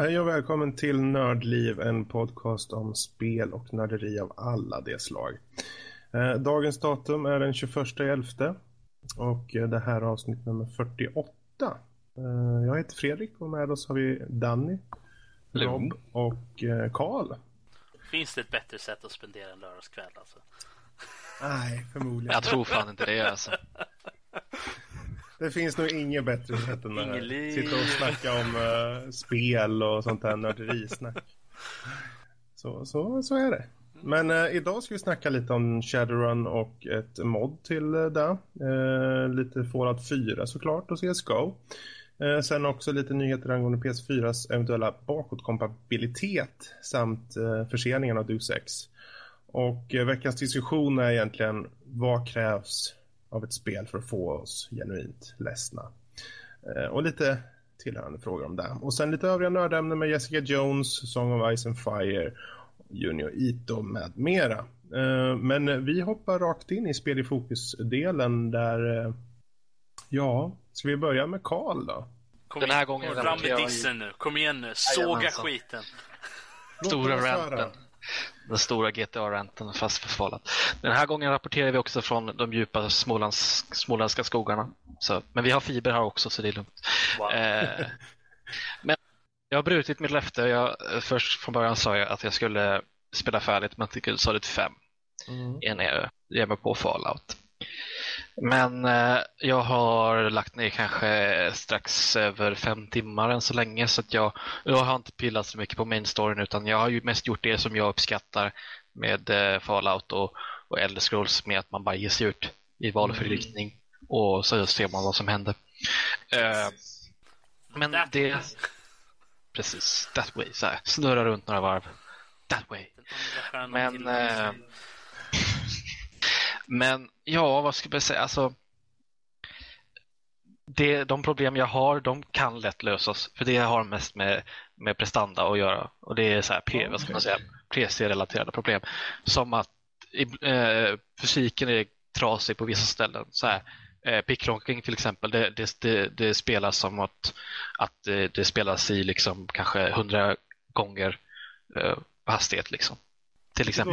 hej och välkommen till Nördliv, en podcast om spel och nörderi av alla de slag. Eh, dagens datum är den 21.11 och eh, det här är avsnitt nummer 48. Eh, jag heter Fredrik och med oss har vi Danny, Rob och Karl. Finns det ett bättre sätt att spendera en lördagskväll alltså? Nej, förmodligen. Jag tror fan inte det alltså. Det finns nog inget bättre sätt än att sitta och snacka om uh, spel och sånt där nörderisnack. Så, så, så är det. Men uh, idag ska vi snacka lite om Shadowrun och ett mod till uh, det. Uh, lite Fallout 4 såklart och CSGO. Uh, sen också lite nyheter angående PS4s eventuella bakåtkompatibilitet samt uh, förseningen av Deus Ex. Och veckans diskussion är egentligen vad krävs av ett spel för att få oss genuint ledsna. Eh, och lite tillhörande frågor om det. Och sen lite övriga nördämnen med Jessica Jones, Song of Ice and Fire, Junior Ito med mera. Eh, men vi hoppar rakt in i spel i fokus-delen där, eh, ja, ska vi börja med Karl då? Kom Den här gången Fram med dissen nu. Kom igen nu. Såga skiten. Stora ranten. Den stora GTA-ranten fast för Fallout. Den här gången rapporterar vi också från de djupa smålands, småländska skogarna. Så, men vi har fiber här också så det är lugnt. Wow. Eh, men jag har brutit mitt löfte. Jag, först från början sa jag att jag skulle spela färdigt Metal Solid 5 Mm. jag ger mig på Fallout. Men eh, jag har lagt ner kanske strax över fem timmar än så länge så att jag, jag har inte pillat så mycket på main storyn utan jag har ju mest gjort det som jag uppskattar med eh, Fallout och, och Elder Scrolls med att man bara ger sig ut i valfri Mm. riktning och så ser man vad som händer. Eh, men That det... way. Precis, that way. Så här, snurra runt några varv. That way. Men, Men ja, vad ska jag säga? Alltså, det, de problem jag har, de kan lätt lösas. För det har mest med, med prestanda att göra. Och det är så här, P, vad ska man säga, PC-relaterade problem. Som att i- eh, fysiken är trasig på vissa ställen. Så här, eh, Pickrocking till exempel, det, det, det, det spelas som att, att det, det spelas i liksom kanske hundra gånger eh, hastighet. Liksom. Till exempel.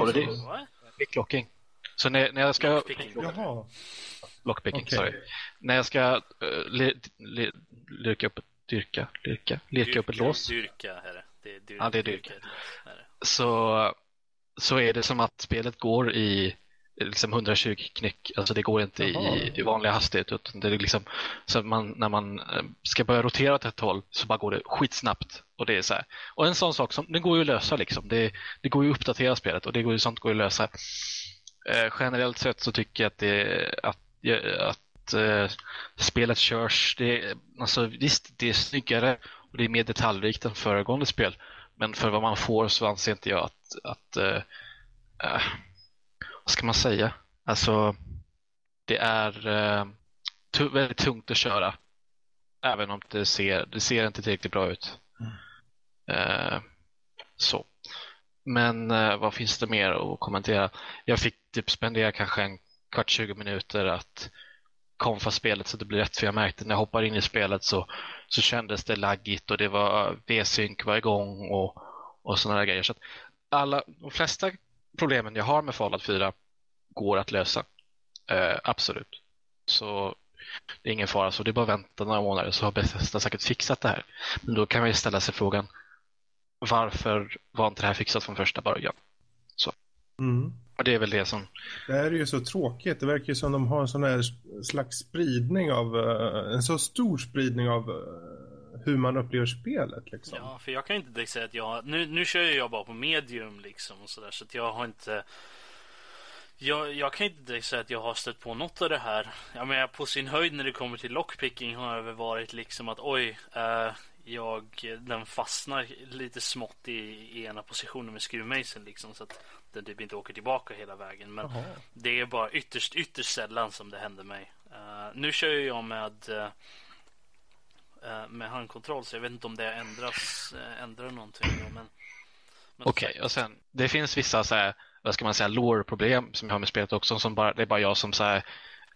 Picklocking. Så när, när jag ska... Lockpicking. Jaha. Lockpicking, Okej. sorry. När jag ska uh, li, lirka upp ett dyrka, lirka, lirka upp ett Dyrka- lås. Dyrka är det. Det är dyrka. Ja, det är dyrka. det. Så, så är det som att spelet går i liksom 120 knyck. Alltså det går inte i, i vanliga hastighet. Utan det är liksom, så att man, när man eh, ska börja rotera åt ett håll så bara går det skitsnabbt. Och det är så här. Och en sån sak som, det går ju att lösa liksom. Det, det går ju att uppdatera spelet och det går ju, sånt går ju att lösa. Eh, generellt sett så tycker jag att det, att, att eh, spelet körs, det, alltså visst det är snyggare och det är mer detaljrikt än föregående spel. Men för vad man får så anser inte jag att, att eh, eh, vad ska man säga? Alltså, det är eh, väldigt tungt att köra. Även om det ser, det ser inte tillräckligt bra ut. Eh, så. Men eh, vad finns det mer att kommentera? Jag fick typ spendera kanske en kvart, 20 minuter att konfa spelet så det blir rätt. För jag märkte när jag hoppade in i spelet så, så kändes det laggigt och det var eh, V-synk var igång och, och sådana där grejer. Så att alla, de flesta problemen jag har med Fallout 4 går att lösa. Eh, absolut. Så det är ingen fara. Så det är bara att vänta några månader så har Bethesda säkert fixat det här. Men då kan man ju ställa sig frågan varför var inte det här fixat från första början? Mm. Och det är väl det som Det här är ju så tråkigt. Det verkar ju som de har en sån här slags spridning av, eh, en så stor spridning av eh, hur man upplever spelet liksom. Ja, för jag kan inte direkt säga att jag... Nu, nu kör ju jag bara på medium liksom och sådär så att jag har inte... Jag, jag kan inte direkt säga att jag har stött på något av det här. Jag menar på sin höjd när det kommer till lockpicking har det väl varit liksom att oj, eh, jag, den fastnar lite smått i, i ena positionen med skruvmejseln liksom så att den typ inte åker tillbaka hela vägen. Men Jaha. det är bara ytterst, ytterst sällan som det händer mig. Eh, nu kör ju jag med eh, med handkontroll så jag vet inte om det ändras, ändrar någonting. Men, men Okej, och sen det finns vissa så här, vad ska man säga, lore-problem som jag har med spelet också som bara, det är bara jag som så här,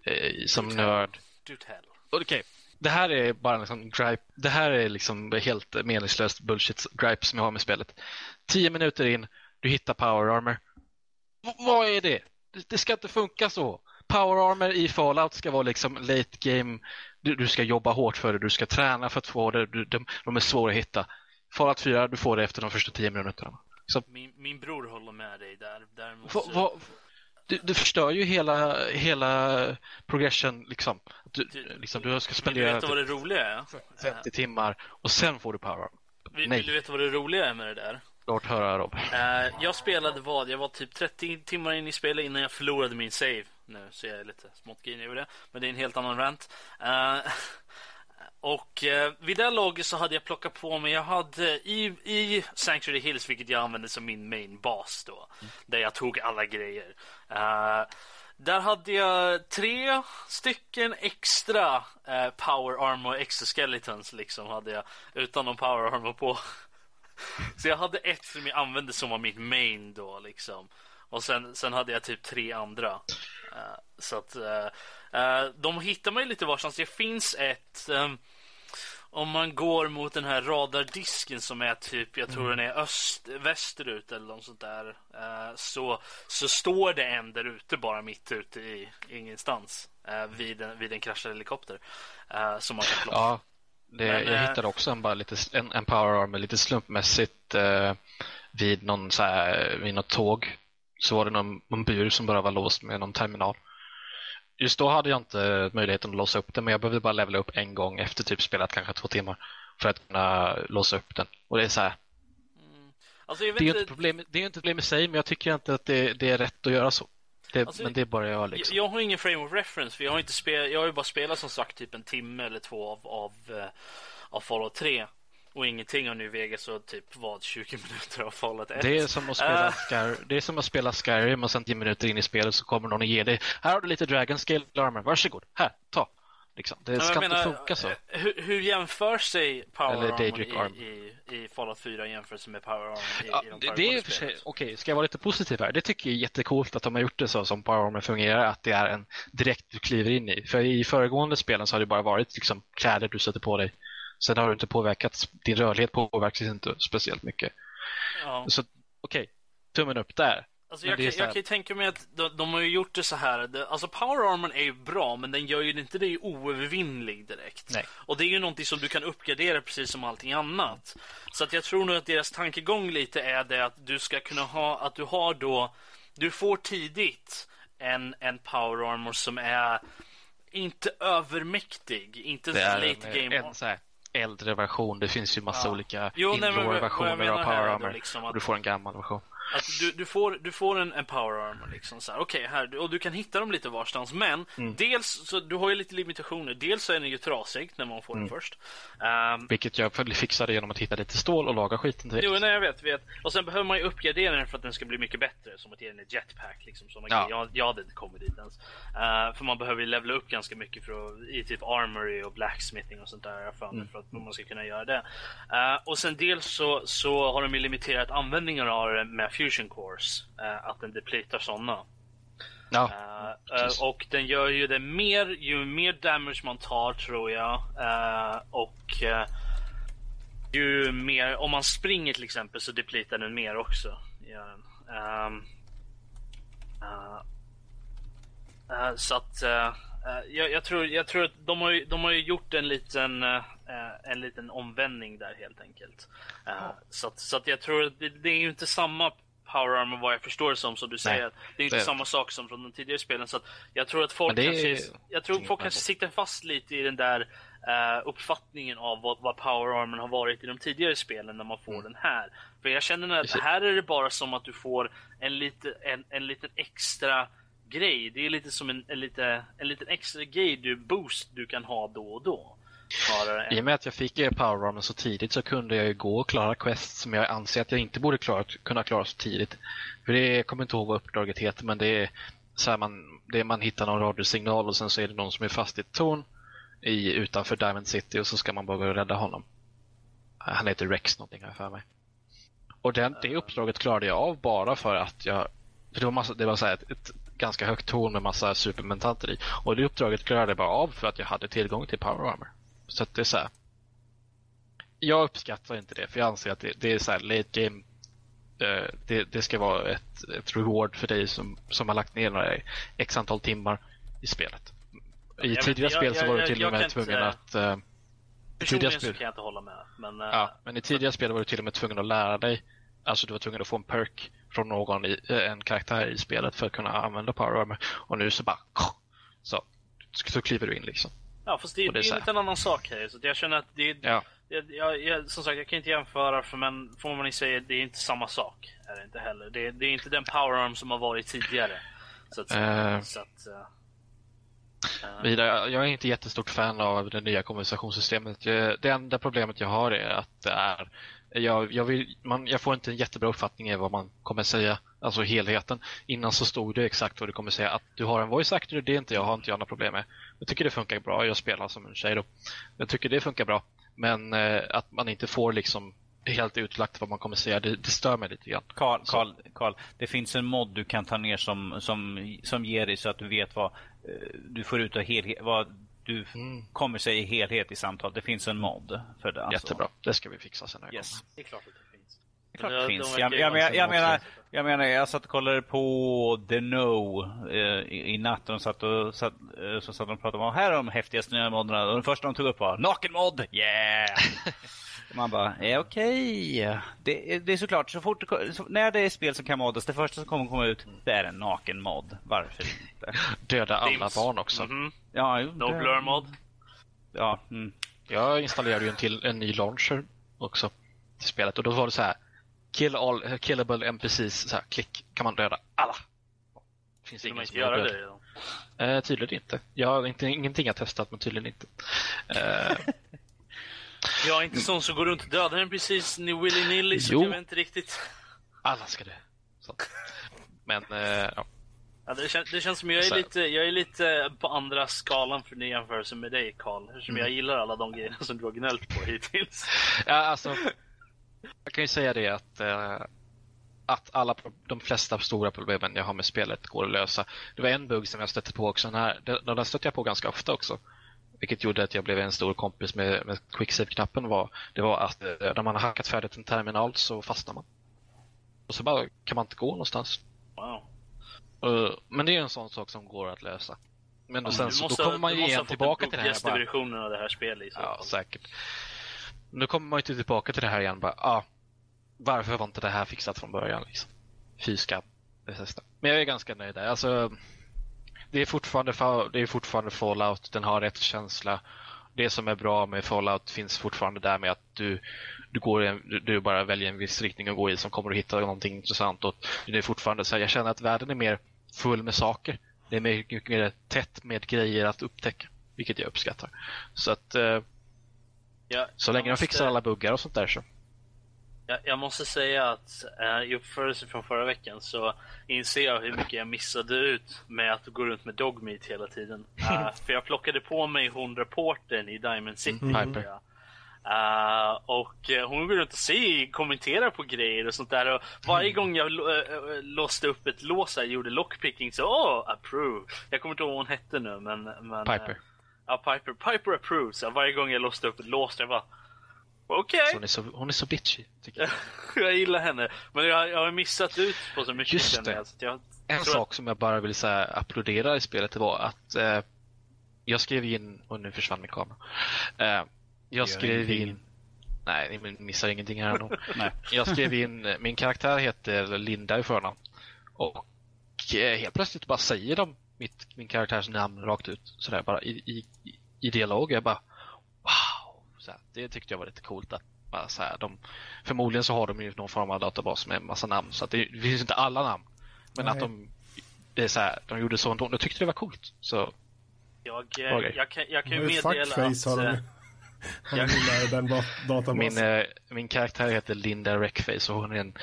eh, som Do nörd. Do tell. Okej, det här är bara en sån gripe. Det här är liksom helt meningslöst bullshit gripe som jag har med spelet. Tio minuter in, du hittar power armor. V vad är det? det? det? ska inte funka så. Power armor i Fallout ska vara liksom late game. Du, du ska jobba hårt för det, du ska träna för att få det. Du, de, de är svåra att hitta. Fallout 4, du får det efter de första tio minuterna. Så... Min, min bror håller med dig där. Däremot va, va, du, du förstör ju hela, hela progression liksom. Du, du, liksom, du ska spendera vill du veta vad det roliga är? 50 timmar och sen får du power. Vill, vill du veta vad det roliga är med det där? Klart höra Rob. Uh, eh, jag spelade vad? Jag var typ 30 timmar in i spelet innan jag förlorade min save. Nu så jag är lite smått grinig över det. Men det är en helt annan rant. Uh, och eh, vid det laget så hade jag plockat på mig, jag hade i, i Sanctuary Hills, vilket jag använde som min main bas då, mm. där jag tog alla grejer. Där hade jag tre stycken extra uh, power armor exoskeletons liksom hade jag utan någon power armor på. så jag hade ett som jag använde som var mitt main då liksom. Och sen, sen hade jag typ tre andra. Uh, så att uh, de hittar mig lite varstans. Det finns ett um, om man går mot den här radardisken som är typ, jag tror mm. den är öst, västerut eller något sånt där. Uh, så, så står det en där ute bara mitt ute i ingenstans. Uh, vid, en, vid en kraschad helikopter. Uh, som man kan plocka. Ja, det, Men, jag hittade också en, bara lite, en, en power armor lite slumpmässigt vid, någon, så här, vid något tåg. Så var det någon, någon bur som bara var låst med någon terminal. Just då hade jag inte möjligheten att låsa upp den, men jag behövde bara levela upp en gång efter typ spelat kanske två timmar för att kunna låsa upp den. Och det är så här. Mm. Alltså, det, är inte problem, det är inte ett problem i sig, men jag tycker inte att det, det är rätt att göra så. Det, alltså, men det är bara jag liksom. Jag, jag har ingen frame of reference, för jag har inte spelat, jag har ju bara spelat som sagt typ en timme eller två av, av, eh, av Fallout 3. Och ingenting av New Vegas och typ vad 20 minuter av Fallout 1. Det är som att spela, uh. Sky, det är som att spela Skyrim och sen 10 minuter in i spelet så kommer någon och ger dig Här har du lite Dragon Scale Armor, varsågod, här, ta. Liksom. Det ska menar, inte funka så. Eh, hur, hur jämför sig Power Eller Armor i, i, i, Fallout 4 jämfört med Power Armor i, ja, i de det, det är för sig, Okej, okay, ska jag vara lite positiv här? Det tycker jag är jättecoolt att de har gjort det så som Power Armor fungerar, att det är en direkt du kliver in i. För i föregående spelen så har det bara varit liksom kläder du sätter på dig Sen har du inte påverkats, din rörlighet påverkas inte speciellt mycket. Ja. Så okej, okay, tummen upp där. Alltså jag, kan, jag kan ju tänka mig att de, de, har ju gjort det så här. Det, alltså Power Armor är ju bra, men den gör ju inte dig oövervinnlig direkt. Nej. Och det är ju någonting som du kan uppgradera precis som allting annat. Så att jag tror nog att deras tankegång lite är det att du ska kunna ha, att du har då, du får tidigt en, en Power Armor som är inte övermäktig, inte det är late game. En, så här äldre version. Det finns ju massa ja. olika indoor-versioner av Power Armor. Liksom och du får en gammal version. Att du, du, får, du får en, en power armor liksom så Okej, okay, här. Och du kan hitta dem lite varstans. Men mm. dels så du har ju lite limitationer. Dels så är den ju trasig när man får mm. den först. Um, Vilket jag fixade genom att hitta lite stål och laga skiten direkt. Jo, nej, jag vet, vet. Och sen behöver man ju uppgradera den för att den ska bli mycket bättre. Som att ge den ett jetpack liksom. Såna ja. Jag, jag hade inte kommit dit ens. Uh, för man behöver ju levela upp ganska mycket för att, i typ armory och blacksmithing och sånt där. För, mm. för att man ska kunna göra det. Uh, och sen dels så, så har de ju limiterat användningen av det med fusion cores. Uh, att den depletar sådana. Ja, uh, och den gör ju det mer ju mer damage man tar tror jag. och ju mer, om man springer till exempel så depletar den mer också. Ja. Um, så att jag, jag, tror, jag tror att de har, de har gjort en liten, en liten omvändning där helt enkelt. Så, att, så att jag tror att det, det är ju inte samma Power Armor vad jag förstår som, som du säger. Nej, det är inte det. samma sak som från de tidigare spelen. Så jag tror att folk kanske, jag tror folk kanske sitter fast lite i den där uh, uppfattningen av vad, vad Power Armor har varit i de tidigare spelen när man får mm. den här. För jag känner att här är det bara som att du får en, lite, en, en liten extra grej. Det är lite som en, en, lite, en liten extra grej du boost du kan ha då och då. I och med att jag fick powerarmen så tidigt så kunde jag ju gå och klara quest som jag anser att jag inte borde klara, kunna klara så tidigt. För det, jag kommer inte ihåg vad uppdraget heter men det är så här man, det är man hittar någon radiosignal och sen så är det någon som är fast i ett torn i, utanför Diamond City och så ska man bara gå och rädda honom. Han heter Rex någonting här för mig. Och den, det uppdraget klarade jag av bara för att jag för det var, massa, det var så ett, ett, ganska högt torn med massa supermentanter i. Och det uppdraget klarade jag bara av för att jag hade tillgång till Power Armor. Så att det är så här. Jag uppskattar inte det, för jag anser att det, det är så här late game. eh, det, det ska vara ett, ett reward för dig som, som har lagt ner några x antal timmar i spelet. I Jag vet- tidigare jag- spel så jag- var du till och med tvungen inte- att eh, Personligen tidigare så spel. kan jag inte hålla med. Men, eh, Ja, men i tidigare spel var du till och med tvungen att lära dig. Alltså du var tvungen att få en perk från någon, i, en karaktär i spelet för att kunna använda Power Armor. Och nu så bara så, så kliver du in liksom. Ja, fast det, det är det är här. lite en annan sak här. Så jag känner att det, Ja, jag, jag, jag, som sagt, jag kan inte jämföra för men får man säga, det är inte samma sak. Är det inte heller. Det, det är inte den power arm som har varit tidigare. Så att. Eh. så att, eh, vidare. Jag är inte jättestort fan av det nya konversationssystemet. Jag- Det enda problemet jag har är att det är jag, jag, vill, man, jag får inte en jättebra uppfattning i vad man kommer säga, alltså helheten. Innan så stod det exakt vad du kommer säga. Att du har en voice actor, det är inte jag, har inte jag några problem med. Jag tycker det funkar bra, jag spelar som en tjej då. Jag tycker det funkar bra. Men eh, att man inte får liksom helt utlagt vad man kommer säga, det, det stör mig lite grann. Karl, Så. Karl, Karl, det finns en mod du kan ta ner som, som, som ger dig så att du vet vad eh, du får ut av helhet, vad du Mm. kommer säga i helhet i samtal. Det finns en mod för det. alltså. Jättebra, det ska vi fixa sen. Yes. det är klart att det finns. Det är klart det Jag, menar, jag menar, jag satt och kollade på The No eh, i, i natt. De satt och, satt, eh, så satt de och pratade om här är de häftigaste nya modderna. Och den första de tog upp var nakenmod! Yeah! Man bara, eh, okej. Det, är- det är såklart, så fort det, så, när det är spel som kan moddas, det första som kommer komma ut, det är en nakenmod. Varför inte? Döda alla Dims. barn också. Mhm. Ja, jo, No det- blur mod. Ja, mm. Jag installerade ju en, till, en ny launcher också till spelet och då var det så här Kill all killable NPCs, så här, klick, kan man döda alla. Finns Vill man ingen inte göra det redan? Eh, tydligen inte. Jag har inte, ingenting jag testat men tydligen inte. Eh, Jag är inte sån som går runt och dödar en precis ni willy-nilly så Jo. jag vet inte riktigt. alla ska dö. Så. Men eh, ja. Ja, det, kän, det känns som jag är, lite, jag är lite på andra skalan för jämförelse med dig Karl. Eftersom Mm. jag gillar alla de grejerna som du har gnällt på hittills. ja, alltså. Jag kan ju säga det att eh, att alla, de flesta stora problemen jag har med spelet går att lösa. Det var en bugg som jag stötte på också. Den, här, den, den stötte jag på ganska ofta också. Vilket gjorde att jag blev en stor kompis med, med quicksave-knappen. Var, det var att eh, när man har hackat färdigt en terminal så fastnar man. Och så bara kan man inte gå någonstans. Eh, Men det är en sån sak som går att lösa. Men då, sen, Du så, måste, då kommer man du ju måste igen tillbaka till det här. buggigaste Bara, versionen av det här spelet i så ja, fall. säkert. Nu kommer man ju tillbaka till det här igen. Bara, ah, varför var inte det här fixat från början? Liksom? Fy skam. Men jag är ganska nöjd där. Alltså, det, är fortfarande, fa- det är fortfarande Fallout. Den har rätt känsla. Det som är bra med Fallout finns fortfarande där med att du, du, går en, du, du bara väljer en viss riktning att gå i som kommer att hitta någonting intressant. Och det är fortfarande så här, jag känner att världen är mer full med saker. Det är mycket, mycket mer tätt med grejer att upptäcka. Vilket jag uppskattar. Så att eh, Ja, så länge jag de fixar måste- alla buggar och sånt där så. Jag, jag måste säga att eh, i uppförelse från förra veckan så inser jag hur mycket jag missade ut med att gå runt med Dogmeat hela tiden. Eh, för jag plockade på mig hon reportern i Diamond City. Mm, Piper. Eh, och eh, hon går runt och säger, kommenterar på grejer och sånt där. Och varje gång jag eh, låste upp ett lås här, gjorde lockpicking så åh, approve. Jag kommer inte ihåg vad hon hette nu men... men Piper. ja, Piper. Piper approves. Så varje gång jag låste upp ett lås, jag bara okej. Så hon, är så, hon är så bitchy. Tycker jag. jag gillar henne. Men jag, jag har missat ut på så mycket Just det. jag. Att En sak som jag bara vill säga applådera i spelet det var att jag skrev in, och nu försvann min kamera. Jag skrev in, nej ni missar ingenting här ändå. Jag skrev in, min karaktär heter Linda i förnamn. Och eh, helt plötsligt bara säger de mitt, min karaktärs namn rakt ut. Sådär bara i, i, i dialog. Jag bara wow. Så här, det tyckte jag var lite coolt att bara så här, de, förmodligen så har de ju någon form av databas med en massa namn. Så att det, det finns inte alla namn. Men Nej. att de det är så här, de gjorde så ändå. Jag tyckte det var coolt. Så Jag, eh, grej. jag, kan, jag kan ju meddela att... gillar den databasen. min, eh, min karaktär heter Linda Wreckface och hon är en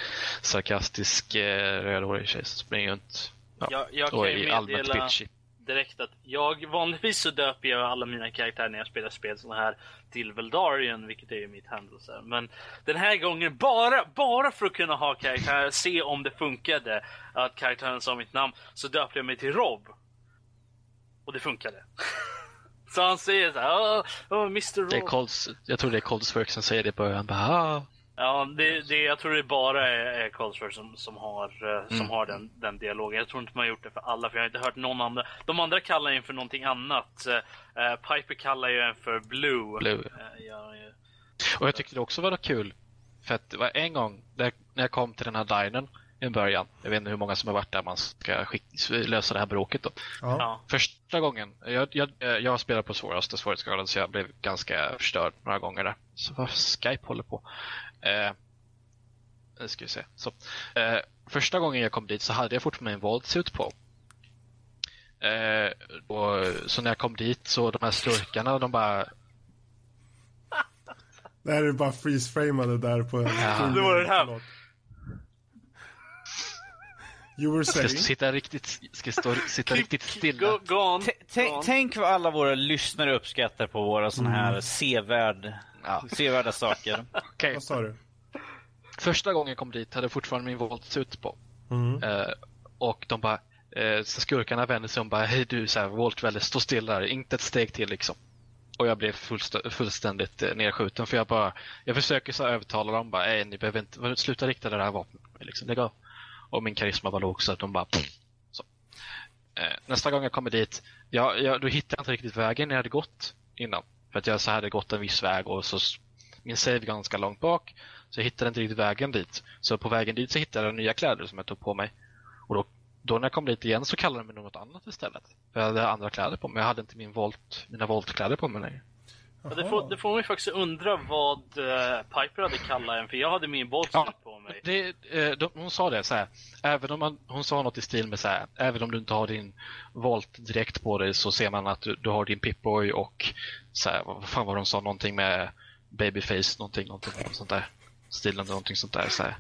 sarkastisk eh, rödhårig tjej som springer runt ja, Jag, jag och kan ju är allmänt meddela bitchy. direkt att jag vanligtvis så döper jag alla mina karaktärer när jag spelar spel såna här till Veldarian, vilket är ju mitt här. Men den här gången bara, bara för att kunna ha karaktärer, se om det funkade att karaktären sa mitt namn, så döpte jag mig till Rob. Och det funkade. Så han säger så här, oh, oh, Mr. Det är Raw. Colds, jag tror det är Coldsworth som säger det i början. Bara, ah. Ja, det, det, jag tror det bara är, Coldsworth som, som har, eh, som Mm. har den, den dialogen. Jag tror inte man har gjort det för alla, för jag har inte hört någon andra. De andra kallar en för någonting annat. Eh, Piper kallar ju en för Blue. Blue. Eh, ja, ja. Och jag tyckte det också var kul. För att det var en gång när när jag kom till den här dinern i början. Jag vet inte hur många som har varit där man ska lösa det här bråket då. Ja. Första gången, jag, jag, jag har spelat på svåraste svårighetsgraden så jag blev ganska förstörd några gånger där. Så vad Skype håller på. Eh, nu ska vi se. Så, eh, första gången jag kom dit så hade jag fortfarande en Vault-suit på. Eh, och, så när jag kom dit så de här skurkarna de bara Det här är bara freeze-framade där på... Ja. Det var det här. You were ska saying? sitta riktigt, ska stå, sitta riktigt stilla. Go, go on. T- Go Tänk, on. tänk vad alla våra lyssnare uppskattar på våra såna Mm. här sevärd, Ja. sevärda saker. Okej, Vad sa du? Första gången jag kom dit hade jag fortfarande min Vault-suit på. Mm. Eh, och de bara, eh, så skurkarna vänder sig om och bara, hej du, så här, Voltwelle, stå still där, inte ett steg till liksom. Och jag blev fullst- fullständigt eh, nedskjuten för jag bara, jag försöker så övertala dem bara, nej ni behöver inte, sluta rikta det här vapnet liksom, lägg av. Och min karisma var låg så att de bara, pff, så. Eh, nästa gång jag kommer dit, jag, jag, då hittade jag inte riktigt vägen jag hade gått innan. För att jag så hade gått en viss väg och så min save ganska långt bak. Så jag hittade inte riktigt vägen dit. Så på vägen dit så hittade jag nya kläder som jag tog på mig. Och då, då när jag kom dit igen så kallade de mig något annat istället. För jag hade andra kläder på mig. Jag hade inte min volt, mina voltkläder på mig längre. Ja, det, får, det får ju faktiskt undra vad eh, Piper hade kallat en, för jag hade min bolt Ja, på mig. Det, eh, de, hon sa det så här. Även om man, hon sa något i stil med så här. Även om du inte har din volt direkt på dig så ser man att du, du har din Pip-Boy och så här, vad fan var de sa? Någonting med babyface, någonting, någonting sånt där. Stilen, någonting sånt där. Så här.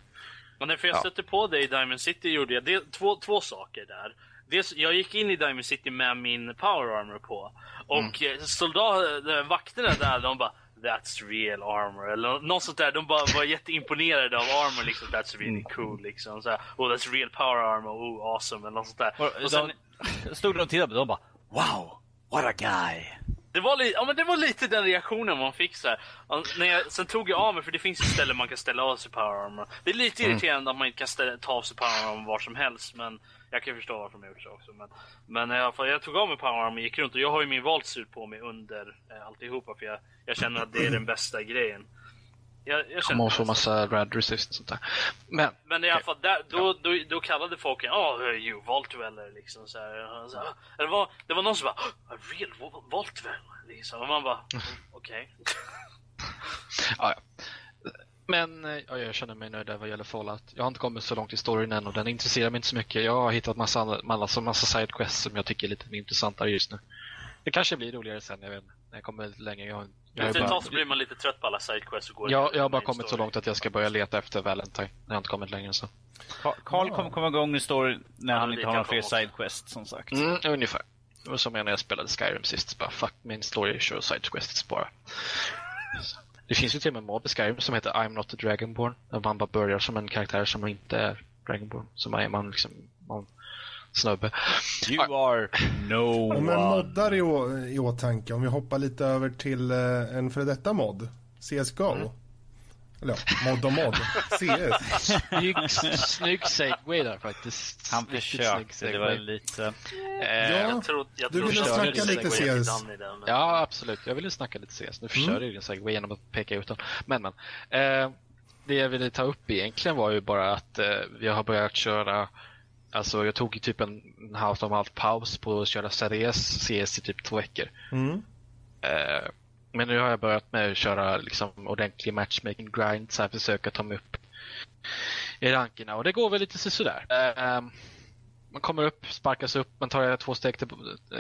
Men därför jag Ja. stötte på dig i Diamond City gjorde jag det, två, två saker där. Dels, jag gick in i Diamond City med min power armor på. Och mm. soldater, vakterna där, de bara That's real armor. Eller något sånt där. De bara var jätteimponerade av armor liksom. That's really cool liksom. Så här, oh that's real power armor. Oh awesome. Eller något sånt där. Och Och sen, de, stod de och tittade på det och bara Wow, what a guy. Det var, li- ja, men det var lite den reaktionen man fick så När jag, sen tog jag av mig, för det finns ju ställen man kan ställa av sig power armor. Det är lite irriterande att man inte kan ställa, ta av sig power armor var som helst, men jag kan förstå varför de har gjort så också. Men, men i alla fall, jag tog av mig power armor och gick runt och jag har ju min valtsut på mig under eh, alltihopa för jag, jag känner att det är den bästa grejen. Jag, jag Kommer också massa rad resist och sånt där. Men men i alla fall, där, då, då, då kallade folk en oh, you Voltweller liksom så här. Så här. Det, var, det var någon som bara oh, real Vol- Voltweller liksom. Och man bara okej. Ja, ja. Men eh, ja, jag känner mig nöjd där vad gäller Fallout. Jag har inte kommit så långt i storyn än och den intresserar mig inte så mycket. Jag har hittat massa, massa, massa sidequests som jag tycker är lite intressantare just nu. Det kanske blir roligare sen, jag vet inte. När jag kommer lite längre. Jag, har- jag, har Efter ett tag så blir man lite trött på alla sidequests och går jag, jag har bara kommit så story. långt att jag ska börja leta efter Valentine. Jag har inte kommit längre än så. Ka- Carl kommer komma igång i story när Ja, han inte har några fler sidequests som sagt. Mm, ungefär. Det var som jag när jag spelade Skyrim sist. Bara fuck min story, kör sidequests bara. Det finns ju till och med en mob i Skyrim som heter I'm not a Dragonborn. Där man bara börjar som en karaktär som inte är Dragonborn. Så man man liksom någon snubbe. You are no Om en moddar i, å, i åtanke, om vi hoppar lite över till eh, en före detta mod, CSGO. Mm. Eller ja, mod och mod, CS. Snygg, snygg segway där faktiskt. Han försökte, det var lite... Eh, Ja. Jag tror, jag Du ville snacka lite CS. men- Ja, absolut. Jag ville snacka lite CS. Nu förstörde jag din segway genom att peka ut den. Men, men. Eh, det jag ville ta upp egentligen var ju bara att eh, jag har börjat köra Alltså jag tog ju typ en, en halvt om halvt paus på att köra seriös CS i typ två veckor. Mm. Eh, men nu har jag börjat med att köra liksom ordentlig matchmaking grind, så här försöka ta mig upp i rankerna och det går väl lite sådär. Eh, man kommer upp, sparkas upp, man tar två steg till,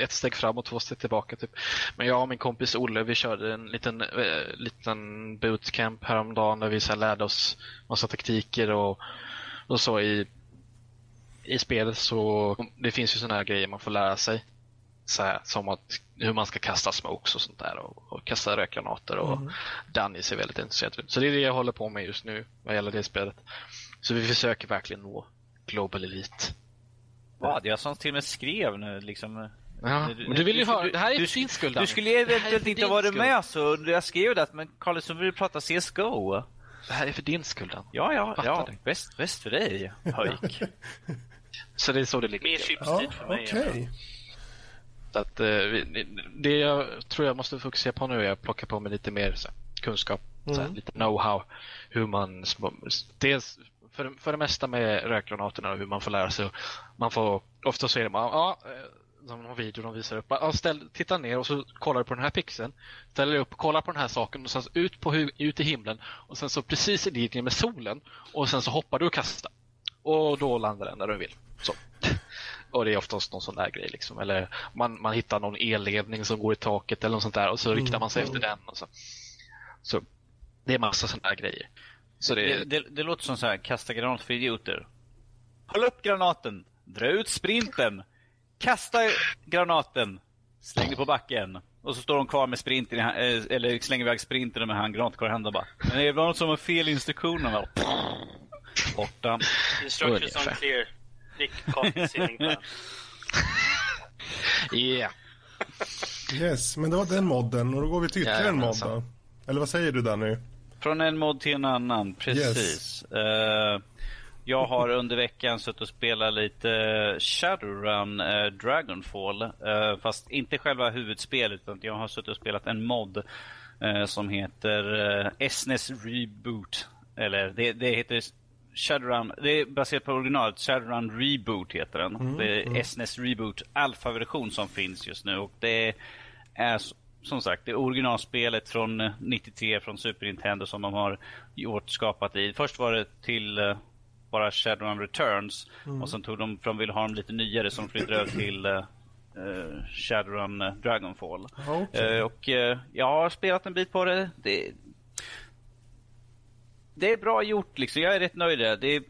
ett steg fram och två steg tillbaka. Typ. Men jag och min kompis Olle, vi körde en liten, eh, liten bootcamp häromdagen där vi så här lärde oss massa taktiker och, och så i, i spelet så det finns ju sådana här grejer man får lära sig. Så här, som att hur man ska kasta smokes och sånt där och, och kasta rökgranater och Danny ser väldigt intresserad ut. Så det är det jag håller på med just nu vad gäller det spelet. Så vi försöker verkligen nå Global Elite. Vad? Jag som till och med skrev nu liksom Ja, men du vill ju ha, det här är du, din skuld Du skulle Det är eventuellt inte ha varit med så jag skrev det att men Carl så vill du prata CSGO. Det här är för din skull Danny. Ja, ja, ja. Bäst, bäst för dig, pojk. Så det är så det ligger Mer till. Ja, för mig. okej. Så att, eh, det jag tror jag måste fokusera på nu är att plocka på mig lite mer så kunskap, så Mm. lite know-how. Hur man, dels för, för det mesta med rökgranaterna och hur man får lära sig. Man får, ofta så är det bara, ja, eh, som någon video de visar upp, ja, ställ, titta ner och så kollar du på den här pixeln. Ställer upp och kollar på den här saken och sen så ut, på, ut i himlen och sen så precis i linje med solen och sen så hoppar du och kastar. Och då landar den där du vill. Så. Och det är oftast någon sån där grej. Liksom. Eller man, man hittar någon elledning som går i taket eller något sånt där och så riktar man sig efter den. Och så. så det är massa sådana där grejer. Så det, Det, det, det låter som så här, kasta granat för idioter. Håll upp granaten, dra ut sprinten, kasta granaten, släng dig på backen. Och så står de kvar med sprinten, eh, eller slänger iväg sprinten med handgranat kvar i handen bara. Men det var något som var fel i instruktionerna. Borta. Instructions Ungefär. unclear. Nick copy ceiling fan. yeah. Yes, men det var den modden och då går vi till ytterligare en mod Jajamensan. då. Eller vad säger du Danny? Från en mod till en annan, precis. Eh, jag har under veckan suttit och spelat lite Shadowrun eh, Dragonfall. eh, fast inte själva huvudspelet, utan jag har suttit och spelat en mod som heter eh, SNES Reboot. Eller det, det heter Shadowrun, det är baserat på originalet. Shadowrun Reboot heter den. det är SNES Reboot alfa-version som finns just nu. Och det är som sagt det originalspelet från eh, 93 från Super Nintendo som de har gjort, skapat i. Först var det till eh, bara Shadowrun Returns och sen tog de, för de ville ha dem lite nyare som flyttade över till eh, eh, Shadowrun eh, Dragonfall. Eh, och eh, jag har spelat en bit på det. det. Det är bra gjort liksom. Jag är rätt nöjd där. Det är,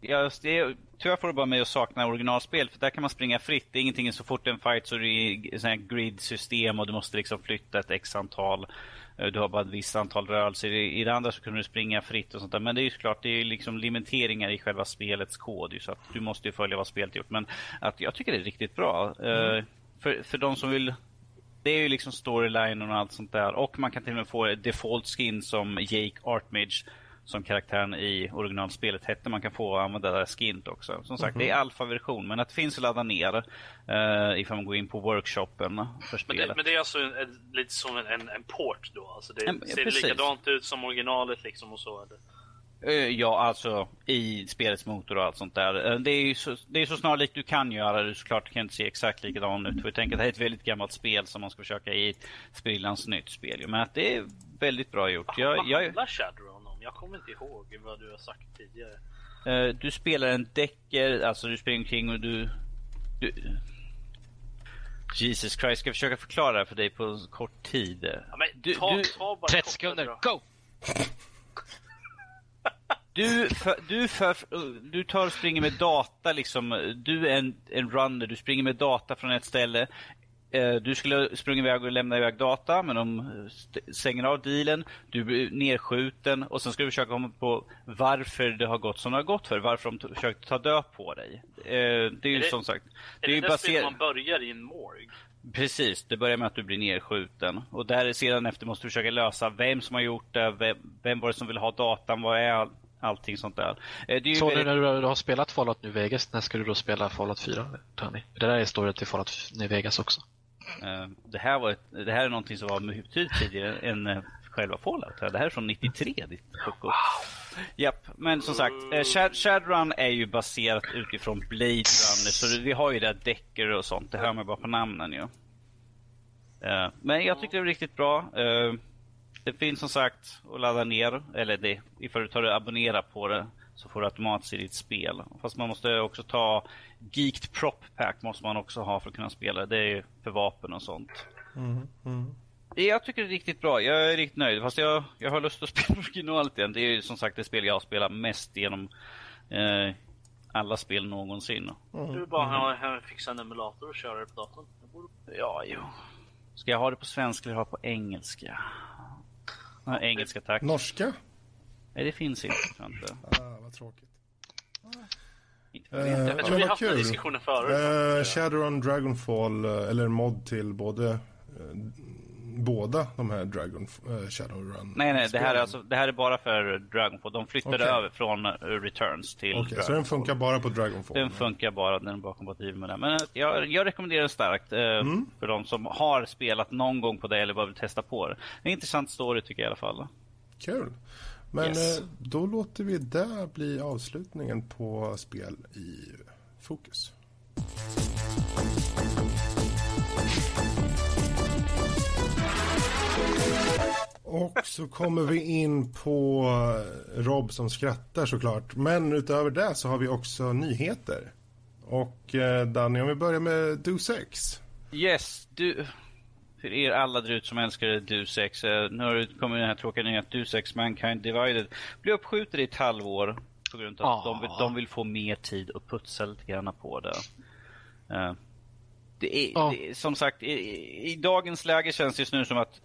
jag, det är, tyvärr får det bara mig att sakna originalspel för där kan man springa fritt. Det är ingenting så fort en fight så är det sån här grid-system och du måste liksom flytta ett x antal. eh, Du har bara ett visst antal rörelser. I, det andra så kunde du springa fritt och sånt där. Men det är ju såklart, det är liksom limiteringar i själva spelets kod. Så att du måste ju följa vad spelet gjort. Men att jag tycker det är riktigt bra. Eh, för, för de som vill det är ju liksom storyline och allt sånt där. Och man kan till och med få default skin som Jake Artmage som karaktären i originalspelet hette. Man kan få använda det skint också. Som sagt, det är alfa-version, men att det finns att ladda ner uh, ifall man går in på workshopen för Men spelet. det, men det är alltså en, en, lite som en, en, port då? Alltså det En- ser precis. likadant ut som originalet liksom och så? Eller? Eh, Ja, alltså i spelets motor och allt sånt där. Eh, Det är ju så, det är så snarlikt du kan göra det. Såklart kan inte se exakt likadan ut. För jag tänker att det här är ett väldigt gammalt spel som man ska försöka i ett sprillans nytt spel. Men att det är väldigt bra gjort. Jag, Vad jag, handlar Shadowrun om? Jag kommer inte ihåg vad du har sagt tidigare. Eh, du spelar en däcker, alltså du springer omkring och du, du... Jesus Christ, ska jag försöka förklara det här för dig på kort tid? Ja, men Du- ta, du- ta bara 30 korta sekunder, drag. go! Du, för, du, för, du tar och springer med data liksom. Du är en, en runner, du springer med data från ett ställe. Eh, Du skulle springa iväg och lämna iväg data, men de st- stänger av dealen. Du blir nerskjuten och sen ska du försöka komma på varför det har gått som det har gått för. Varför de försökt ta död på dig. Eh, Det är ju Är det- som sagt. Är Det är det ju där spelet baserat... man börjar i en morg? Precis, det börjar med att du blir nerskjuten. Och där sedan efter måste du försöka lösa vem som har gjort det, vem, vem var det som vill ha datan, vad är allting sånt där. Eh, Så nu väldigt- när du, har spelat Fallout New Vegas, när ska du då spela Fallout 4, Tony? Det där är storyn till Fallout New Vegas också. Eh, Det här, var ett, det här är någonting som var betydligt tidigare än eh, själva Fallout. Det här är från 93, ditt pucko. Japp, men som sagt, Shad, Shadowrun är ju baserat utifrån Blade Runner, så vi har ju där däcker och sånt. Det hör man bara på namnen ju. Men jag tycker det är riktigt bra. Det finns som sagt att ladda ner, eller det, ifall du tar och abonnerar på det så får du automatiskt i ditt spel. Fast man måste också ta Geeked Prop Pack måste man också ha för att kunna spela. Det är ju för vapen och sånt. Mm, mm. Jag tycker det är riktigt bra. Jag är riktigt nöjd. Fast jag, jag har lust att spela originalet igen. Det är ju som sagt det spel jag har spelat mest genom eh, alla spel någonsin. Du vill bara ha, fixa en emulator och köra det på datorn. Ja, jo. Ska jag ha det på svenska eller ha det på engelska? Ja, engelska tack. Norska? Nej, det finns inte. inte. Ah, vad tråkigt. Inte jag. Eh, tror men vi vad haft den diskussionen förut. Eh, Shadowrun Dragonfall, eh, eller en mod till både eh, båda de här Dragon, eh, Shadowrun. Nej, nej, det här, är alltså, det här är bara för Dragonfall. De flyttade Okej. över från eh, Returns till Okej, så den Dragonfall. funkar bara på Dragonfall? Den funkar bara när den är bakompatibel med den. Men eh, jag, jag rekommenderar den starkt eh, Mm. för de som har spelat någon gång på det eller bara vill testa på det. En intressant story tycker jag i alla fall. Kul. Men Yes. eh, då låter vi det bli avslutningen på spel i fokus. Och så kommer vi in på Rob som skrattar såklart. Men utöver det så har vi också nyheter. Och eh, Danny, om vi börjar med Do 6. Yes, du... För er alla där ute som älskar Deus Ex. eh, Nu har det kommit den här tråkiga nyheten att Deus Ex Mankind Divided blir uppskjuten i ett halvår. På grund av att de, vill, Ah. de vill få mer tid och putsa lite grann på det. Eh, det, är, det som sagt, i, i, i dagens läge känns det just nu som att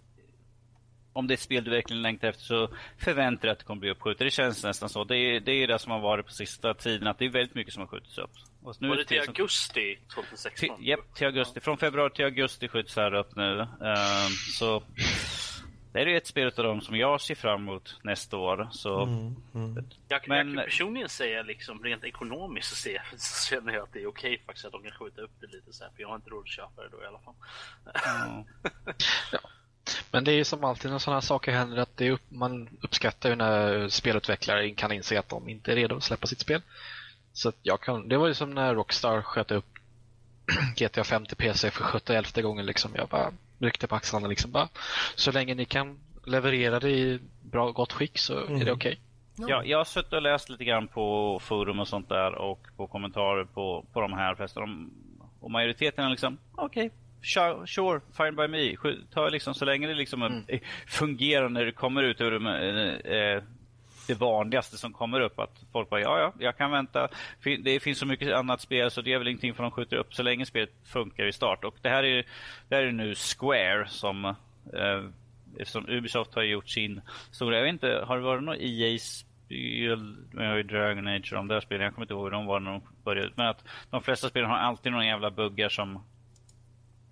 om det är ett spel du verkligen längtar efter så förväntar dig att det kommer bli uppskjutet. Det känns nästan så. Det är det, är det som har varit på sista tiden, att det är väldigt mycket som har skjutits upp. Och nu är Var det till augusti till, 2016? japp, till augusti. Från februari till augusti skjuts det här upp nu. Ehm, så det är ju ett spel av dem som jag ser fram emot nästa år. Så Jag, Men- jag kan personligen säga liksom rent ekonomiskt så, ser, så känner jag att det är okej faktiskt att de kan skjuta upp det lite så här, för jag har inte råd att köpa det då i alla fall. ja. Men det är ju som alltid när sådana här saker händer att upp, man uppskattar ju när spelutvecklare kan inse att de inte är redo att släppa sitt spel. Så att jag kan, det var ju som när Rockstar sköt upp GTA 5 till PC för 71 gången. Liksom. Jag bara ryckte på axlarna. Liksom. Bara, så länge ni kan leverera det i bra, gott skick så är det okej. Ja, jag har suttit och läst lite grann på forum och sånt där och på kommentarer på, på de här. De, och majoriteten är liksom, okej, sure, sure, fine by me. Ta liksom, så länge det liksom eh, fungerar när det kommer ut ur eh, eh, det vanligaste som kommer upp. Att folk bara, ja, ja, jag kan vänta. Det finns så mycket annat spel så det är väl ingenting för de skjuter upp så länge spelet funkar i start. Och det här är, det här är nu Square som eh, Eftersom Ubisoft har gjort sin stora, jag vet inte, har det varit något EA-spel med Dragon Age och de där spelen? Jag kommer inte ihåg hur de var när de började. Men att de flesta spelen har alltid några jävla buggar som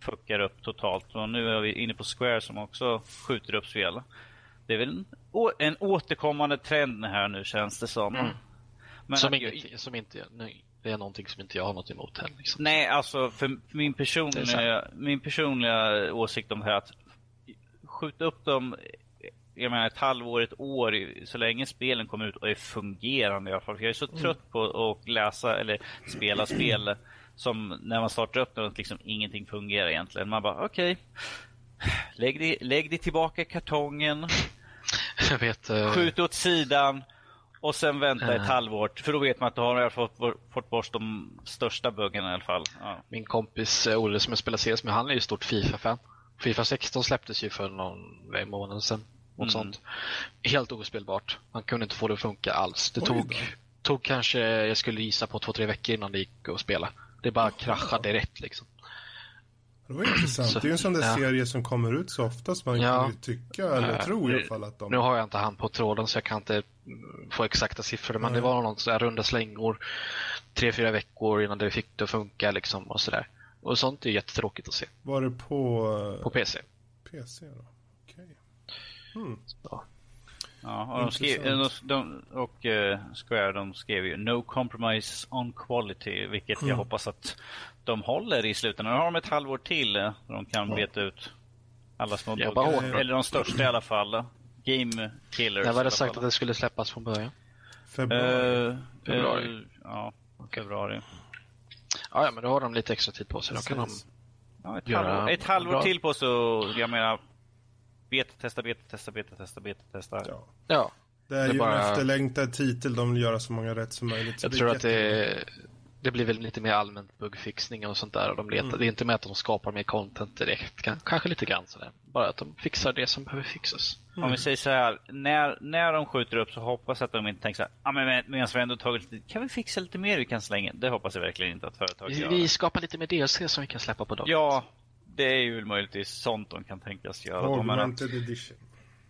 fuckar upp totalt. Och nu är vi inne på Square som också skjuter upp spel. Det är väl en, en återkommande trend här nu känns det som. Men Mm. Som, att- inget, som inte, nej, det är någonting som inte jag har något emot heller. Liksom. Nej, alltså för min personliga, min personliga åsikt om det här att skjuta upp dem jag menar ett halvår, ett år, så länge spelen kommer ut och är fungerande i alla fall. För jag är så trött på att läsa eller spela spel som när man startar upp det och liksom ingenting fungerar egentligen. Man bara okej, lägg, dig, lägg dig tillbaka i kartongen, Jag vet, eh, skjut åt sidan och sen vänta ett Eh. halvår. För då vet man att då har fått, fått bort de största buggarna i alla fall. Ja. min kompis eh, Olle som jag spelar CS med, han är ju stort Fifa-fan. Fifa 16 släpptes ju för någon månad sedan. Något Mm. sånt. Helt ospelbart. Man kunde inte få det att funka alls. Det Oj tog, tog kanske, jag skulle gissa på två, tre veckor innan det gick att spela. Det bara kraschade direkt liksom. Det var intressant. Så- det är ju en sån där ja. serie som kommer ut så ofta så man Ja. kan ju tycka, eller Eh, tro i alla fall att de... Nu har jag inte han på tråden så jag kan inte få exakta siffror. Men det var någon sån där runda slängor. Tre, fyra veckor innan det fick det att funka liksom och sådär. Och sånt är jättetråkigt att se. Var det på, På PC. PC då? Okej. Hmm. Ja, och, de skrev, de, de, och eh, Square de skrev ju No compromise on quality, vilket jag Mm. hoppas att de håller i slutändan. Nu har de ett halvår till eh, där de kan Ja. beta ut alla små buggar. Eller de största i alla fall. Game killers. När i var alla det sagt att det skulle släppas från början? Februari. Eh, Februari. eh, ja, februari. Ja, ja, men då har de lite extra tid på sig. Då kan de... Ja, ett, halvår, ett halvår bra. till på så, jag menar, beta, testa, beta, testa, beta, testa, beta, testa. ja. Ja, Det är Det är ju bara- en efterlängtad titel. De vill göra så många rätt som möjligt. så jag tror att det, det blir väl lite mer allmänt buggfixning och sånt där. Och de letar. Mm. Det är inte med att de skapar mer content direkt. Kan- Kanske lite grann sådär. Bara att de fixar det som behöver fixas. Om vi säger så här, när, när de skjuter upp så hoppas jag att de inte tänker så här, ah, men med- medan vi ändå tagit lite, kan vi fixa lite mer vi kan slänga? Det hoppas jag verkligen inte att företaget Vi, gör. vi skapar lite mer DLC som vi kan släppa på dagen. Ja, det är ju möjligtvis sånt de kan tänkas göra. De Augmented edition.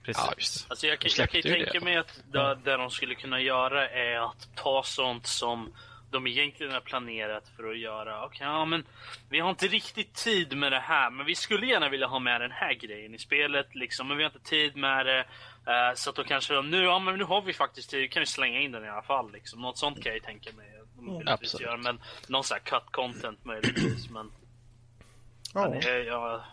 precis. Ja, just. Alltså jag, kan- De jag kan ju tänka det. mig att det, det de skulle kunna göra är att ta sånt som de egentligen har planerat för att göra. Okej, ja men vi har inte riktigt tid med det här, men vi skulle gärna vilja ha med den här grejen i spelet liksom, men vi har inte tid med det. Eh, så att då kanske de nu, ja men nu har vi faktiskt tid, kan vi slänga in den i alla fall liksom. Något sånt kan jag ju tänka mig. De absolut. göra, men någon sån här cut content möjligtvis. Men Ja, det är, ja,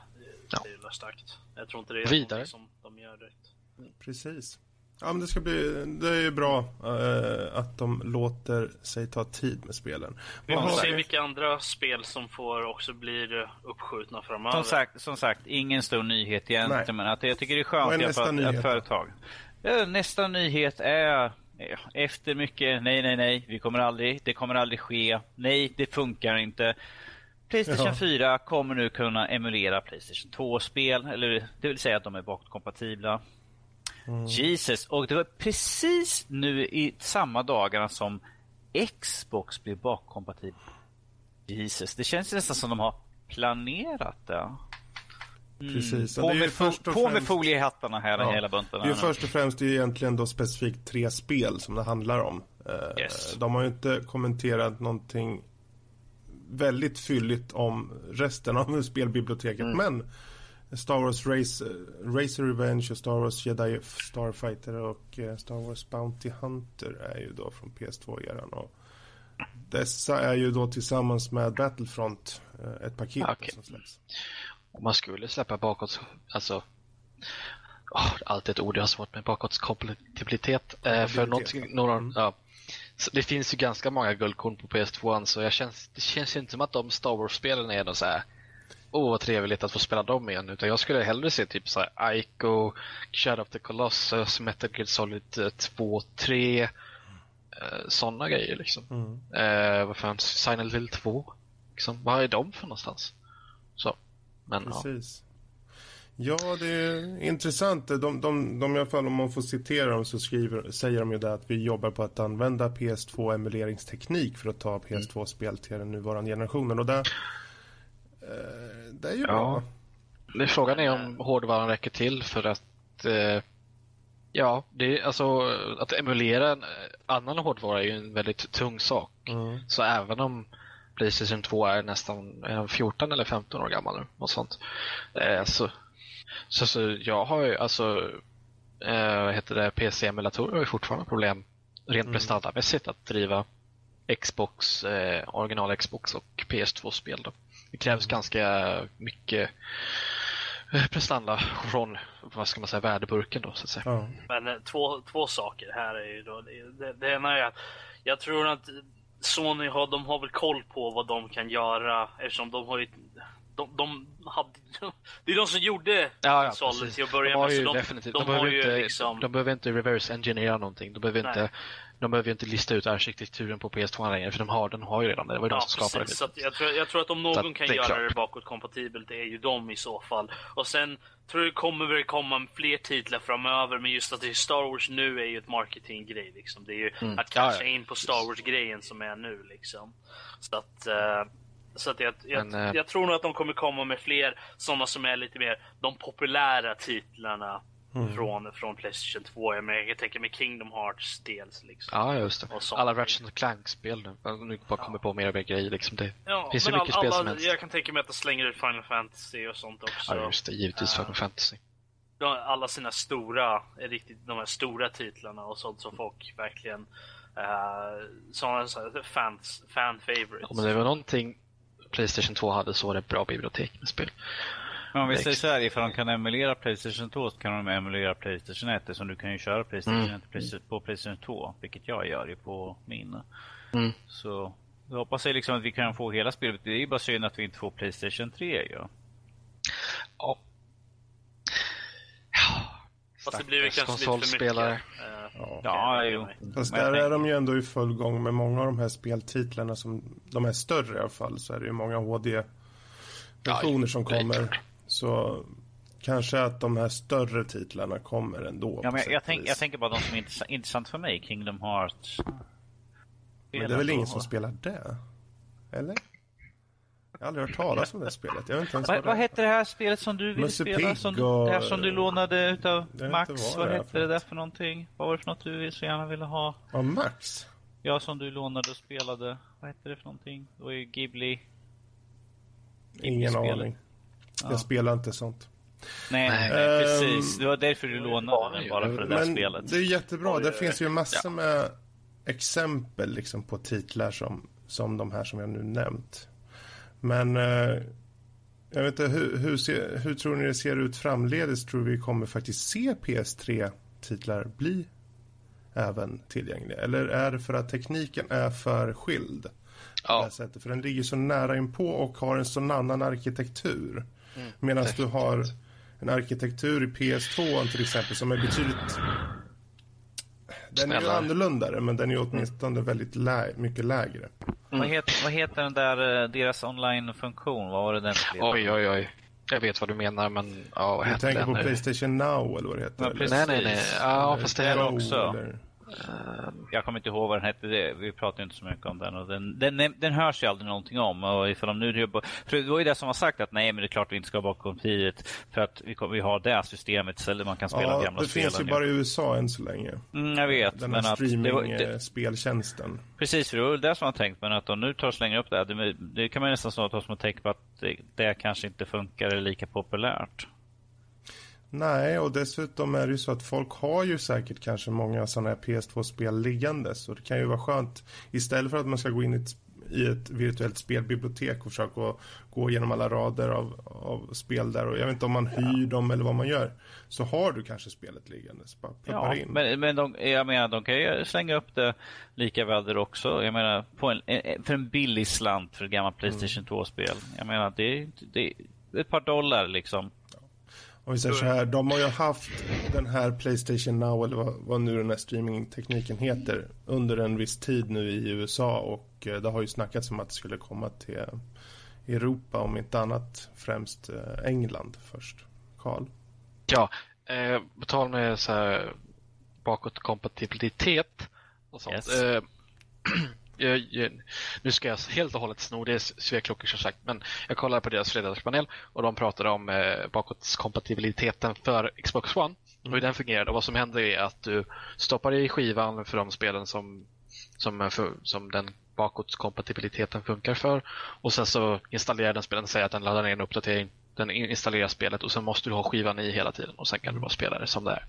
det är ju starkt. Jag tror inte det är Vidare. som de gör direkt. precis. Ja, men det ska bli, det är ju bra eh, att de låter sig ta tid med spelen. Vi får se vilka andra spel som får också blir eh, uppskjutna framöver. Som sagt, som sagt, ingen stor nyhet egentligen, Nej. men att jag tycker det är är skönt nästa fall nyhet att företag. Ja, nästa nyhet är ja, efter mycket nej, nej, nej, vi kommer aldrig, det kommer aldrig ske, nej, det funkar inte. Playstation Ja. 4 kommer nu kunna emulera Playstation 2-spel, eller det vill säga att de är bakåtkompatibla. Mm. Jesus, och det var precis nu i samma dagarna som Xbox blir bakkompatibel. Jesus, det känns nästan som de har planerat det. Mm. Precis. På, det med, fo- på med foliehattarna här, Ja. hela bunten. Det är först och främst det är egentligen då specifikt tre spel som det handlar om. Eh, Yes. De har ju inte kommenterat någonting väldigt fylligt om resten av spelbiblioteket. Mm. Men Star Wars Race, Racer Revenge och Star Wars Jedi Starfighter och eh, Star Wars Bounty Hunter är ju då från PS2-eran. Och dessa är ju då tillsammans med Battlefront eh, ett paket Okej. som släpps. Om man skulle släppa bakåt, alltså åh, alltid ett ord jag har svårt med, bakåtkompatibilitet. Eh, för någonting, några, Mm. ja. Så det finns ju ganska många guldkorn på PS2 så jag känns, det känns ju inte som att de Star Wars-spelen är något så här Åh vad trevligt att få spela dem igen. Utan jag skulle hellre se typ så här Ico, Shadow of the Colossus, Metal Gear Solid eh, 2, 3 eh, Sådana grejer liksom. Mm. Eh, vad fan, Silent Hill 2? Liksom, vad är de för någonstans? Så. Men ja. Precis. Ja, det är intressant. De, de, de i alla fall, om man får citera dem så skriver, säger de ju det att vi jobbar på att använda PS2-emuleringsteknik för att ta PS2-spel till den nuvarande generationen. Och det, eh, det är ju Ja. bra. Det, frågan är om hårdvaran räcker till för att eh, Ja, det är alltså att emulera en annan hårdvara är ju en väldigt tung sak. Mm. Så även om Playstation 2 är nästan är den 14 eller 15 år gammal något sånt. Eh, så, så, så jag har ju alltså eh, vad heter det, PC-emulatorer har ju fortfarande problem rent prestandamässigt att driva Xbox, eh, original Xbox och PS2-spel. Då. Det krävs ganska mycket eh, prestanda från vad ska man säga, värdeburken då så att säga. Ja. Men eh, två, två saker här är ju då. Det, det, det ena är att jag tror att Sony har, de har väl koll på vad de kan göra eftersom de har ju de, de hade, det är de som gjorde Ja, ja, precis. till att börja de med. de, definitivt, de de, behöver ju inte, liksom- de behöver inte reverse engineera någonting. De behöver Nej. inte, de behöver ju inte lista ut arkitekturen på PS2 längre för de har, den har ju redan det. Det var ju de Ja, som skapade precis. det. Så jag, tror, jag tror att om någon att kan det göra klart. det bakåtkompatibelt det är ju de i så fall. Och sen tror jag det kommer väl komma fler titlar framöver men just att det är Star Wars nu är ju ett marketinggrej liksom. Det är ju Mm. att casha ja. in på Star Wars-grejen som är nu liksom. Så att, eh, så att jag, jag, Men, eh, jag tror nog att de kommer komma med fler sådana som är lite mer de populära titlarna Mm. från, från Playstation 2. Jag, menar, jag kan tänka mig Kingdom Hearts dels liksom. Ja, just det. Alla Ratchet Clank-spel nu. Jag nu bara kommer på mer och mer grejer liksom. Det Ja, finns ju men mycket all- spel som alla, helst. Jag kan tänka mig att de slänger ut Final Fantasy och sånt också. Ja, just det. Givetvis Final Fantasy. De alla sina stora, eh, riktigt de här stora titlarna och sånt som folk verkligen uh, sådana så här fans, fan favorites. Om det var någonting Playstation 2 hade så var det ett bra bibliotek med spel. Men om vi säger så här, ifall de kan emulera Playstation 2 så kan de emulera Playstation 1 eftersom du kan ju köra Playstation Mm. 1 Play- på Playstation 2, vilket jag gör ju på min. Mm. Så jag hoppas jag liksom att vi kan få hela spelet. Det är ju bara synd att vi inte får Playstation 3 ju. Ja. Ja. Fast det blir väl kanske lite för mycket. eh, Ja. Ja, jo. Fast där är de ju ändå i full gång med många av de här speltitlarna som de är större i alla fall så är det ju många HD-versioner Ja, som kommer. Så kanske att de här större titlarna kommer ändå. Ja, men jag, tänk, jag tänker bara de som är intressant, intressant för mig, Kingdom Hearts. Men det är väl ingen som spelar det? Eller? Jag har aldrig hört talas om det spelet. Jag vet inte ens Vad, vad vad hette det här spelet som du ville Musse spela? Som, du- och- Det här som du lånade utav Max. vad det hette för det där för någonting? Vad var det för något du så gärna ville ha? Ja, Max. Ja, som du lånade och spelade. Vad hette det för någonting? Det var ju Ghibli. Ingen Ghibli-spelet. aning. Ja. Jag spelar inte sånt. Nej, nej, Ehm, precis. Det var därför du lånade den, bara för det där Men spelet. det är jättebra. Det finns ju massor med exempel liksom på titlar som, som de här som jag nu nämnt. Men eh, jag vet inte, hur, hur, ser, hur tror ni det ser ut framledes? Tror vi kommer faktiskt se PS3-titlar bli även tillgängliga? Eller är det för att tekniken är för skild? Ja, sättet? För den ligger så nära inpå och har en sån annan arkitektur. Medan du har en arkitektur i PS2 till exempel som är betydligt... Den är ju annorlunda men den är ju åtminstone väldigt lä mycket lägre. Vad, heter, vad heter den där, eh, deras online-funktion? Vad var det den oj, oj, oj. Jag vet vad du menar, men ja, vad Du tänker den på nu? Playstation Now eller vad det heter? Ja. Nej, nej, nej. Ja, fast det är är Go, också. eller- Jag kommer inte ihåg vad den hette. Vi pratar ju inte så mycket om den. Och den, den, den hörs ju aldrig någonting om. Och ifall de nu för det var ju det som har sagt att nej, men det är klart vi inte ska ha bakkopiet. För att vi, vi har det systemet istället man kan spela Ja, gamla det spelen. finns ju bara i USA än så länge. Mm, jag vet. Den här det var, det, streaming-speltjänsten. precis, för det var det som jag tänkt. Men att de nu tar och slänger upp det. Det, det kan man nästan snart ta som ett tecken på att det, det kanske inte funkar eller är lika populärt. Nej, och dessutom är det ju så att folk har ju säkert kanske många sådana här PS2-spel liggande. Så det kan ju vara skönt istället för att man ska gå in i ett, i ett virtuellt spelbibliotek och försöka gå igenom alla rader av, av spel där. Och jag vet inte om man hyr dem eller vad man gör. Så har du kanske spelet liggande. Så bara ploppar Ja, in. men, men de, jag menar, de kan ju slänga upp det lika väl där också. Jag menar, en, en- för en billig slant för ett gammalt Playstation 2-spel. Jag menar, det är ett par dollar liksom. Om vi säger så här, de har ju haft den här Playstation Now eller vad, vad nu den här streamingtekniken heter under en viss tid nu i USA och eh, det har ju snackats om att det skulle komma till Europa om inte annat främst eh, England först. Karl? Ja, eh, på tal med så här bakåtkompatibilitet och sånt. Yes. Eh, jag, nu ska jag helt och hållet sno det är Sveklockor som sagt, men jag kollade på deras fredagspanel och de pratade om eh, bakåtkompatibiliteten för Xbox One och hur den fungerar. Och vad som händer är att du stoppar i skivan för de spelen som, som, för, som den bakåtkompatibiliteten funkar för och sen så installerar den spelen, säger att den laddar ner en uppdatering, den in- installerar spelet och sen måste du ha skivan i hela tiden och sen kan du bara spela det som det är.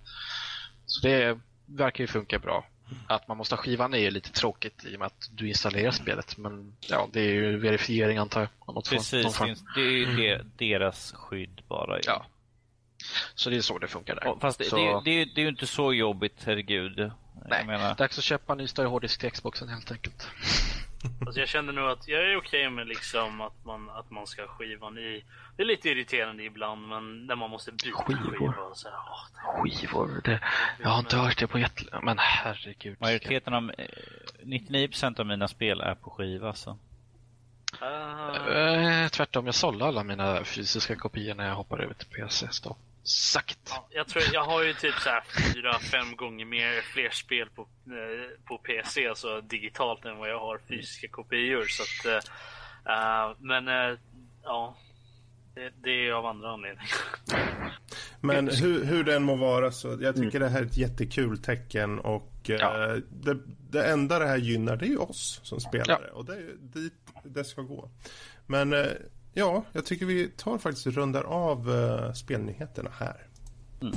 Så det verkar ju funka bra. Att man måste ha skivan är lite tråkigt i och med att du installerar spelet. Men ja, det är ju verifiering antar jag. något Precis, form. det är ju de, deras skydd bara. ju. Ja. Så det är så det funkar där. Och Fast det, så, det, det, det är ju inte så jobbigt, herregud. nej, Jag menar, dags att köpa en ny större hårddisk till Xboxen helt enkelt. Alltså jag känner nog att jag är okej med liksom att man, att man ska ha skivan i. Det är lite irriterande ibland men när man måste byta Skivor. skiva och så här, åh, Skivor, det, jag har inte hört det på jättelänge. Men herregud. majoriteten av, eh, 99% av mina spel är på skiva. Så. Eh, tvärtom, jag sålde alla mina fysiska kopior när jag hoppade över till PC. Så. Sagt. ja, jag tror jag har ju typ så här fyra, fem gånger mer fler spel på, eh, på PC, alltså digitalt än vad jag har fysiska kopior. Så att, eh, eh, men eh, ja, det, det är av andra anledningar. Men hur, hur den må vara så jag tycker det här är ett jättekul tecken och eh, Ja. det, det enda det här gynnar det är ju oss som spelare och det är dit det ska gå. Men eh, ja, jag tycker vi tar faktiskt rundar av uh, spelnyheterna här. Mm.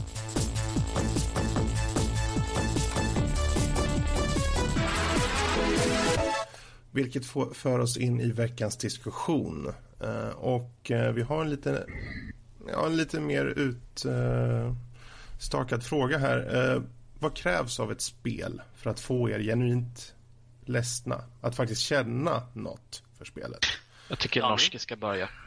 Vilket får, för oss in i veckans diskussion. Uh, och uh, vi har en lite, ja, en lite mer utstakad fråga här. Vad krävs av ett spel för att få er genuint ledsna? Att faktiskt känna något för spelet? Jag tycker Ja, Norske ska börja.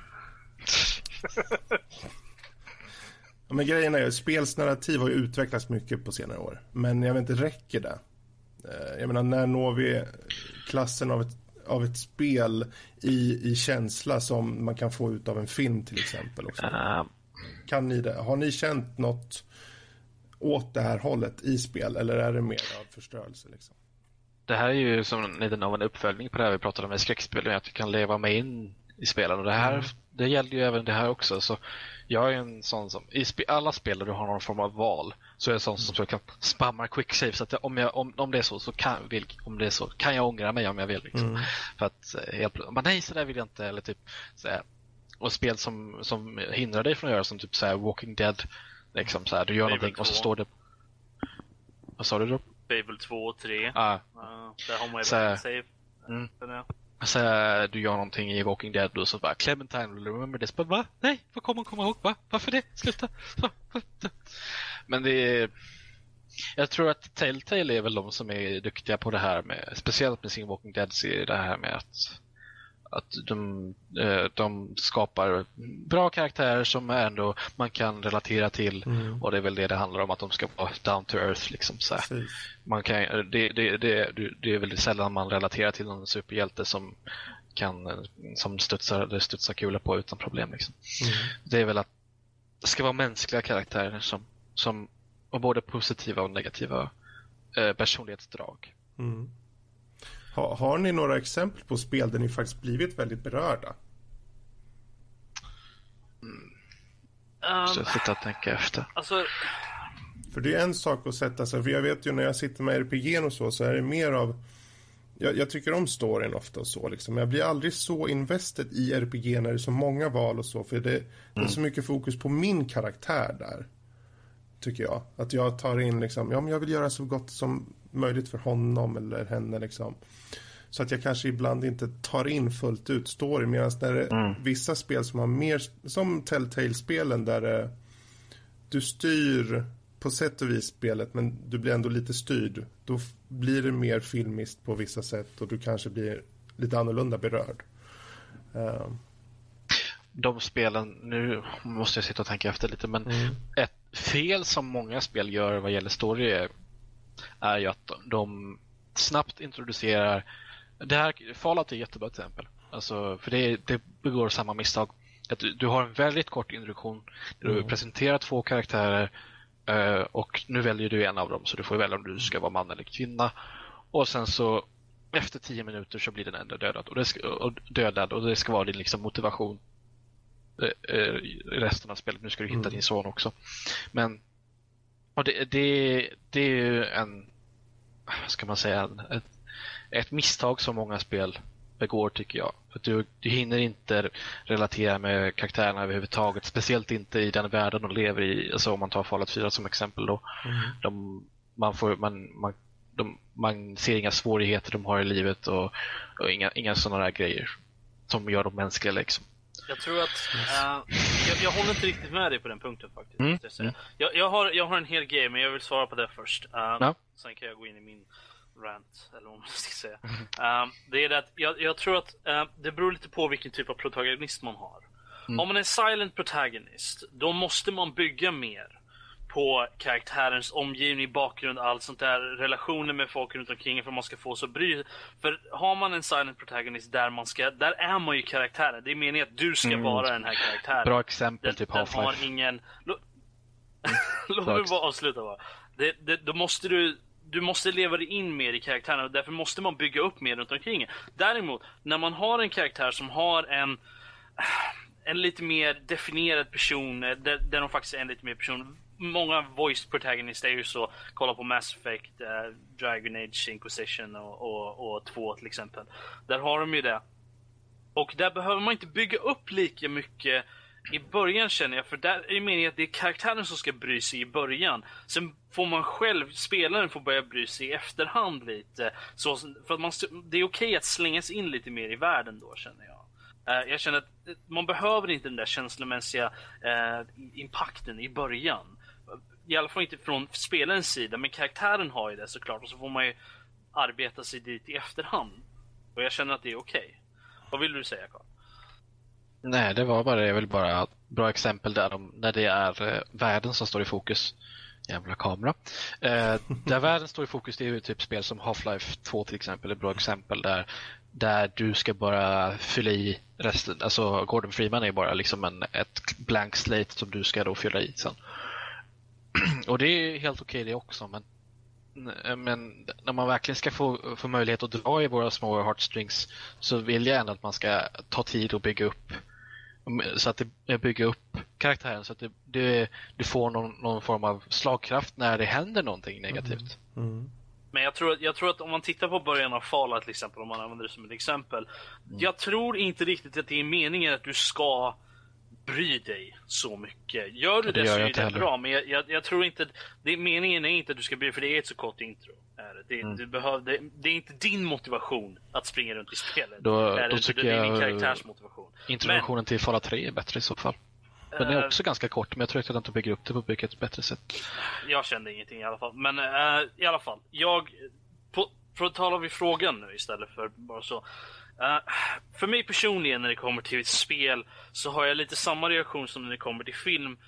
Ja, men grejen är ju, spelsnarrativ har ju utvecklats mycket på senare år. Men jag vet inte, räcker det? Eh, Jag menar, när når vi klassen av ett, av ett spel i, i känsla som man kan få ut av en film till exempel? Också? Eh, Kan ni det? Har ni känt något åt det här hållet i spel eller är det mer av förstörelse? Liksom? Det här är ju som lite av en uppföljning på det här vi pratade om i skräckspel, att vi kan leva med in i spelen. Och det här det gäller ju även det här också. Så jag är en sån som, i sp alla spel där du har någon form av val, så är jag en sån som kan spamma quick save. Så att om, jag, om, om det är så, så kan, vill, om det är så, kan jag ångra mig om jag vill. Liksom. Mm. För att eh, helt men nej så där vill jag inte. Eller typ, så här, och spel som, som hindrar dig från att göra som typ så här, Walking Dead. Liksom så här, du gör Fable någonting och så 2. står det... Vad sa du då? Fable 2 och 3. Ah, Ja, där har man ju Så- bara save. Mm. Så här, du gör någonting i Walking Dead och så bara Clementine remember this. But, va? Nej, vad kommer hon komma ihåg? Va? Varför det? Sluta! Men det är... Jag tror att Telltale är väl de som är duktiga på det här med, speciellt med sin Walking Dead-serie, det här med att att de, eh, de skapar bra karaktärer som ändå man kan relatera till Mm. och det är väl det det handlar om, att de ska vara down to earth liksom så. Man kan, det, det, det, det är väldigt sällan man relaterar till någon superhjälte som kan som studsar, studsar kula på utan problem. Liksom. Mm. Det är väl att det ska vara mänskliga karaktärer som, som har både positiva och negativa eh, personlighetsdrag. Mm. Ha, har ni några exempel på spel där ni faktiskt blivit väldigt berörda? Så Um, jag sitter och tänker efter. alltså, För det är en sak att sätta sig, för jag vet ju när jag sitter med RPG och så, så är det mer av jag, jag tycker om storyn ofta och så liksom. Jag blir aldrig så invested i RPG när det är så många val och så, för det, det är så mycket fokus på min karaktär där. Tycker jag. Att jag tar in liksom, ja men jag vill göra så gott som möjligt för honom eller henne liksom. Så att jag kanske ibland inte tar in fullt ut story medan när det, vissa spel som har mer, som Telltale-spelen där eh, du styr på sätt och vis spelet men du blir ändå lite styrd. Då blir det mer filmiskt på vissa sätt och du kanske blir lite annorlunda berörd. Eh, De spelen, nu måste jag sitta och tänka efter lite, men ett fel som många spel gör vad gäller story är, är ju att de snabbt introducerar det här, Fallout är jättebra exempel. Alltså, för det, det begår samma misstag. Att du, du har en väldigt kort introduktion där du presenterar två karaktärer eh, och nu väljer du en av dem så du får välja om du ska vara man eller kvinna. Och sen så efter tio minuter så blir den enda dödad och, det ska, och dödad och det ska vara din liksom, motivation eh, eh, i resten av spelet. Nu ska du hitta din son också. Men och det, det, det är ju en, vad ska man säga, ett, ett misstag som många spel begår tycker jag. För du, du hinner inte relatera med karaktärerna överhuvudtaget. Speciellt inte i den världen de lever i. Alltså om man tar Fallout 4 som exempel då. De, man, får, man, man, de, man ser inga svårigheter de har i livet och, och inga, inga sådana där grejer som gör dem mänskliga liksom. Jag tror att... eh, jag, jag håller inte riktigt med dig på den punkten faktiskt. Mm, Jag. Jag, jag, har, jag har en hel grej, men jag vill svara på det först. Uh, Ja. Sen kan jag gå in i min rant, eller vad man ska säga. Eh, det är det att jag, jag tror att eh, det beror lite på vilken typ av protagonist man har. Om man är silent protagonist, då måste man bygga mer på karaktärens omgivning, bakgrund, allt sånt där, relationer med folk runt omkring för man ska få så bry För har man en silent protagonist där man ska, där är man ju karaktären. Det är meningen att du ska vara den här karaktären. Bra exempel, Den, typ den har Half-Life. ingen... Lå- Låt mig bara avsluta bara. Det, det, då måste du... Du måste leva dig in mer i karaktären och därför måste man bygga upp mer runt omkring. Däremot, när man har en karaktär som har en en lite mer definierad person, eh, där, där de faktiskt är en lite mer person. Många voice protagonists är ju så, kolla på Mass Effect, eh, Dragon Age Inquisition och, och, och 2 till exempel. Där har de ju det. Och där behöver man inte bygga upp lika mycket i början känner jag, för där är det meningen att det är karaktären som ska bry sig i början. Sen får man själv, spelaren får börja bry sig i efterhand lite. Så, för att man, det är okej att slängas in lite mer i världen då känner jag. Eh, jag känner att eh, man behöver inte den där känslomässiga eh, impacten i början. I alla fall inte från spelarens sida, men karaktären har ju det såklart. Och så får man ju arbeta sig dit i efterhand. Och jag känner att det är okej. Vad vill du säga Carl? Nej, det var bara det. Jag vill bara bra exempel där de, när det är eh, världen som står i fokus. Jävla kamera. Eh, där världen står i fokus det är ju typ spel som Half-Life 2 till exempel. Ett bra exempel där, där du ska bara fylla i resten. Alltså Gordon Freeman är bara liksom en, ett blank slate som du ska då fylla i sen. Och det är helt okej det också men men när man verkligen ska få, få möjlighet att dra i våra små heartstrings så vill jag ändå att man ska ta tid och bygga upp Så att det bygger upp karaktären så att det, det, du får någon, någon form av slagkraft när det händer någonting negativt. Mm. Men jag tror, jag tror att om man tittar på början av Fallout till exempel, om man använder det som ett exempel. Jag tror inte riktigt att det är meningen att du ska bry dig så mycket. Gör du Det det, gör så är det heller. bra, men jag, jag, jag tror inte... Det, meningen är inte att du ska bry dig, för det är ett så kort intro. Är det. Det, Mm. du behöver, det, det är inte din motivation att springa runt i spelet. Då- är det, då tycker det är din karaktärs motivation. Introduktionen till Fallout 3 är bättre i så fall. Den är Eh, också ganska kort, men jag tror att de bygger upp det på ett bättre sätt. Jag kände ingenting i alla fall. Men eh, i alla fall, jag... På, att tala vid frågan nu istället för bara så. Eh, för mig personligen när det kommer till spel så har jag lite samma reaktion som när det kommer till film.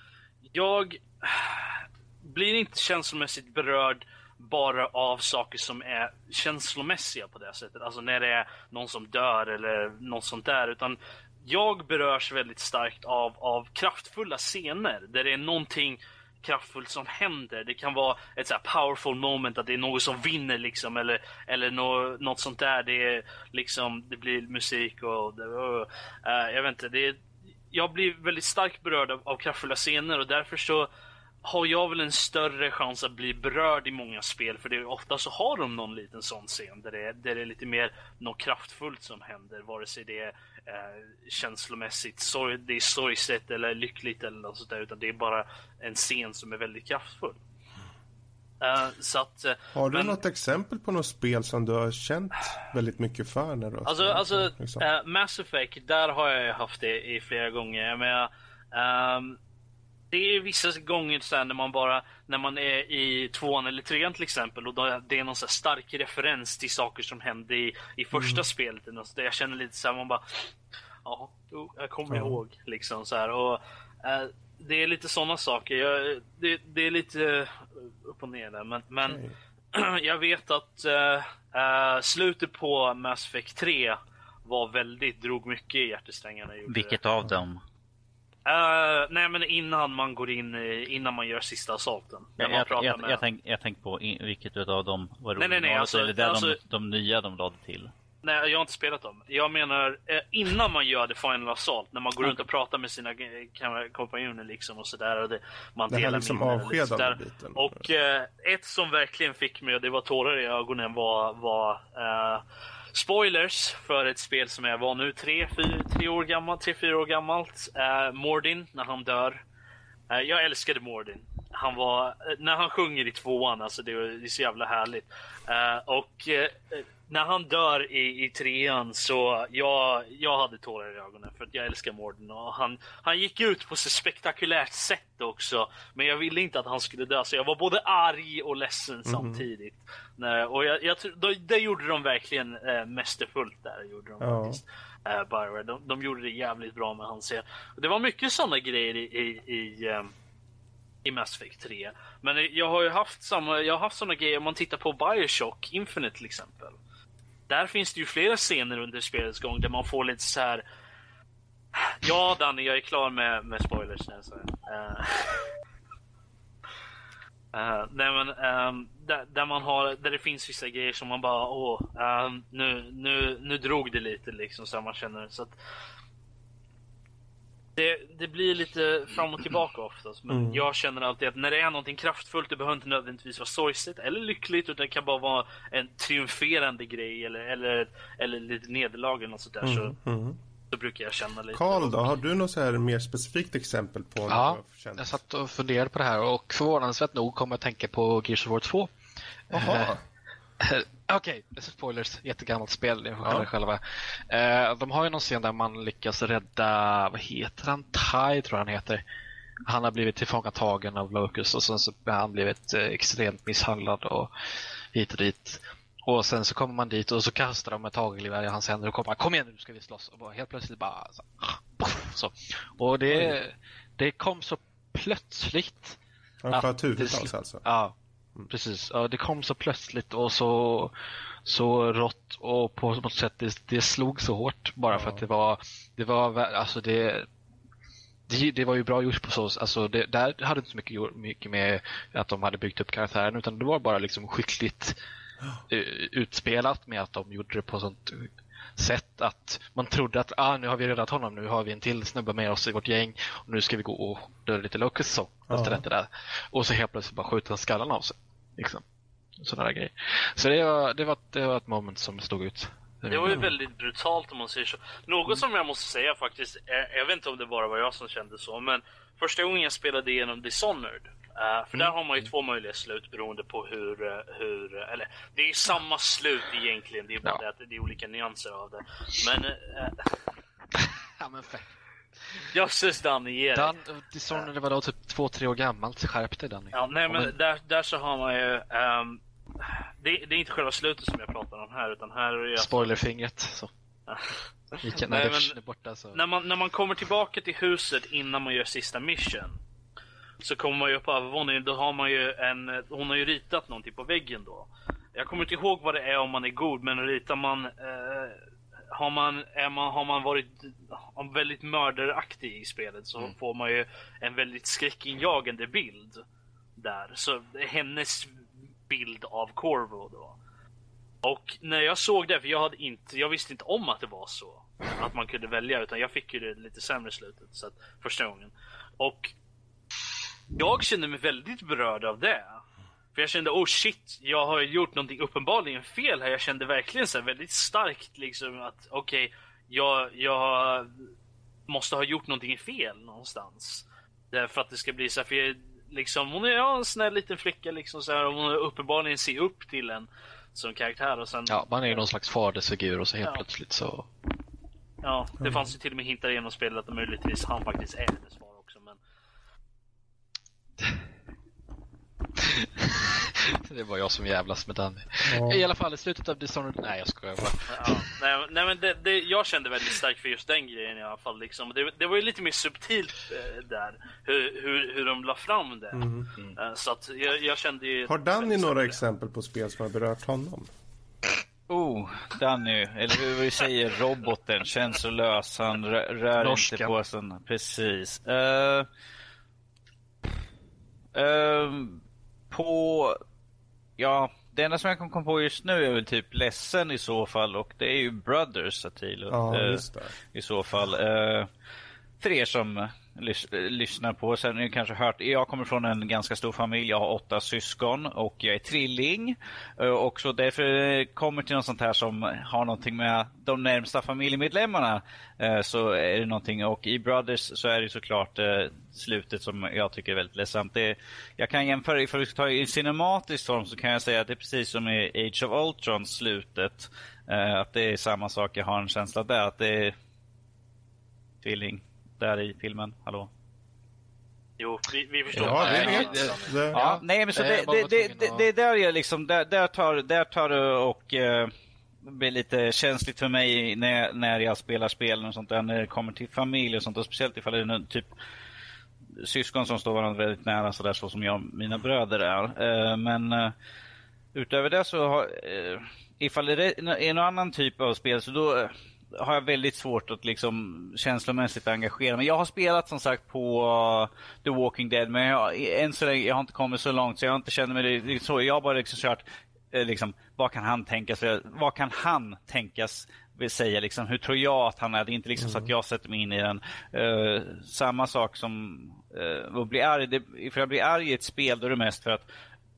Jag eh, blir inte känslomässigt berörd bara av saker som är känslomässiga på det sättet. Alltså när det är någon som dör eller något sånt där. Utan jag berörs väldigt starkt av, av kraftfulla scener där det är någonting kraftfullt som händer. Det kan vara ett så här powerful moment att det är någon som vinner liksom eller, eller nå, något sånt där. Det är liksom, det blir musik och, det, och eh, jag vet inte. Det är, jag blir väldigt starkt berörd av, av kraftfulla scener och därför så har jag väl en större chans att bli berörd i många spel för det är ofta så har de någon liten sån scen där det, är- där det är lite mer något kraftfullt som händer vare sig det är eh, känslomässigt, sorg, det är sorgset eller lyckligt eller något sånt där utan det är bara en scen som är väldigt kraftfull. Eh, så att, eh, Har du men- något exempel på något spel som du har känt väldigt mycket för när du Alltså, spelat alltså liksom? eh, Mass Effect, där har jag haft det i flera gånger. Jag menar, ehm, det är vissa gånger sen när man bara, när man är i tvåan eller trean till exempel och då, det är någon så stark referens till saker som hände i, i första spelet. eller något sånt där. Jag känner lite så här, man bara, ja, jag kommer Ja. ihåg liksom så här. Och, eh, det är lite sådana saker. Jag, det, det är lite upp och ner där. Men, men Okej. jag vet att eh, slutet på Mass Effect 3 var väldigt, drog mycket i hjärtesträngarna. Vilket det. av dem? Eh, nej men innan man går in, innan man gör sista assaulten. När Jag, man jag, pratar jag, med... jag, tänk, jag tänk på in, vilket utav dem var Nej, nej, nej, alltså- eller det alltså- de, de nya de lade till. Nej, jag har inte spelat dem. Jag menar eh, innan man gör det final assault, när man går runt Okej. och pratar med sina kompanjoner liksom och sådär. Och det, man Det här delar liksom minnen och lite sådär. avskedande biten. Och eh, ett som verkligen fick mig, och det var tårar i ögonen, var, var eh, spoilers för ett spel som jag var nu tre, fyra, tre år gammalt, tre, fyra år gammalt. Uh, Mordin, när han dör. Uh, jag älskade Mordin. Han var, eh, när han sjunger i tvåan, alltså det, det är så jävla härligt. Eh, och eh, när han dör i, i trean så jag, jag hade tårar i ögonen för att jag älskar Morden och han, han gick ut på så spektakulärt sätt också. Men jag ville inte att han skulle dö så jag var både arg och ledsen samtidigt. Nej, och jag, jag, det gjorde de verkligen eh, mästerfullt där. Gjorde de Ja. faktiskt. Eh, Bioware. de, de gjorde det jävligt bra med hans. Det var mycket sådana grejer i, i, i ehm, i Mass Effect 3. Men jag har ju haft samma, jag har haft såna grejer om man tittar på Bioshock Infinite till exempel. Där finns det ju flera scener under spelets gång där man får lite så här. Ja Danny, jag är klar med, med spoilers nu. Så. Uh, uh, nej men, um, där, där man har, där det finns vissa grejer som man bara, åh, um, nu, nu, nu drog det lite liksom så man känner. Så att, det, det blir lite fram och tillbaka oftast. Men Mm. jag känner alltid att när det är någonting kraftfullt, det behöver inte nödvändigtvis vara sorgset eller lyckligt. Utan det kan bara vara en triumferande grej eller, eller, eller lite nederlag eller något sånt där. Så, Mm, mm. så brukar jag känna lite. Karl då, har du något så här mer specifikt exempel på Ja, känt? jag satt och funderade på det här och förvånansvärt nog kom jag att tänka på Gears of War 2. Jaha. Okej, det är spoilers. Jättegammalt spel, ni får Ja. er själva. Eh, de har ju någon scen där man lyckas rädda, vad heter han? Tai tror jag han heter. Han har blivit tillfångatagen av Locus och sen så har han blivit eh, extremt misshandlad och hit och dit. Och sen så kommer man dit och så kastar de ett hagelgevär i hans händer och kommer kom igen nu ska vi slåss. Och bara, helt plötsligt bara så, så. Och det, det kom så plötsligt. Ja, för att tutals det- alltså. Ja, precis. Ja, det kom så plötsligt och så, så rått och på något sätt det, det slog så hårt bara för Ja. att det var, det var, alltså det, det, det var ju bra gjort på så alltså det, där hade inte så mycket, mycket med att de hade byggt upp karaktären utan det var bara liksom skickligt eh, utspelat med att de gjorde det på sånt sett att man trodde att ah, nu har vi räddat honom, nu har vi en till snubbe med oss i vårt gäng och nu ska vi gå och döda lite Locust och Ja. Och så helt plötsligt bara skjuter han skallen av sig. Liksom. Sådana där grejer. Så det var, det, var, det var ett moment som stod ut. Det var ju väldigt brutalt om man säger så. Något som jag måste säga faktiskt, är, jag vet inte om det bara var jag som kände så, men första gången jag spelade igenom Dishonored, eh, för där har man ju två möjliga slut beroende på hur, eh, hur eh, eller det är ju samma slut egentligen, det är bara Ja. det att det är olika nyanser av det. Men, uh, Ja, men. Jösses Danny, ge. Dan, Dishonored var då typ två, tre år gammalt. Skärp dig Danny. Ja, nej men men- där, där så har man ju, ehm, det, det är inte själva slutet som jag pratar om här, utan här är det ju Spoilerfingret. Så. När Nej, det men- borta så... när man, när man kommer tillbaka till huset innan man gör sista mission så kommer man ju upp på övervåningen. Då har man ju en, hon har ju ritat någonting på väggen då. Jag kommer inte ihåg vad det är om man är god, men ritar man, eh, har man, är man, har man varit väldigt mördaraktig i spelet så får man ju en väldigt skräckinjagande bild där. Så hennes bild av Corvo då. Och när jag såg det, för jag, hade inte, jag visste inte om att det var så. Att man kunde välja, utan jag fick ju det lite sämre i slutet. Så att, första gången. Och jag kände mig väldigt berörd av det. För jag kände, oh shit, jag har gjort någonting uppenbarligen fel här. Jag kände verkligen så här väldigt starkt liksom att okej, jag, jag måste ha gjort någonting fel någonstans. Det- För att det ska bli så här, för jag, liksom, hon är ja, en snäll liten flicka liksom så här, och hon uppenbarligen ser upp till en som karaktär och sen Ja, man är ju någon slags fadersfigur och så helt Ja. plötsligt så... Ja, det fanns ju till och med hintar genom spelet att möjligtvis han faktiskt är hennes far också. Men det var jag som jävlas med Danny. Ja. I alla fall i slutet av Dishonored... Nej, jag skojar bara. Ja, nej, nej men det, det, jag kände väldigt starkt för just den grejen i alla fall. Liksom. Det, det var ju lite mer subtilt eh, där, hur, hur, hur de la fram det. Eh, så att jag, jag kände ju... Har Danny några starkt exempel på spel som har berört honom? Oh, Danny, eller hur vi säger, roboten, känslolös, han rö- rör Norska. inte på sig. Precis. Eh, ehm, på, ja, det enda som jag kan komma på just nu är väl typ ledsen i så fall och det är ju Brothers, Attilo. Ja, Eh, i så fall. Eh, för er som lys- lyssnar på, sen har ni kanske hört, jag kommer från en ganska stor familj, jag har åtta syskon och jag är trilling. Eh, och så därför eh, kommer till något sånt här som har någonting med de närmsta familjemedlemmarna. Eh, så är det någonting, och i Brothers så är det såklart slutet som jag tycker är väldigt ledsamt. Det, jag kan jämföra, ifall vi ska ta i cinematisk form så kan jag säga att det är precis som i Age of Ultron slutet. Att det är samma sak, jag har en känsla där. Att det är tvilling där i filmen. Hallå? Jo, vi, vi förstår. Ja, vi Nej, vet. det- Det, Ja, nej men så det, det, det, det, det är där jag liksom, där, där tar, där tar det och eh, blir lite känsligt för mig när, när jag spelar spel och sånt där, när det kommer till familj och sånt, och speciellt ifall det är någon typ syskon som står varandra väldigt nära sådär så som jag och mina bröder är. Eh, men eh, utöver det så har, eh, ifall det är någon annan typ av spel så då eh, har jag väldigt svårt att liksom känslomässigt engagera mig. Jag har spelat som sagt på uh, The Walking Dead men jag, än så länge jag har inte kommit så långt så jag har inte känner mig det, så. Jag har bara liksom kört eh, liksom, vad kan han tänkas vad kan han tänkas säga liksom, hur tror jag att han är? Det är inte liksom så att jag sätter mig in i den. Eh, samma sak som uh, att bli arg. Det, för jag blir arg i ett spel då är det mest för att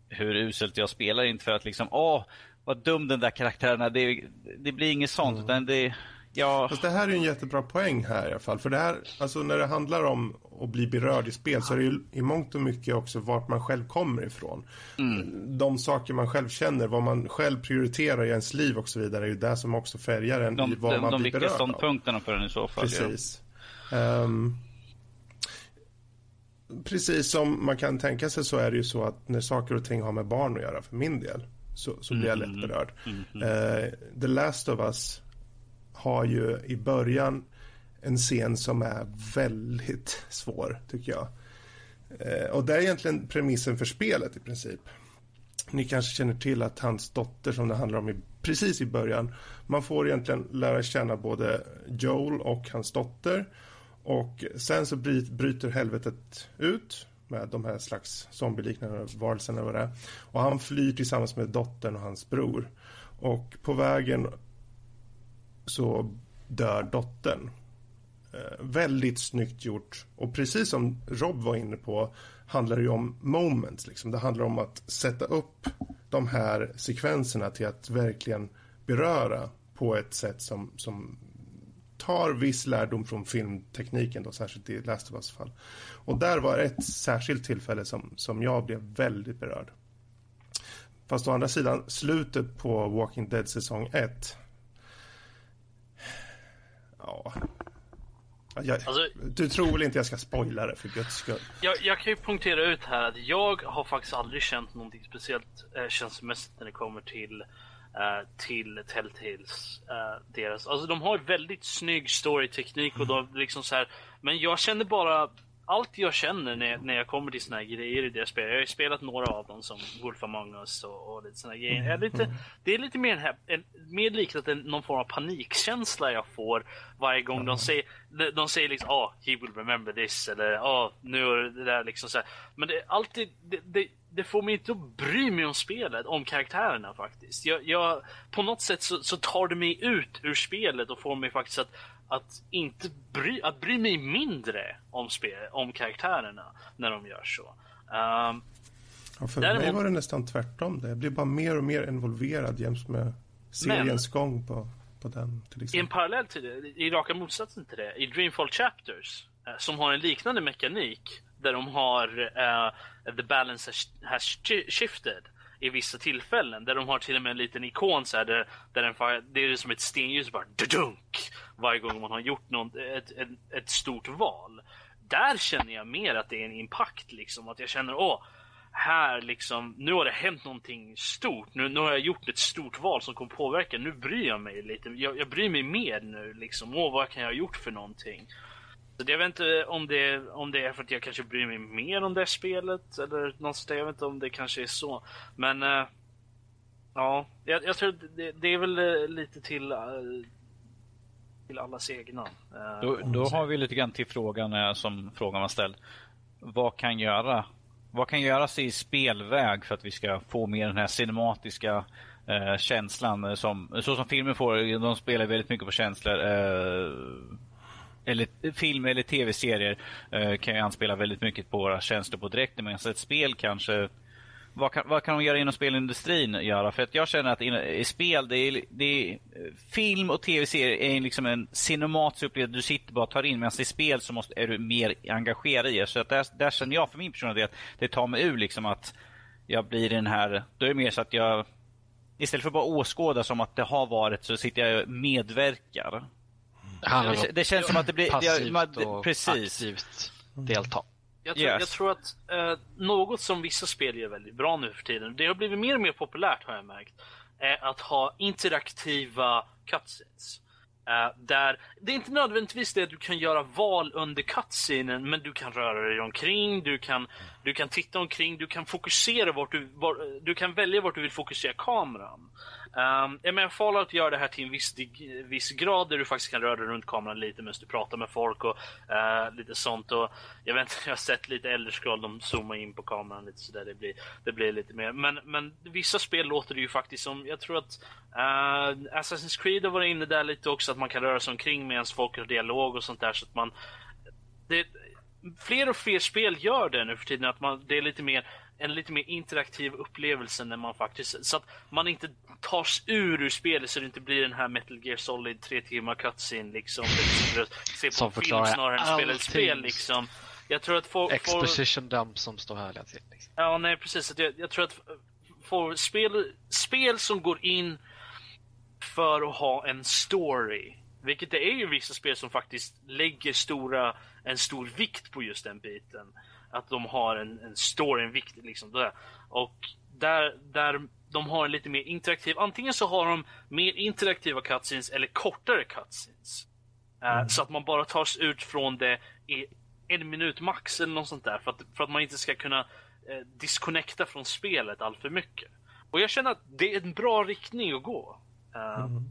hur uselt jag spelar, inte för att liksom, åh, vad dum den där karaktären är. Det, det blir inget sånt, utan det, ja, Fast det här är en jättebra poäng här i alla fall. För det här, alltså när det handlar om att bli berörd i spel så är det ju i mångt och mycket också vart man själv kommer ifrån. De saker man själv känner, vad man själv prioriterar i ens liv och så vidare är ju det som också färgar en i de, vad de, man de blir viktiga berörd av. ståndpunkterna för den i så fall. Precis. Ehm, precis som man kan tänka sig så är det ju så att när saker och ting har med barn att göra, för min del, så, så blir jag lätt berörd. Eh, The Last of Us har ju i början en scen som är väldigt svår, tycker jag. Eh, och det är egentligen premissen för spelet i princip. Ni kanske känner till att hans dotter som det handlar om i, precis i början, man får egentligen lära känna både Joel och hans dotter. Och sen så bryter helvetet ut med de här slags zombieliknande varelserna och det. Och han flyr tillsammans med dottern och hans bror. Och på vägen så dör dottern. Eh, väldigt snyggt gjort. Och precis som Rob var inne på handlar det ju om moments. Liksom. Det handlar om att sätta upp de här sekvenserna till att verkligen beröra på ett sätt som, som tar viss lärdom från filmtekniken, då, särskilt i Last of Us fall. Och där var ett särskilt tillfälle som, som jag blev väldigt berörd. Fast å andra sidan, slutet på Walking Dead säsong 1 Ja. Jag, alltså, du tror väl inte jag ska spoila det för guds skull? Jag, jag kan ju punktera ut här att jag har faktiskt aldrig känt någonting speciellt eh, känslomässigt när det kommer till Uh, till Telltales. Uh, deras, alltså de har väldigt snygg storyteknik och de liksom så här, Men jag känner bara allt jag känner när, när jag kommer till såna här grejer i deras spel. Jag har ju spelat några av dem som Wolf Among Us och, och lite såna grejer. Mm. Är lite, det är lite mer, en, mer likt en, någon form av panikkänsla jag får varje gång mm. de säger, de, de säger liksom ah, he will remember this eller ja, oh, nu är det där liksom så här. Men det alltid, det, det, det, får mig inte att bry mig om spelet, om karaktärerna faktiskt. Jag, jag på något sätt så, så tar det mig ut ur spelet och får mig faktiskt att att inte bry, att bry mig mindre om, spel, om karaktärerna när de gör så. Um, ja, för däremot, mig var det nästan tvärtom. Det. Jag blir bara mer och mer involverad jäms med seriens men, gång på, på den. Till exempel. I en parallell till det, i raka motsatsen till det, i Dreamfall Chapters, eh, som har en liknande mekanik där de har uh, The balance has, has shifted i vissa tillfällen. Där de har till och med en liten ikon så här, där, där den, det är som ett stenljus bara dunk varje gång man har gjort något, ett, ett, ett, stort val. Där känner jag mer att det är en impact liksom. Att jag känner åh, här liksom, nu har det hänt någonting stort. Nu, nu har jag gjort ett stort val som kommer påverka. Nu bryr jag mig lite. Jag, jag bryr mig mer nu liksom. Åh, vad kan jag ha gjort för någonting? Så jag vet inte om det, om det är för att jag kanske bryr mig mer om det spelet eller något Jag vet inte om det kanske är så. Men äh, ja, jag, jag tror det, det, är väl eh, lite till, eh, till allas egna. Då, då har vi lite grann till frågan som frågan var ställd. Vad kan göra vad kan göras i spelväg för att vi ska få mer den här cinematiska eh, känslan som, så som filmen får. De spelar väldigt mycket på känslor. Eh, eller film eller tv-serier eh, kan ju anspela väldigt mycket på våra känslor på direkt. Medan ett spel kanske vad kan, vad kan de göra inom spelindustrin göra? För att jag känner att i, spel, det är, det är, film och tv-serier är liksom en cinematisk upplevelse du sitter bara och tar in. Medan i spel så måste, är du mer engagerad i det. Så att där, där känner jag för min personlighet att det tar mig ur liksom att jag blir den här, då är det mer så att jag istället för att bara åskåda som att det har varit så sitter jag och medverkar. Det, det, känns som att det blir... Passivt man, och precis. aktivt delta. Jag tror, yes. jag tror att eh, något som vissa spel gör väldigt bra nu för tiden, det har blivit mer och mer populärt har jag märkt, är att ha interaktiva cutscenes. Uh, där, det är inte nödvändigtvis det att du kan göra val under cutscenen, men du kan röra dig omkring, du kan, du kan titta omkring, du kan fokusera vart du, var, du kan välja vart du vill fokusera kameran. Ehm, um, jag menar, Fallout gör det här till en viss, viss grad där du faktiskt kan röra dig runt kameran lite medan du pratar med folk och uh, lite sånt. Och jag vet inte, jag har sett lite äldre scroll, de zoomar in på kameran lite sådär. Det blir, det blir lite mer. Men, men vissa spel låter det ju faktiskt som, jag tror att uh, Assassin's Creed har varit inne där lite också, att man kan röra sig omkring medan folk har dialog och sånt där. Så att man, det, fler och fler spel gör det nu för tiden, att man, det är lite mer en lite mer interaktiv upplevelse när man faktiskt, så att man inte tas ur ur spelet så det inte blir den här Metal Gear Solid tre timmar cutscene liksom. Se på som film snarare än spela ett spel liksom. Jag tror att folk Exposition får... dump som står här hela tiden. Liksom. Ja, nej precis. Jag, jag tror att får spel, spel som går in för att ha en story. Vilket det är ju vissa spel som faktiskt lägger stora, en stor vikt på just den biten att de har en, en story, en viktig liksom. Där. Och där, där de har en lite mer interaktiv, antingen så har de mer interaktiva cutscenes eller kortare cutscenes. Eh, mm. Uh, så att man bara tas ut från det i en minut max eller något sånt där. För att, för att man inte ska kunna uh, disconnecta från spelet allt för mycket. Och jag känner att det är en bra riktning att gå. Uh, mm.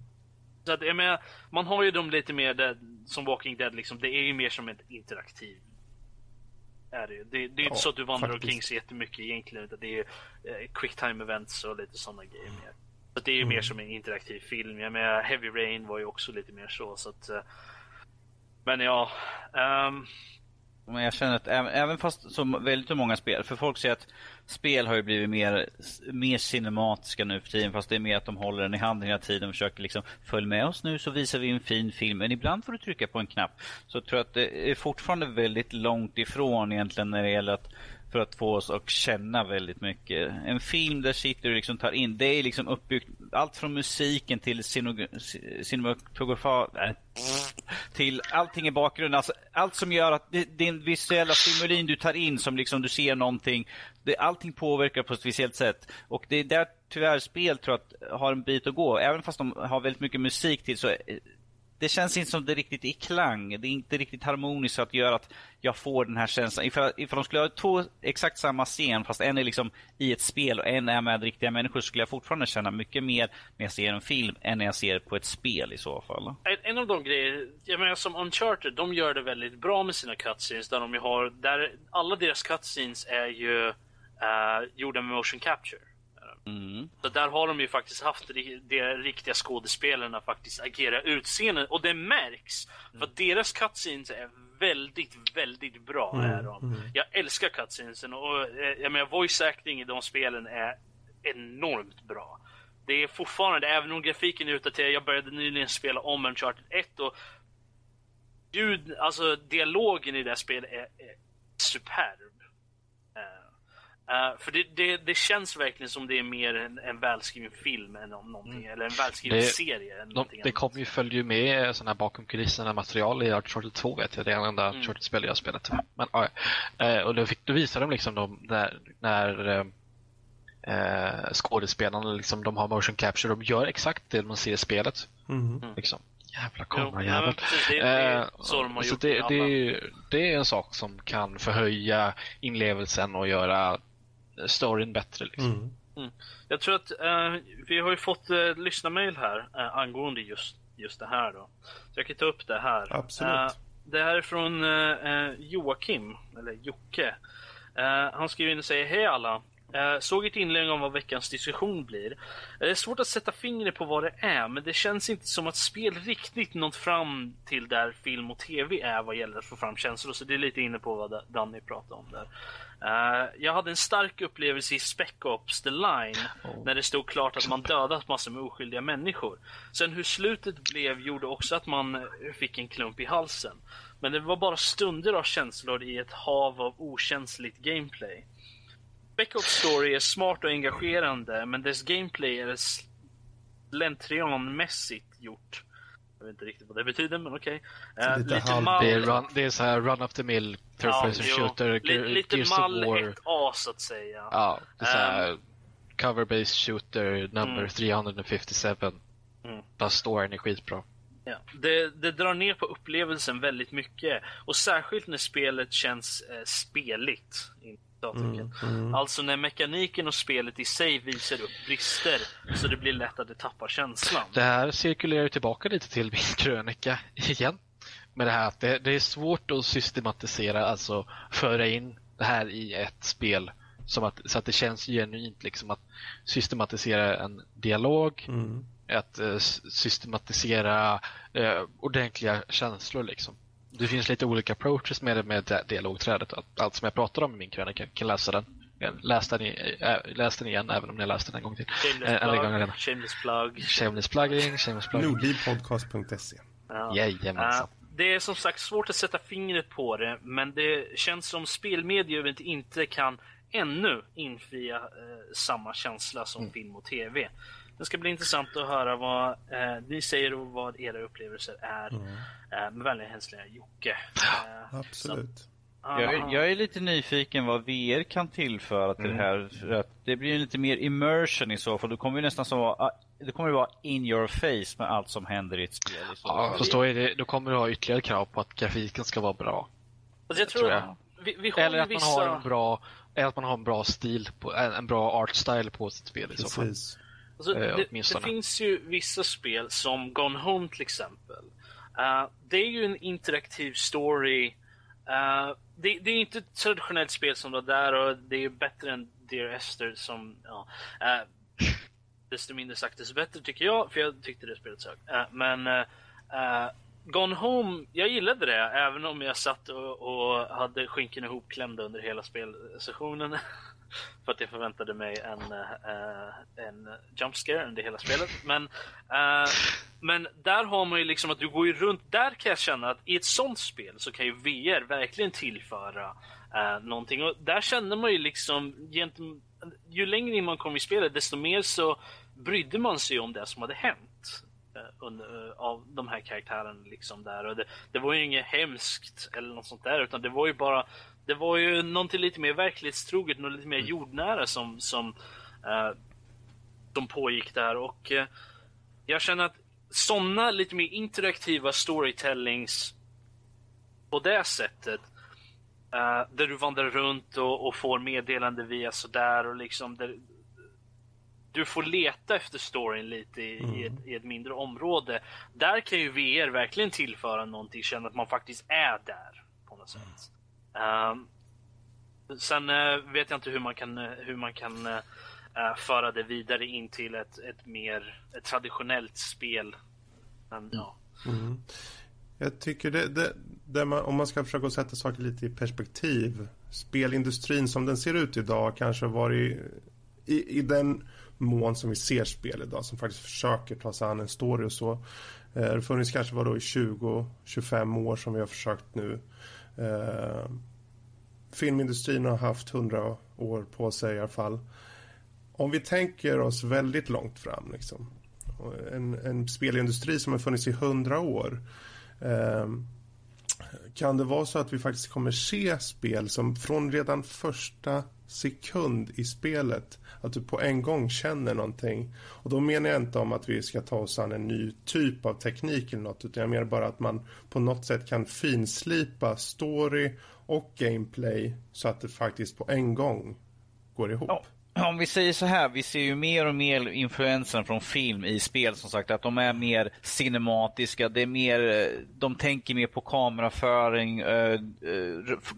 Så att, jag menar, man har ju dem lite mer där, som Walking Dead, liksom, det är ju mer som ett interaktiv är det Det, det är ja, inte så att du vandrar faktiskt. omkring så jättemycket egentligen. Utan det är eh, quick time events och lite sådana grejer mer. Så det är ju mer som en interaktiv film. Jag menar, Heavy Rain var ju också lite mer så. så att, eh, men ja. ehm, men jag känner att även, även fast som väldigt många spel, för folk säger att spel har ju blivit mer, mer cinematiska nu för tiden fast det är mer att de håller den i handen hela tiden och försöker liksom följ med oss nu så visar vi en fin film. Men ibland får du trycka på en knapp. Så jag tror att det är fortfarande väldigt långt ifrån egentligen när det gäller att för att få oss att känna väldigt mycket. En film där sitter du liksom tar in, det är liksom uppbyggt, allt från musiken till cinematografa, äh, till allting i bakgrunden. Alltså, allt som gör att din visuella stimulin du tar in som liksom du ser någonting, det, allting påverkar på ett speciellt sätt. Och det är där tyvärr spel tror jag att har en bit att gå. Även fast de har väldigt mycket musik till så eh, det känns inte som det är riktigt i klang. Det är inte riktigt harmoniskt så att göra att jag får den här känslan. Ifall, ifall de skulle ha två exakt samma scen fast en är liksom i ett spel och en är med riktiga människor skulle jag fortfarande känna mycket mer när jag ser en film än när jag ser på ett spel i så fall. En, en av de grejer, jag menar som Uncharted, de gör det väldigt bra med sina cutscenes där de har, där alla deras cutscenes är ju uh, gjorda med motion capture. Mm. Så där har de ju faktiskt haft de, de riktiga skådespelarna faktiskt agera utseende och det märks. För att deras cutscenes är väldigt, väldigt bra. Mm, Är de. Jag älskar cutscenesen och eh, jag menar voice acting i de spelen är enormt bra. Det är fortfarande, även om grafiken är utdaterad, jag började nyligen spela om Uncharted 1 och ljud, alltså dialogen i det här spelet är, är superb. Uh, för det, det, det, känns verkligen som det är mer en, en välskriven film än om någonting, mm. eller en välskriven Det- serie. Än De, det kommer ju följa med sådana här bakom kulisserna material i Uncharted 2 vet jag. Det är det enda Mm. Uncharted-spel jag har spelat. Men, eh, och då, fick, då visar de liksom de, när, när eh, eh, skådespelarna liksom, de har motion capture. De gör exakt det man ser i spelet. Mm. Liksom. Jävla kamerajävel. det, det Eh, så det, det, det är en sak som kan förhöja inlevelsen och göra storyn bättre. Liksom. Mm. Jag tror att eh, vi har ju fått uh, lyssna-mail här eh, angående just, just det här då. Så jag kan ta upp det här. Absolut. Eh, det här är från eh, eh, Joakim, eller Jocke. Eh, han skriver in och säger Hej alla! Eh, såg ett inlägg om vad veckans diskussion blir. Eh, Det är svårt att sätta fingret på vad det är, men det känns inte som att spel riktigt nått fram till där film och tv är vad gäller att få fram känslor. Så det är lite inne på vad Danny pratade om där. Eh, jag hade en stark upplevelse i Spec Ops The Line när det stod klart att man dödat massor med oskyldiga människor. Sen hur slutet blev gjorde också att man fick en klump i halsen. Men det var bara stunder av känslor i ett hav av okänsligt gameplay. Ops Story är smart och engagerande, men dess gameplay är slentrianmässigt gjort. Jag vet inte riktigt vad det betyder, men okej. Eh, Lite lite halv- mal... Det är, run, det är så här run up the mill, third Ja, person jo. shooter, lite Gears of mall War. 1A så att säga. Ja, det är så här Ehm. cover-based shooter number Mm. 357. Mm. Där storyn är skitbra. Ja. Det, det drar ner på upplevelsen väldigt mycket. Och särskilt när spelet känns eh, speligt. I citattecken. Mm. Alltså när mekaniken och spelet i sig visar upp brister. Så det blir lätt att det tappar känslan. Det här cirkulerar ju tillbaka lite till min krönika igen. Med det här att det, det är svårt att systematisera, alltså föra in det här i ett spel. Som att, så att det känns genuint liksom att systematisera en dialog, Mm. att eh, systematisera eh, ordentliga känslor liksom. Det finns lite olika approaches med det med di- dialogträdet. Allt, allt som jag pratar om i min krönika, kan läsa den. Läs den, i, äh, läs den igen även om ni har läst den en gång till. Shameless Eh, gång plug. Shameless plug. Shameless plugging, shameless plugging. Nordlivpodcast.se Ja. Jajamensan. Eh, det är som sagt svårt att sätta fingret på det, men det känns som spelmediet inte kan ännu infria eh, samma känsla som Mm. film och tv. Det ska bli intressant att höra vad eh, ni säger och vad era upplevelser är. Mm. Eh, med vänliga hälsningar Jocke. Eh, Absolut. så- Jag, är- jag är lite nyfiken vad VR kan tillföra till Mm. det här. För att det blir ju lite mer immersion i så fall. Det kommer ju nästan så vara, det kommer ju vara in your face med allt som händer i ett spel. I så Ja, fast då, är det, då kommer du ha ytterligare krav på att grafiken ska vara bra. Alltså, jag tror, tror jag. Vi, vi har Eller att man vissa... har en bra, eller att man har en bra stil, på, en, bra art style på sitt spel i så fall. Alltså, Eh, det, det finns ju vissa spel som Gone Home till exempel. Eh, det är ju en interaktiv story. Eh, det, det är inte ett traditionellt spel som det där och det är bättre än Dear Esther som... Ja. Eh, desto mindre sagt desto bättre tycker jag, för jag tyckte det spelet sög. Uh, men uh, Gone Home, jag gillade det även om jag satt och, och hade skinken ihopklämda under hela spelsessionen. för att jag förväntade mig en, uh, en jump scare under hela spelet. Men, uh, men där har man ju liksom att du går ju runt. Där kan jag känna att i ett sånt spel så kan ju VR verkligen tillföra uh, någonting. Och där känner man ju liksom gentemot ju längre in man kom i spelet desto mer så brydde man sig om det som hade hänt under, av de här karaktärerna liksom där. Och det, det, var ju inget hemskt eller något sånt där utan det var ju bara det var ju någonting lite mer verklighetstroget, något lite mer jordnära som, som, uh, som pågick där. Och uh, jag känner att sådana lite mer interaktiva storytellings på det sättet uh, där du vandrar runt och, och får meddelande via sådär och liksom där, du får leta efter storyn lite i, mm. i, ett, i, ett, mindre område. Där kan ju VR verkligen tillföra någonting, känna att man faktiskt är där på något sätt. Um, sen uh, vet jag inte hur man kan, eh, hur man kan uh, föra det vidare in till ett, ett mer ett traditionellt spel. Men, ja. Mm. Jag tycker det, det, det man, om man ska försöka sätta saker lite i perspektiv. Spelindustrin som den ser ut idag kanske varit i, i den mån som vi ser spel idag som faktiskt försöker ta sig an en story och så. Det har funnits kanske var då i 20-25 år som vi har försökt nu Eh, filmindustrin har haft hundra år på sig i alla fall. Om vi tänker oss väldigt långt fram, liksom. en, en spelindustri som har funnits i hundra år. Eh, kan det vara så att vi faktiskt kommer se spel som från redan första sekund i spelet att du på en gång känner någonting. Och då menar jag inte om att vi ska ta oss an en ny typ av teknik eller något utan jag menar bara att man på något sätt kan finslipa story och gameplay så att det faktiskt på en gång går ihop. Ja om vi säger så här, vi ser ju mer och mer influensen från film i spel som sagt. Att de är mer cinematiska, det är mer, de tänker mer på kameraföring, äh,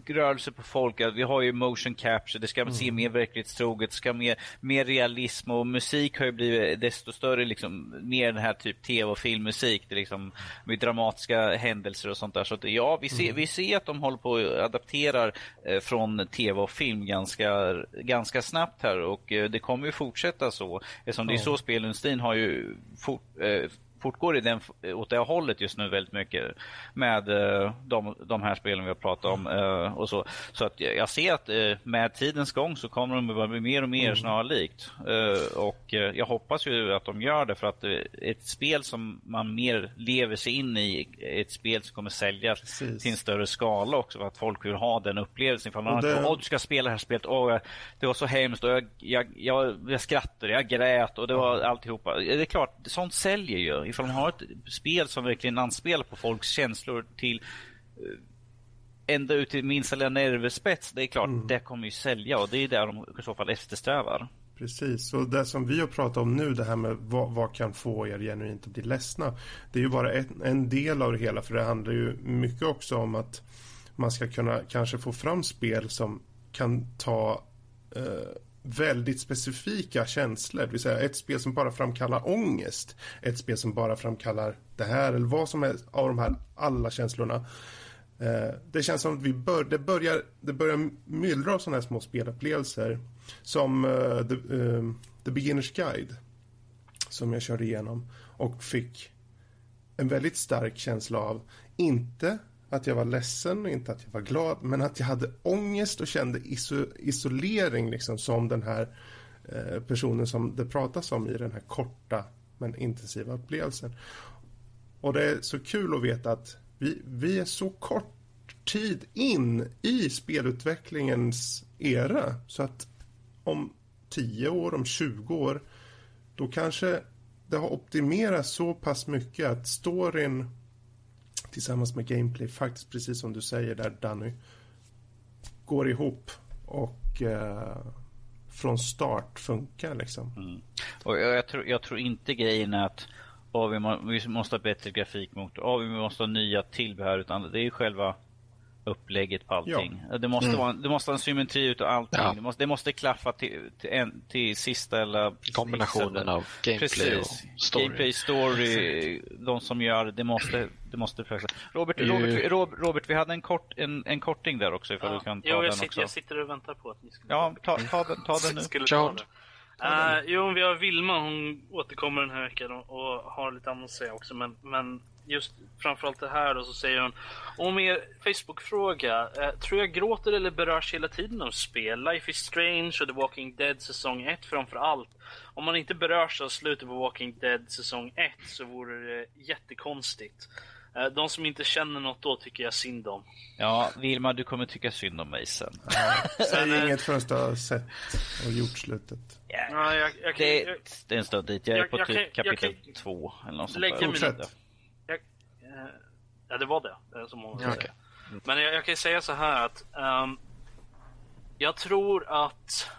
rörelse på folk. Vi har ju motion capture, det ska mm. se mer verklighetstroget, det ska mer, mer realism och musik har ju blivit desto större, liksom, mer den här typ tv och filmmusik. Det liksom, med dramatiska händelser och sånt där. Så att, ja, vi ser, mm. vi ser att de håller på att adaptera eh, från tv och film ganska, ganska snabbt här och eh, det kommer ju fortsätta så. Eftersom det är så spelindustrin har ju fort, eh, fortgår i den, åt det hållet just nu väldigt mycket med uh, de, de här spelen vi har pratat om. Uh, och så så att jag ser att uh, med tidens gång så kommer de att bli mer och mer mm. snarlikt. och jag hoppas ju att de gör det för att ett spel som man mer lever sig in i, ett spel som kommer säljas Precis. till en större skala också för att folk vill ha den upplevelsen. Ifall man det... du ska spela det här spelet, åh, det var så hemskt och jag, jag, jag, jag skrattade, jag grät och det var alltihopa. Det är klart, sånt säljer ju ifall man har ett spel som verkligen anspelar på folks känslor till eh, ända ut till minsta lilla nervspets, det är klart, mm. det kommer ju sälja och det är det de i så fall eftersträvar. Precis, och det som vi har pratat om nu, det här med vad, vad kan få er genuint att bli ledsna. Det är ju bara en, en del av det hela, för det handlar ju mycket också om att man ska kunna kanske få fram spel som kan ta eh, väldigt specifika känslor. Det vill säga ett spel som bara framkallar ångest. Ett spel som bara framkallar det här eller vad som helst av de här alla känslorna. Eh, det känns som att vi bör, det, börjar, det börjar myllra av sådana här små spelupplevelser. Som uh, the, uh, the Beginner's Guide. Som jag körde igenom. Och fick en väldigt stark känsla av. Inte att jag var ledsen och inte att jag var glad, men att jag hade ångest och kände iso isolering liksom som den här eh, personen som det pratas om i den här korta men intensiva upplevelsen. Och det är så kul att veta att vi, vi är så kort tid in i spelutvecklingens era så att om 10 år, om 20 år då kanske det har optimerats så pass mycket att storyn tillsammans med gameplay faktiskt precis som du säger där Danny går ihop och eh, från start funkar liksom. Mm. Och jag, jag, tror, jag tror inte grejen är att oh, vi, må, vi måste ha bättre grafikmotor, oh, vi måste ha nya tillbehör utan det är ju själva upplägget på allting. Det, måste vara, det måste vara en symmetri utav allting. Ja. Det, måste, det måste klaffa till, till, en, till sista eller... Kombinationen sista- av gameplay Precis. och story. Gameplay, story, de som gör det, måste, det måste. Robert, Robert, vi- Rob- Robert, vi hade en, kort, en, en korting där också ifall du kan ta jo, den jag också. sitter, jag sitter och väntar på att ni ska... Ja, ta, ta, den, ta den nu. Skulle ta. Uh, jo, vi har Vilma, hon återkommer den här veckan och, och har lite annat att säga också. Men, men just framförallt det här då så säger hon om er Facebook-fråga. eh, tror jag gråter eller berörs hela tiden av spel? Life is Strange och The Walking Dead säsong 1 framför allt. Om man inte berörs av slutet på Walking Dead säsong 1 så vore det jättekonstigt. Eh, de som inte känner något då tycker jag synd om. Ja, Vilma, du kommer tycka synd om mig sen. Säg inget förrän du har sett och gjort slutet. Ja, jag, jag, Det, jag, det är en stund dit. Jag är på jag typ kapitel kan två eller något sånt där. Fortsätt. Ja, det var det. eh, Som hon Ja, säger. okej. Men jag, jag kan ju säga så här att ehm, jag tror att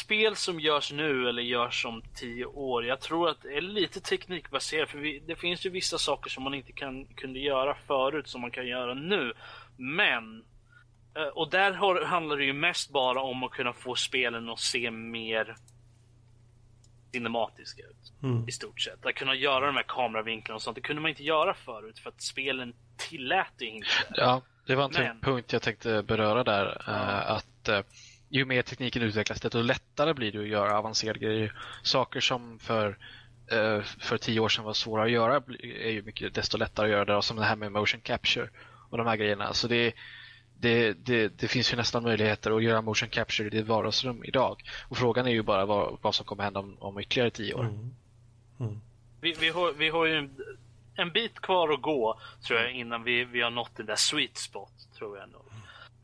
spel som görs nu eller görs om tio år, jag tror att det är lite teknikbaserat. För vi, det finns ju vissa saker som man inte kan, kunde göra förut som man kan göra nu. Men eh, och där har, handlar det ju mest bara om att kunna få spelen att se mer cinematiska ut Mm. i stort sett. Att kunna göra de här kameravinklarna och sånt, det kunde man inte göra förut för att spelen tillät det inte. Ja, det var en Men- punkt jag tänkte beröra där. Eh, Att eh, ju mer tekniken utvecklas, desto lättare blir det att göra avancerade grejer. Saker som för, eh, för tio år sedan var svåra att göra är ju mycket desto lättare att göra där. Som det här med motion capture och de här grejerna. Så det, det, det, det finns ju nästan möjligheter att göra motion capture i ditt vardagsrum idag. Och frågan är ju bara vad, vad som kommer hända om, om ytterligare tio år. Mm. Vi, vi, har, vi har ju en, en bit kvar att gå tror jag innan vi, vi har nått den där sweet spot tror jag nog.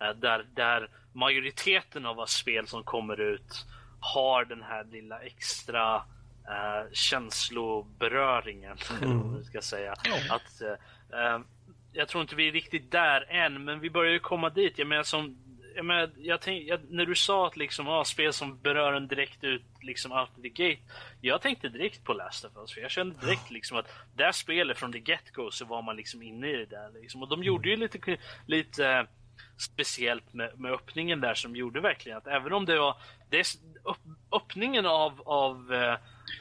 Eh, Där, där majoriteten av vad spel som kommer ut har den här lilla extra eh, känsloberöringen. man ska säga. Att, eh, eh, jag tror inte vi är riktigt där än, men vi börjar ju komma dit. Jag menar, som, jag menar, jag tänk, jag, när du sa att liksom, ah, spel som berör en direkt ut liksom out of the gate. Jag tänkte direkt på Last of Us, för jag kände direkt liksom att det spelet från the get-go så var man liksom inne i det där. Liksom. Och de gjorde ju lite, lite eh, speciellt med, med öppningen där som gjorde verkligen att även om det var det, öppningen av, av,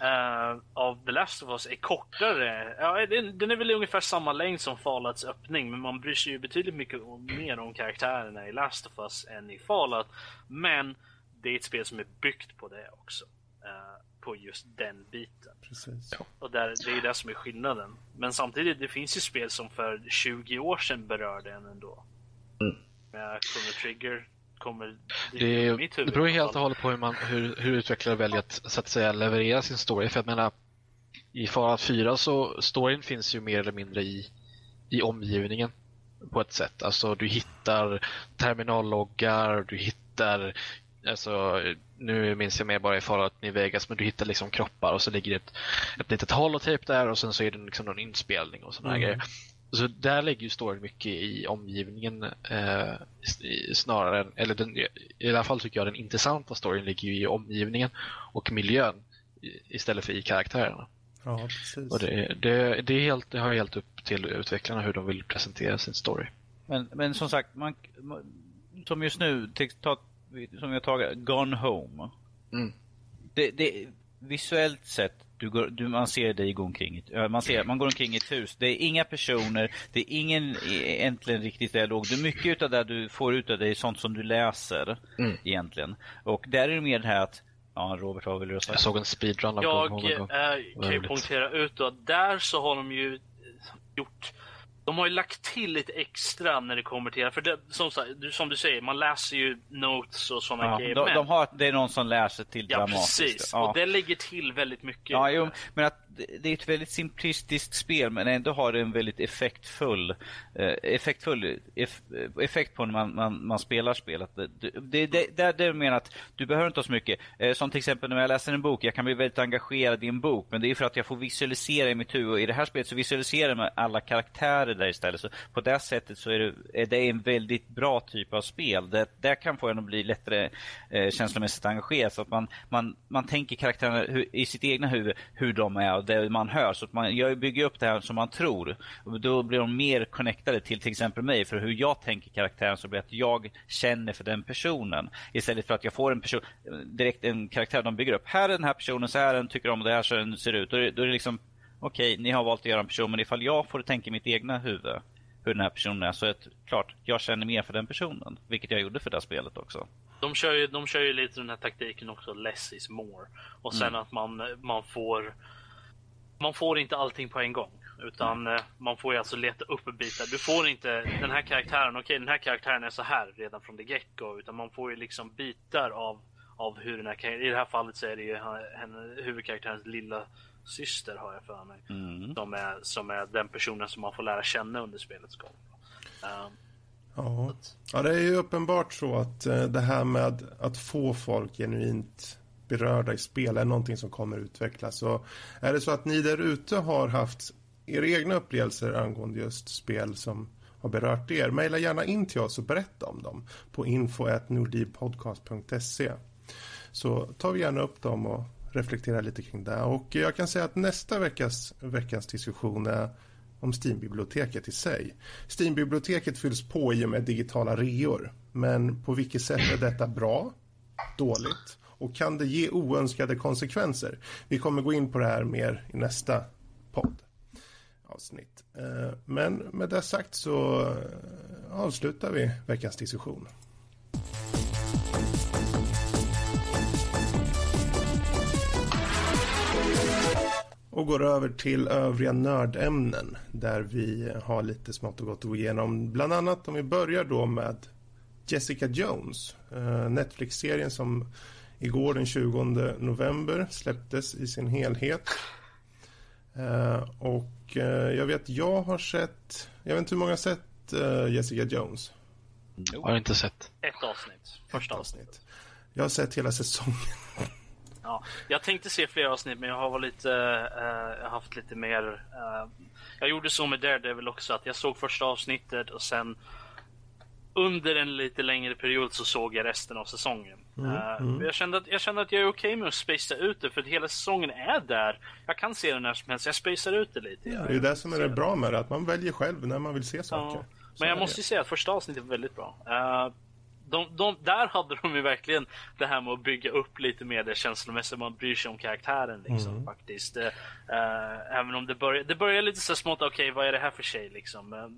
eh, av The Last of Us är kortare. Ja, den, den är väl ungefär samma längd som Fallouts öppning men man bryr sig ju betydligt mycket mer om karaktärerna i Last of Us än i Fallout. Men det är ett spel som är byggt på det också. eh, på just den biten. Precis. Och där, det är det som är skillnaden. Men samtidigt, det finns ju spel som för 20 år sedan berörde en ändå. Med Chrono Trigger kommer Mm. Det, mitt huvud det beror helt och hållet på hur, man, hur, hur utvecklare väljer att, så att säga, leverera sin story. För jag menar, i Fallout 4 så storyn finns ju mer eller mindre i, i omgivningen på ett sätt. Alltså du hittar terminalloggar, du hittar Alltså, nu minns jag mer bara i Fallout New Vegas, men du hittar liksom kroppar och så ligger det ett, ett litet holotape där och sen så är det liksom någon inspelning och sådana Mm. grejer. Så där lägger ju storyn mycket i omgivningen eh, snarare än, eller den, i alla fall tycker jag den intressanta storyn ligger ju i omgivningen och miljön istället för i karaktärerna. Ja, precis. Och det, det, det, är helt, det har helt upp till utvecklarna hur de vill presentera sin story. Men, men som sagt, man, som just nu, som jag tagit, Gone Home. Mm. Det, det, visuellt sett, du går, du, man ser dig gå omkring, man, ser, man går omkring i ett hus. Det är inga personer, det är ingen e- egentligen riktigt dialog. Det är mycket utav det du får ut av det är sånt som du läser Mm. egentligen. Och där är det mer det här att, ja Robert vad vill du säga? Jag såg en speedrun av Jag eh, kan ju poängtera ut då att där så har de ju gjort de har ju lagt till lite extra när det kommer till för det, som, som du säger, man läser ju notes och sådana Ja, grejer. de, de har, det är någon som lär sig till ja, dramatiskt. precis. Ja. Och det lägger till väldigt mycket. Ja, jo, men att det- är ett väldigt simplistiskt spel men ändå har det en väldigt effektfull, eh, effektfull eff, eh, effekt på när man, man, man spelar spelet. Det, det, det, det, det menar att du behöver inte ha så mycket. Eh, som till exempel när jag läser en bok, jag kan bli väldigt engagerad i en bok men det är för att jag får visualisera i mitt huvud och i det här spelet så visualiserar man alla karaktärer där istället. Så på det sättet så är det, är det en väldigt bra typ av spel. Det, det kan få en att bli lättare eh, känslomässigt engagerad så att man, man, man tänker karaktärerna hur, i sitt egna huvud hur de är och det man hör. Så att man, jag bygger upp det här som man tror. Och då blir de mer connectade till till exempel mig. För hur jag tänker karaktären så blir det att jag känner för den personen. Istället för att jag får en person, direkt en karaktär de bygger upp. Här är den här personen, så här den tycker om det här så den ser ut. Då är, då är det liksom, okej, okay, ni har valt att göra en person. Men ifall jag får tänka i mitt egna huvud hur den här personen är så är det klart, jag känner mer för den personen. Vilket jag gjorde för det här spelet också. De kör ju, de kör ju lite den här taktiken också, less is more. Och sen mm. att man, man får man får inte allting på en gång. Utan mm. man får ju alltså leta upp bitar. Du får inte den här karaktären, okej okay, den här karaktären är så här redan från the get-go. Utan man får ju liksom bitar av, av hur den här I det här fallet så är det ju henne, huvudkaraktärens lilla syster har jag för mig. Mm. Som, är, som är den personen som man får lära känna under spelets gång. Um, Ja. ja, det är ju uppenbart så att eh, det här med att få folk genuint berörda i spel är någonting som kommer utvecklas. Så är det så att ni där ute har haft era egna upplevelser angående just spel som har berört er, mejla gärna in till oss och berätta om dem på info.nordivpodcast.se så tar vi gärna upp dem och reflekterar lite kring det. Och jag kan säga att nästa veckas, veckans diskussion är om Steam-biblioteket i sig. Steam-biblioteket fylls på i och med digitala reor. Men på vilket sätt är detta bra? Dåligt? Och kan det ge oönskade konsekvenser? Vi kommer gå in på det här mer i nästa podd avsnitt. Eh, men med det sagt så eh, avslutar vi veckans diskussion. och går över till övriga nördämnen där vi har lite smått och gott att gå igenom. Bland annat om vi börjar då med Jessica Jones, eh, Netflix-serien som igår den 20 november släpptes i sin helhet. Eh, och eh, jag vet, jag har sett, jag vet inte hur många har sett Jessica Jones? Jag har inte sett. Ett avsnitt, första avsnitt. Jag har sett hela säsongen. Ja, jag tänkte se fler avsnitt men jag har lite, uh, haft lite mer... Uh, jag gjorde så med Daredevil också att jag såg första avsnittet och sen under en lite längre period så såg jag resten av säsongen. Mm, uh, mm. Jag, kände att, jag kände att jag är okej okay med att spacea ut det för att hela säsongen är där. Jag kan se den när som helst, jag spacear ut det lite. Ja, det är det som är det bra med det, att man väljer själv när man vill se saker. Ja. Men jag måste ju säga att första avsnittet var väldigt bra. Uh, de, de, där hade de ju verkligen det här med att bygga upp lite mer det känslomässiga. Man bryr sig om karaktären liksom mm. faktiskt. Uh, även om det börjar, det börjar lite så smått, okej okay, vad är det här för tjej liksom. Uh,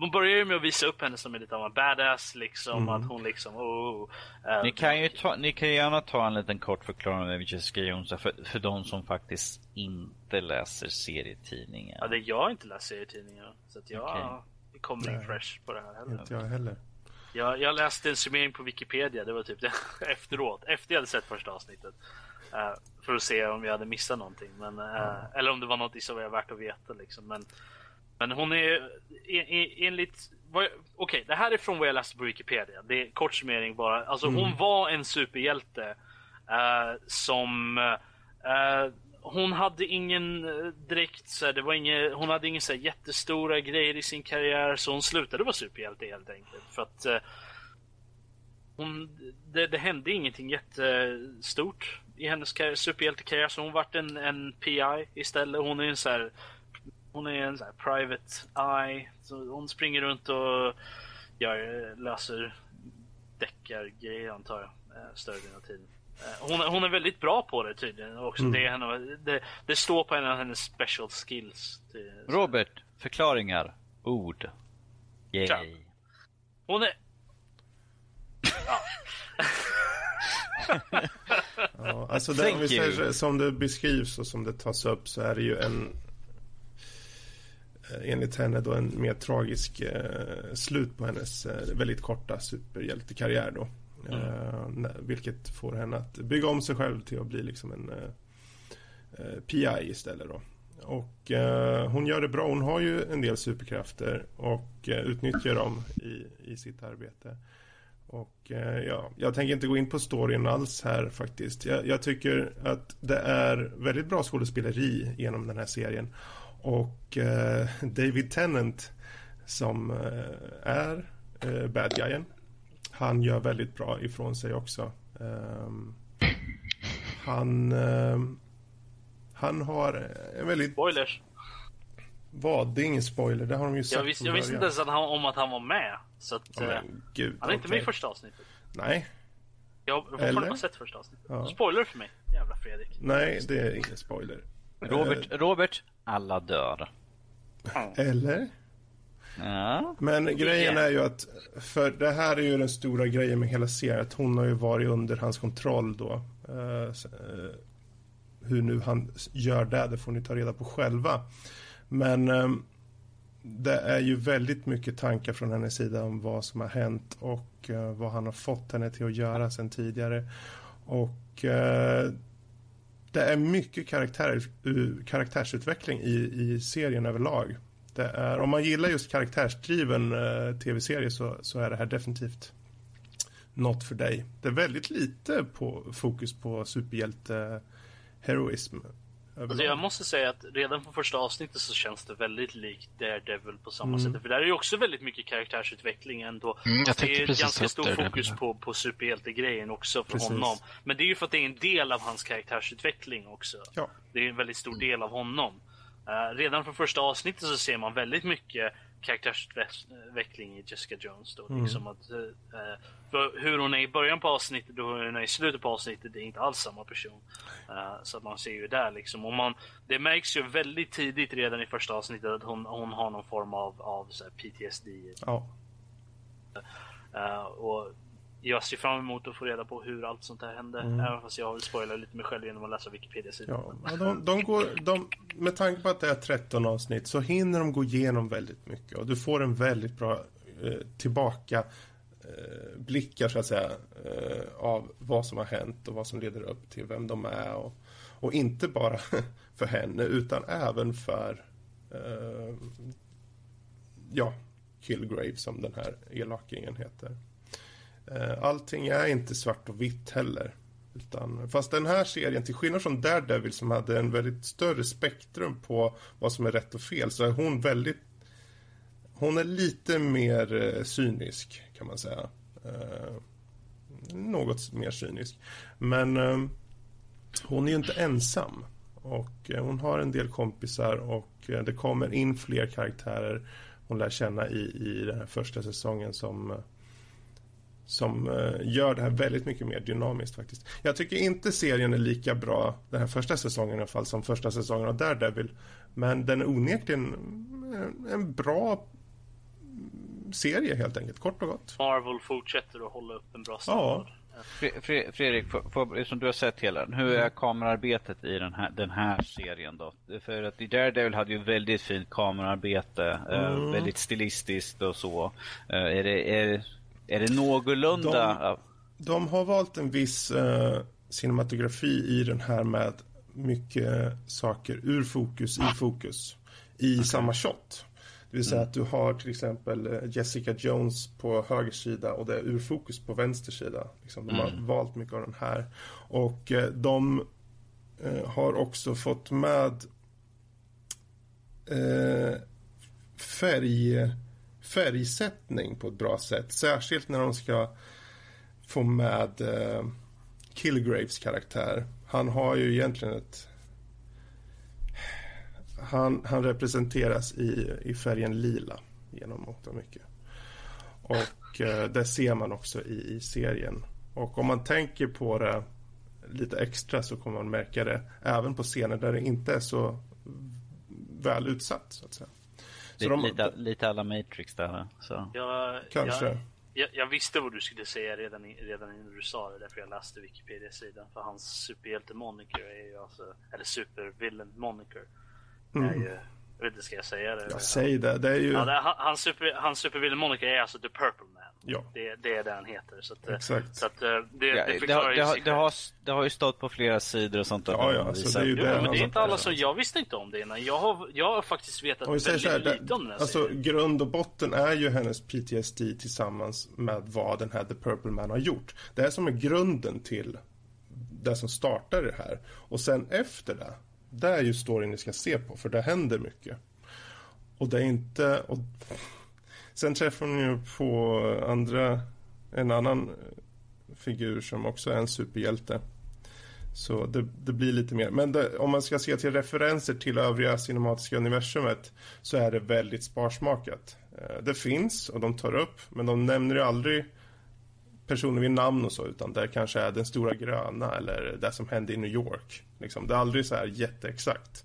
de börjar ju med att visa upp henne som är lite av en badass liksom. Mm. Att hon liksom, oh, uh, ni, kan ju ta, ni kan gärna ta en liten kort förklaring av Jessica Jones för, för de som faktiskt inte läser serietidningar. Ja, det jag har inte läst serietidningar. Så att jag okay. kommer in fresh på det här heller. Inte jag heller. Jag, jag läste en summering på Wikipedia, det var typ det efteråt, efter jag hade sett första avsnittet. Uh, för att se om jag hade missat någonting. Men, uh, mm. Eller om det var något som var värt att veta. Liksom. Men, men hon är enligt... Okej, okay, det här är från vad jag läste på Wikipedia. Det är kort summering bara. Alltså mm. hon var en superhjälte. Uh, som hon hade ingen eh, direkt så här, det var ingen, hon hade ingen så här, jättestora grejer i sin karriär så hon slutade vara superhjälte helt enkelt. För att eh, hon, det, det, hände ingenting jättestort i hennes superhjältekarriär så hon vart en, en PI istället. Hon är en så här, hon är en så här private eye. Så hon springer runt och gör, eh, löser deckargrejer antar jag. Eh, större delen av tiden. Eh, hon, hon, är väldigt bra på det tydligen. Också. Mm. Det, henne, det, det, står på en av hennes special skills. Till, Robert, förklaringar. Ord. Yay. Ja. Hon är... Ja. ja, alltså det, om vi säger, som det beskrivs och som det tas upp så är det ju en eh, enligt henne då en mer tragisk eh, slut på hennes eh, väldigt korta superhjältekarriär då. Mm. Uh, vilket får henne att bygga om sig själv till att bli liksom en eh, eh, PI istället då. Och uh, hon gör det bra. Hon har ju en del superkrafter och utnyttjar dem i, i sitt arbete. Och ja, jag tänker inte gå in på storyn alls här faktiskt. Jag, jag, tycker att det är väldigt bra skådespeleri genom den här serien. Och David Tennant som är bad guyen han gör väldigt bra ifrån sig också. Um, han, um, Han har en väldigt... Spoilers. Vad? Det är ingen spoiler, det har de ju sagt Jag, visste, jag visste inte ens att han, om att han var med. Så att, eh, men gud, han är inte med i första avsnittet. Nej, Jag har fortfarande sett första avsnittet. Ja. Spoiler för mig. Jävla Fredrik. nej, det är ingen spoiler. Robert, Robert, alla dör. Eller? Ja. Men grejen är ju att, för det här är ju den stora grejen med hela serien, att hon har ju varit under hans kontroll då. S- eh, hur nu han gör det, det får ni ta reda på själva. Men ehm, det är ju väldigt mycket tankar från hennes sida om vad som har hänt och eh, vad han har fått henne till att göra sen tidigare. Och eh, det är mycket karaktär, u- karaktärsutveckling i, i serien överlag. Det är, om man gillar just karaktärsdriven eh, tv-serie så, så är det här definitivt något för dig. Det är väldigt lite på, fokus på superhjälte-heroism. Alltså jag måste säga att redan från första avsnittet så känns det väldigt likt Daredevil på samma Mm. sätt. För där är ju också väldigt mycket karaktärsutveckling ändå. Mm, jag det är ganska stor Daredevil fokus på, på superhjältegrejen också för Precis. honom. Men det är ju för att det är en del av hans karaktärsutveckling också. Ja. Det är en väldigt stor del av honom. Eh, redan från första avsnittet så ser man väldigt mycket karaktärsutveckling i Jessica Jones. Då. Mm. Liksom att, för hur hon är i början på avsnittet och hur hon är i slutet på avsnittet det är inte alls samma person. Eh, så att man ser ju där liksom. Och man, det märks ju väldigt tidigt redan i första avsnittet att hon, hon har någon form av, av så PTSD. Ja. Och jag ser fram emot att få reda på hur allt sånt här hände. Även fast jag spoilar lite mig själv genom att läsa Wikipedia-sidan. Ja, ja, de, de går, de, med tanke på att det är 13 avsnitt så hinner de gå igenom väldigt mycket och du får en väldigt bra eh, tillbaka eh, blickar så att säga eh, av vad som har hänt och vad som leder upp till vem de är och, och inte bara för henne utan även för eh, ja, Killgrave som den här elakingen heter. Eh, allting är inte svart och vitt heller. Utan, fast den här serien, till skillnad från Daredevil som hade en väldigt större spektrum på vad som är rätt och fel, så är hon väldigt... Hon är lite mer eh, cynisk, kan man säga. Eh, något mer cynisk. Men eh, hon är ju inte ensam. Och eh, hon har en del kompisar och eh, det kommer in fler karaktärer hon lär känna i, i den här första säsongen som eh, som eh, gör det här väldigt mycket mer dynamiskt faktiskt. Jag tycker inte serien är lika bra, den här första säsongen i alla fall, som första säsongen av Daredevil. Men den är onekligen en, en bra serie helt enkelt, kort och gott. Marvel fortsätter att hålla upp en bra standard. Fre- Fre- Fredrik, får- får- som du har sett hela den, hur är kamerarbetet i den här, den här serien då? För att i Daredevil hade ju väldigt fint kamerarbete, eh, Mm. väldigt stilistiskt och så. Eh, är, det, är, är det någorlunda? De har valt en viss eh, cinematografi i den här med mycket saker ur fokus, i fokus, i samma shot. Det vill säga att du har till exempel eh, Jessica Jones på höger sida och det är ur fokus på vänster sida. Liksom, de har valt mycket av den här. Och eh, de eh, har också fått med eh, färg, färgsättning på ett bra sätt. Särskilt när de ska få med eh, Killgraves karaktär. Han har ju egentligen ett... Han, han representeras i, i färgen lila genom mångt och mycket. Och eh, det ser man också i, i serien. Och om man tänker på det lite extra så kommer man märka det även på scener där det inte är så väl utsatt så att säga. Så Lite, de- lite, lite alla Matrix där. Så. Jag, Kanske. Jag, jag, jag visste vad du skulle säga redan, i, redan innan du sa det, därför jag läste Wikipedia-sidan. För hans superhjälte-moniker är ju alltså, eller supervillain-moniker. Är ju, jag vet inte, ska jag säga det? Jag säger det, det är ju... Ja, det, han- hans super, hans supervillain-moniker är alltså The Purple Man. Ja. Det, det är det han heter. Så att, eh, Exakt. Så att, eh, det, Ja, det det, har, ju det, har, det, har, det har ju stått på flera sidor och sånt. Ja, ja, har så det är ju Jo, det men han det är inte alla som... Jag visste inte om det innan. Jag har, jag har faktiskt vetat väldigt här, lite om den här alltså serien. grund och botten är ju hennes PTSD tillsammans med vad den här The Purple Man har gjort. Det är som är grunden till det som startar det här. Och sen efter det, det är ju storyn ni ska se på, för det händer mycket. Och det är inte... Och... Sen träffar ni ju på andra, en annan figur som också är en superhjälte. Så det, det blir lite mer. Men det, om man ska se till referenser till övriga cinematiska universumet så är det väldigt sparsmakat. Eh, det finns och de tar upp, men de nämner ju aldrig personer vid namn och så, utan det kanske är den stora gröna eller det som hände i New York. Liksom. Det är aldrig så här jätteexakt.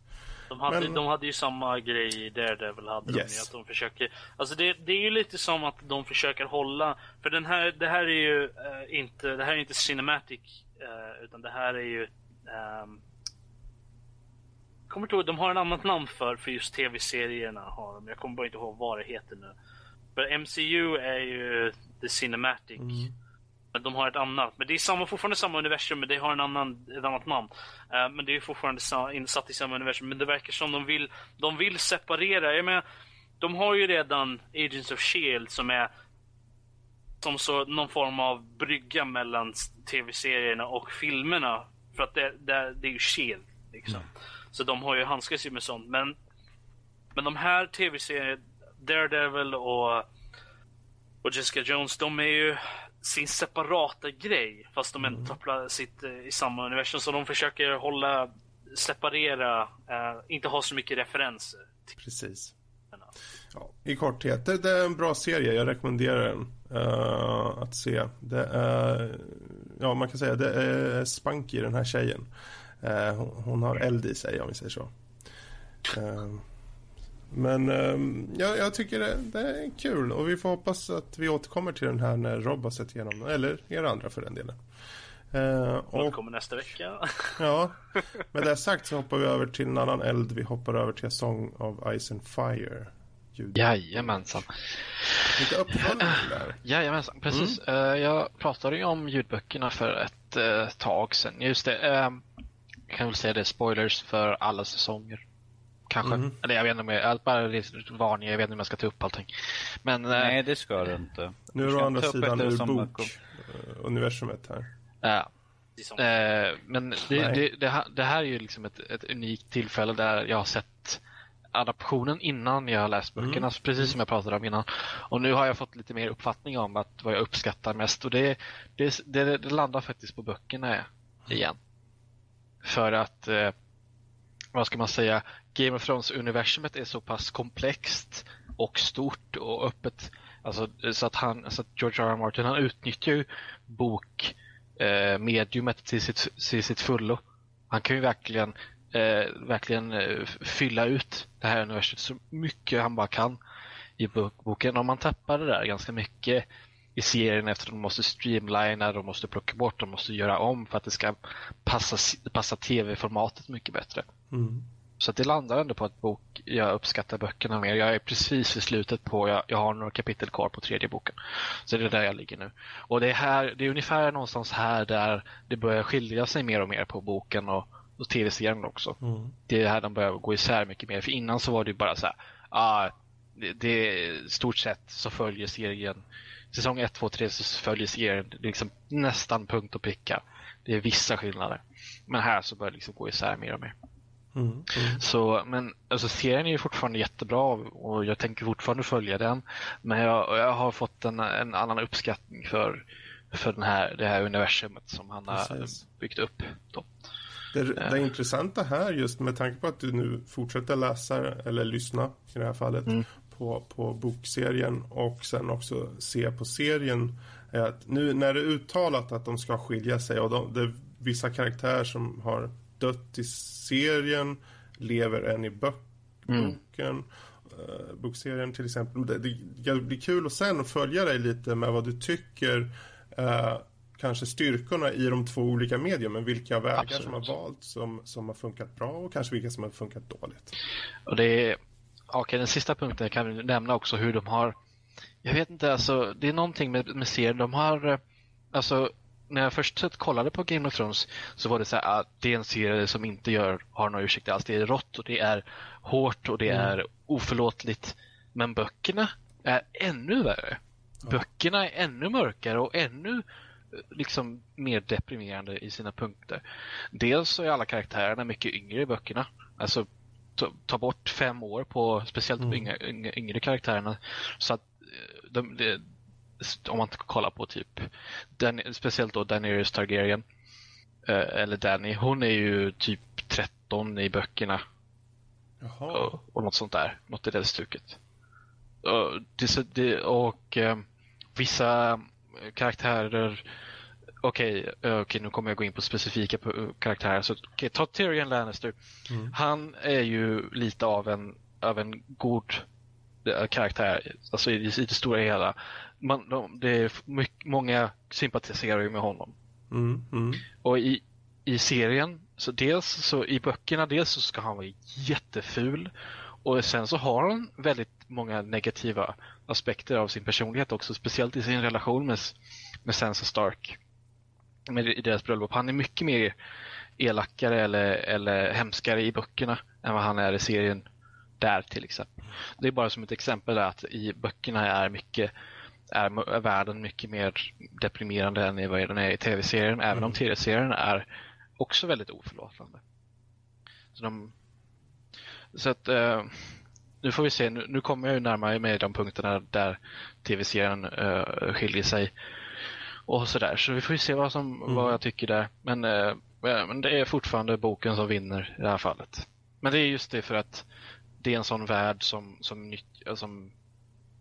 De hade, Men- de hade ju samma grej i Daredevil hade de Yes. ju, att de försöker Alltså det, det är ju lite som att de försöker hålla För den här, det här är ju eh, inte, det här är inte cinematic eh, Utan det här är ju ehm, Kommer inte ihåg, de har en annat namn för, för just tv-serierna har de. Jag kommer bara inte ihåg vad det heter nu För MCU är ju the cinematic Men de har ett annat. Men det är samma, fortfarande samma universum, men det har en annan, ett annat namn. Eh, men det är fortfarande sa, insatt i samma universum. Men det verkar som de vill, de vill separera. Jag menar, de har ju redan Agents of Shield som är som så någon form av brygga mellan tv-serierna och filmerna. För att det, det, det är ju Shield. Liksom. Så de har ju handskats med sånt. Men, men de här tv-serierna, Daredevil och och Jessica Jones, de är ju sin separata grej. Fast de ändå tar sitt eh, i samma universum. Så de försöker hålla, separera, eh, inte ha så mycket referenser. Precis. Ja, I korthet, det, det är en bra serie. Jag rekommenderar den eh, att se. Det är, ja man kan säga det är spunk i den här tjejen. Eh, hon, hon har eld i sig om vi säger så. Eh, men eh, ja, jag tycker det, det är kul och vi får hoppas att vi återkommer till den här när Rob har sett igenom den. Eller er andra för den delen. Eh, Och kommer nästa vecka. Ja, med det sagt så hoppar vi över till en annan eld. Vi hoppar över till Song of Ice and Fire. Ljud. Jajamensan. Lite uppföljning där. Jajamensan, precis. Eh, jag pratade ju om ljudböckerna för ett eh, tag sedan. Just det, jag kan väl säga det, spoilers för alla säsonger. Kanske. Mhm. Eller jag vet inte om jag, allt bara varning, jag vet inte om jag ska ta upp allting. Men eh, Nej, det ska du inte. Nu är Du det å andra sidan ur som bok kom- eh, här. ja. Som- Eh, men det, det, det, här, det här är ju liksom ett, ett unikt tillfälle där jag har sett adaptionen innan jag har läst böckerna, Mm. precis som jag pratade om innan. Och nu har jag fått lite mer uppfattning om att vad jag uppskattar mest och det, det, det, det landar faktiskt på böckerna igen. För att, eh, vad ska man säga, Game of Thrones-universumet är så pass komplext och stort och öppet. Alltså, så att han, så att George R. R. Martin han utnyttjar ju bokmediumet eh, till sitt, till sitt fullo. Han kan ju verkligen, eh, verkligen eh, fylla ut det här universet så mycket han bara kan i boken. Om man tappar det där ganska mycket i serien efter att de måste streamlina, de måste plocka bort, de måste göra om för att det ska passa, passa tv-formatet mycket bättre. Mm. Så det landar ändå på att bok, jag uppskattar böckerna mer. Jag är precis i slutet på, jag, jag har några kapitel kvar på tredje boken. Så det är där jag ligger nu. Och det är, här, det är ungefär någonstans här där det börjar skilja sig mer och mer på boken och, och tv-serien också. Mm. Det är här de börjar gå isär mycket mer. För innan så var det ju bara så här, ah, det, det stort sett så följer serien, säsong 1, 2, 3 så följer serien liksom nästan punkt och pricka. Det är vissa skillnader. Men här så börjar det liksom gå isär mer och mer. Mm. Mm. Så, men alltså serien är ju fortfarande jättebra och jag tänker fortfarande följa den. Men jag, jag har fått en, en annan uppskattning för, för den här, det här universumet som han har Precis. byggt upp. Då. Det, det intressanta här just med tanke på att du nu fortsätter läsa eller lyssna i det här fallet Mm. på, på bokserien och sen också se på serien är att nu när det är uttalat att de ska skilja sig och de, det är vissa karaktärer som har dött i serien lever än i bök, Mm. boken eh, bokserien till exempel. Det, det, det blir kul att sen följa dig lite med vad du tycker eh, kanske styrkorna i de två olika medierna, vilka vägar Absolut. som har valts som, som har funkat bra och kanske vilka som har funkat dåligt. Och det är, okej den sista punkten kan nämna också hur de har, jag vet inte alltså, det är någonting med, med serien, de har, eh, alltså när jag först kollade på Game of Thrones så var det så här att det är en serie som inte gör, har några ursäkter alls. Det är rått och det är hårt och det är oförlåtligt. Men böckerna är ännu värre. Böckerna är ännu mörkare och ännu eh, liksom mer deprimerande i sina punkter. Dels så är alla karaktärerna mycket yngre i böckerna. Alltså ta, ta bort fem år på speciellt Mm. yngre, yngre, yngre karaktärerna. Så att eh, de, de, om man kollar på typ den, speciellt då Daenerys Targaryen eh, eller Danny, hon är ju typ 13 i böckerna Jaha. och, och något sånt där. Något i det stuket. Och, det, det, och eh, vissa karaktärer Okej, eh, okej, nu kommer jag gå in på specifika karaktärer. Så, okej, ta Tyrion Lannister. Mm. Han är ju lite av en, av en god karaktär, alltså i, i det stora hela. Man, de, det är mycket, många sympatiserar ju med honom. Mm, mm. Och i, i serien, så dels så i böckerna, dels så ska han vara jätteful och sen så har han väldigt många negativa aspekter av sin personlighet också, speciellt i sin relation med, med Sansa Stark. Med, I deras bröllop. Han är mycket mer elakare eller, eller hemskare i böckerna än vad han är i serien där till exempel. Det är bara som ett exempel där att i böckerna är mycket är, är världen mycket mer deprimerande än vad den är i tv-serien, även om tv-serien är också väldigt oförlåtande. Så, de, så att eh, nu får vi se, nu, nu kommer jag ju närmare med de punkterna där tv-serien eh, skiljer sig och sådär. Så vi får ju se vad, som, vad jag tycker där. Men, eh, men det är fortfarande boken som vinner i det här fallet. Men det är just det för att det är en sån värld som, som, nytt, som,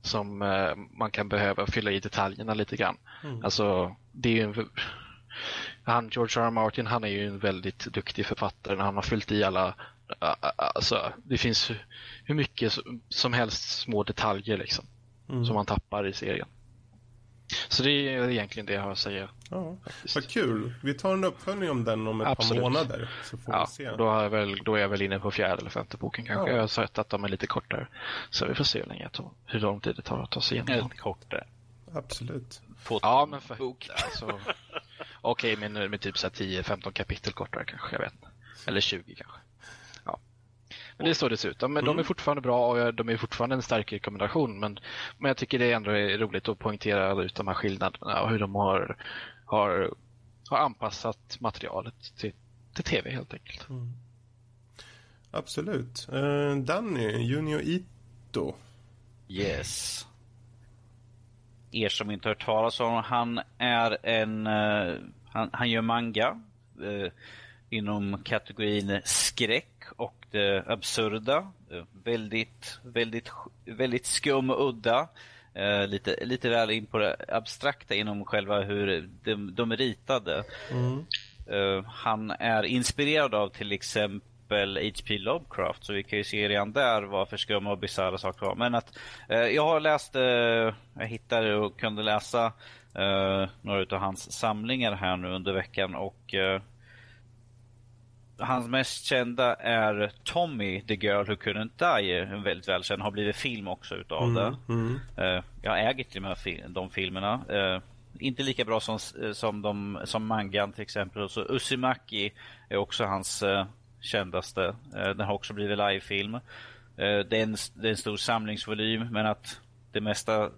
som eh, man kan behöva fylla i detaljerna lite grann. Mm. Alltså, det är ju en, han, George R. R. Martin, han är ju en väldigt duktig författare. Han har fyllt i alla, alltså, det finns hur- mycket som- som helst små detaljer liksom, Mm. som man tappar i serien. Så det är egentligen det jag har att säga. Ja, faktiskt. vad kul. Vi tar en uppföljning om den om ett Absolut. par månader. Så får Ja, vi se. då, är jag väl, då är jag väl inne på fjärde eller femte boken kanske. Ja. Jag har sett att de är lite kortare. Så vi får se hur, länge jag tar, hur lång tid det tar att ta sig igenom. Lite kortare. Absolut. Fot- Ja, men för... bok. Alltså, Okej, men med typ så här 10-15 kapitel kortare kanske, jag vet. Eller 20 kanske. Men det är så det ser ut. De, de är Mm. fortfarande bra och de är fortfarande en stark rekommendation. Men, men jag tycker det ändå är roligt att poängtera ut de här skillnaderna och hur de har, har, har anpassat materialet till, till tv helt enkelt. Absolut. Uh, Danny, Junior Ito. Yes. Er som inte hört talas om han är en... eh, han, han gör manga eh, inom kategorin skräck och det absurda. Eh, väldigt, väldigt, väldigt skum och udda. Eh, lite, lite väl in på det abstrakta inom själva hur de, de är ritade. Mm. Eh, han är inspirerad av till exempel H.P. Lovecraft, så vi kan ju se redan där vad för skumma och bisarra saker var. Men att eh, jag har läst, eh, jag hittade och kunde läsa eh, några av hans samlingar här nu under veckan och Hans mest kända är Tommy, the girl who couldn't die. En väldigt välkänd, har blivit film också utav det. Mm. Eh, jag äger till och med de filmerna. Eh, inte lika bra som, som, de, som mangan till exempel. Och så Uzumaki är också hans eh, kändaste. Eh, den har också blivit livefilm. Eh, det, är en, det är en stor samlingsvolym men att det mesta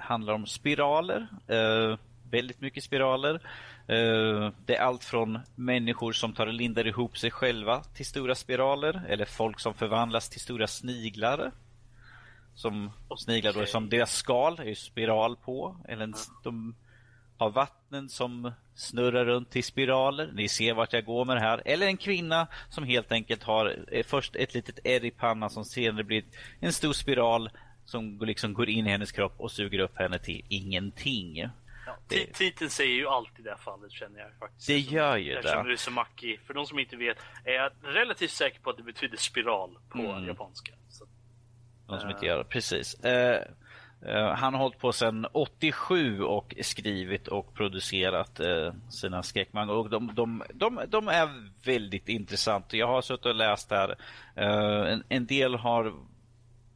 handlar om spiraler. Eh, väldigt mycket spiraler. Eh, det är allt från människor som tar och lindar ihop sig själva till stora spiraler. Eller folk som förvandlas till stora sniglar. Som sniglar då som deras skal är spiral på. Eller en, de har vattnen som snurrar runt i spiraler. Ni ser vart jag går med det här. Eller en kvinna som helt enkelt har eh, först ett litet ärr i pannan som senare blir en stor spiral som liksom går in i hennes kropp och suger upp henne till ingenting. Det- ti- Titeln säger ju alltid det här fallet känner jag faktiskt. Det gör ju Eftersom det. Uzumaki, för de som inte vet, är jag relativt säker på att det betyder spiral på Mm. japanska. Så, De som inte gör det. Precis. Eh, eh, han har hållit på sedan 87 och skrivit och producerat eh, sina skräckmangor. Och de, de, de, de är väldigt intressanta. Jag har suttit och läst där. En, en del har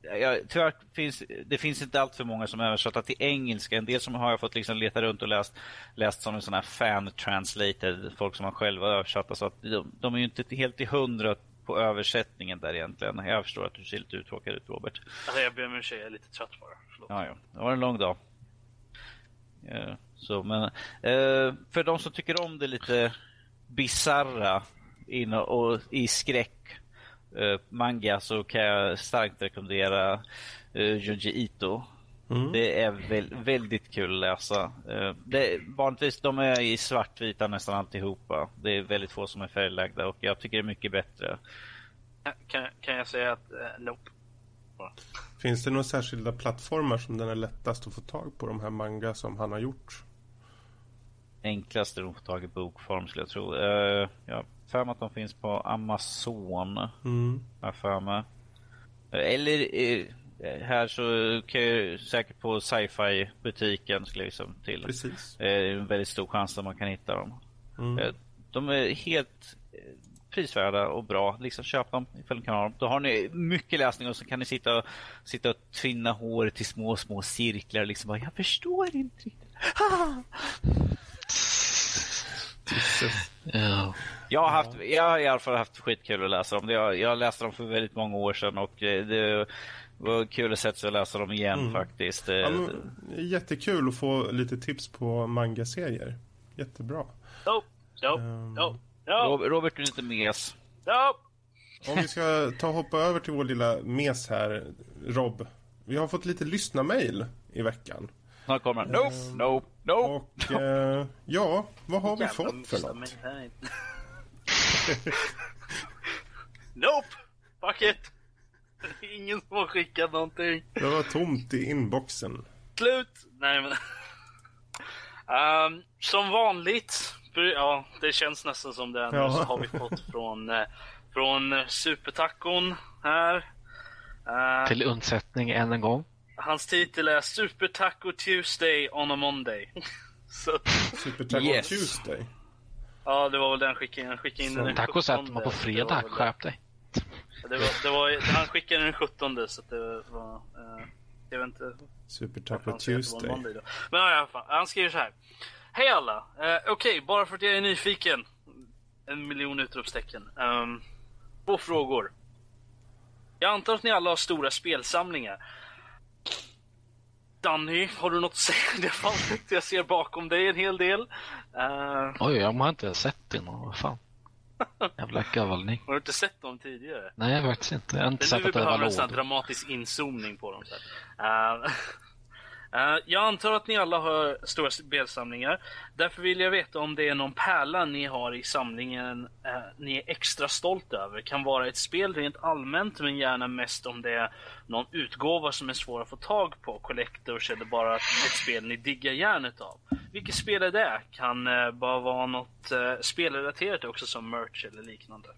Ja, tyvärr finns det finns inte allt för många som översatta till engelska. En del som har jag fått liksom leta runt och läst, läst som en sån här fan translated, folk som har själva översatta. Så att de, de är ju inte helt till hundra på översättningen där egentligen. Jag förstår att du ser lite uttråkad ut Robert. alltså, jag ber om ursäkt, jag är lite trött bara. Förlåt. Ja, ja. Det var en lång dag. Ja, så, men, eh, för de som tycker om det lite bizarra in och, och i skräck eh, manga så kan jag starkt rekommendera eh, Junji Ito. Mm. Det är väl, väldigt kul att läsa. Eh, det, vanligtvis de är i svartvita nästan alltihopa. Det är väldigt få som är färglagda och jag tycker det är mycket bättre. Kan, kan jag säga att, eh, nope. Finns det några särskilda plattformar som den är lättast att få tag på, de här manga som han har gjort? Enklast är att få tag i bokform skulle jag tro. Uh, har för mig att de finns på Amazon. Mm. Har för mig. Eh, Eller eh, här så kan jag säkert på sci-fi butiken skulle jag liksom till. Precis. Det är en väldigt stor chans att man kan hitta dem. Mm. Eh, De är helt eh, prisvärda och bra. Liksom köp dem ifall ni kan ha dem. Då har ni mycket läsning och så kan ni sitta och, sitta och tvinna håret i små, små cirklar. Liksom bara, jag förstår inte riktigt. Ja. Jag har, haft, jag har i alla fall haft skitkul att läsa dem. Jag, jag läste dem för väldigt många år sedan och eh, det var kul att sätta sig och läsa dem igen Mm. faktiskt. Eh, Ja, men, är jättekul att få lite tips på manga-serier. Jättebra. Nope. Nope. Ehm, Nope. Nope. Rob- Robert du är inte mes. Nope. Om vi ska ta och hoppa över till vår lilla mes här, Rob. Vi har fått lite lyssnarmail i veckan. Snart kommer han. Nope, nope, nope. Och eh, ja, vad har vi Jävla fått för något? nope! Fuck it! Ingen som har skickat någonting. Det var tomt i inboxen. Slut! Nej men... Ehm, som vanligt, ja det känns nästan som det, Ja. så har vi fått från, eh, från Supertacon här. Eh, Till undsättning än en gång. Hans titel är Super Taco Tuesday on a Monday. så, Super Taco Yes. Tuesday. ja, det var väl den skickade in. Han skickade in Så den Tacos äter 17. man på fredag. Skärp dig. Det var, det var, han skickade den 17 så att det var... eh, jag vet inte Super Taco Tuesday. Men ja, han skriver så här. Hej alla! Uh, Okej, bara för att jag är nyfiken. En miljon utropstecken. Um, två frågor. Jag antar att ni alla har stora spelsamlingar. Danny, har du något att säga i det fallet? Jag ser bakom dig en hel del. Eh, Oj, jag har inte sett det någon. Vad fan. Jävla galning. har du inte sett dem tidigare? Nej, faktiskt inte. Jag har inte Det är nu sett vi att det var behöver en sån här lådor. dramatisk inzoomning på dem. Eh, Eh, jag antar att ni alla har stora spelsamlingar. Därför vill jag veta om det är någon pärla ni har i samlingen eh, ni är extra stolt över. Kan vara ett spel rent allmänt, men gärna mest om det är någon utgåva som är svår att få tag på, collectors eller bara ett spel ni diggar järnet av. Vilket spel är det? Kan eh, bara vara något eh, spelrelaterat också som merch eller liknande.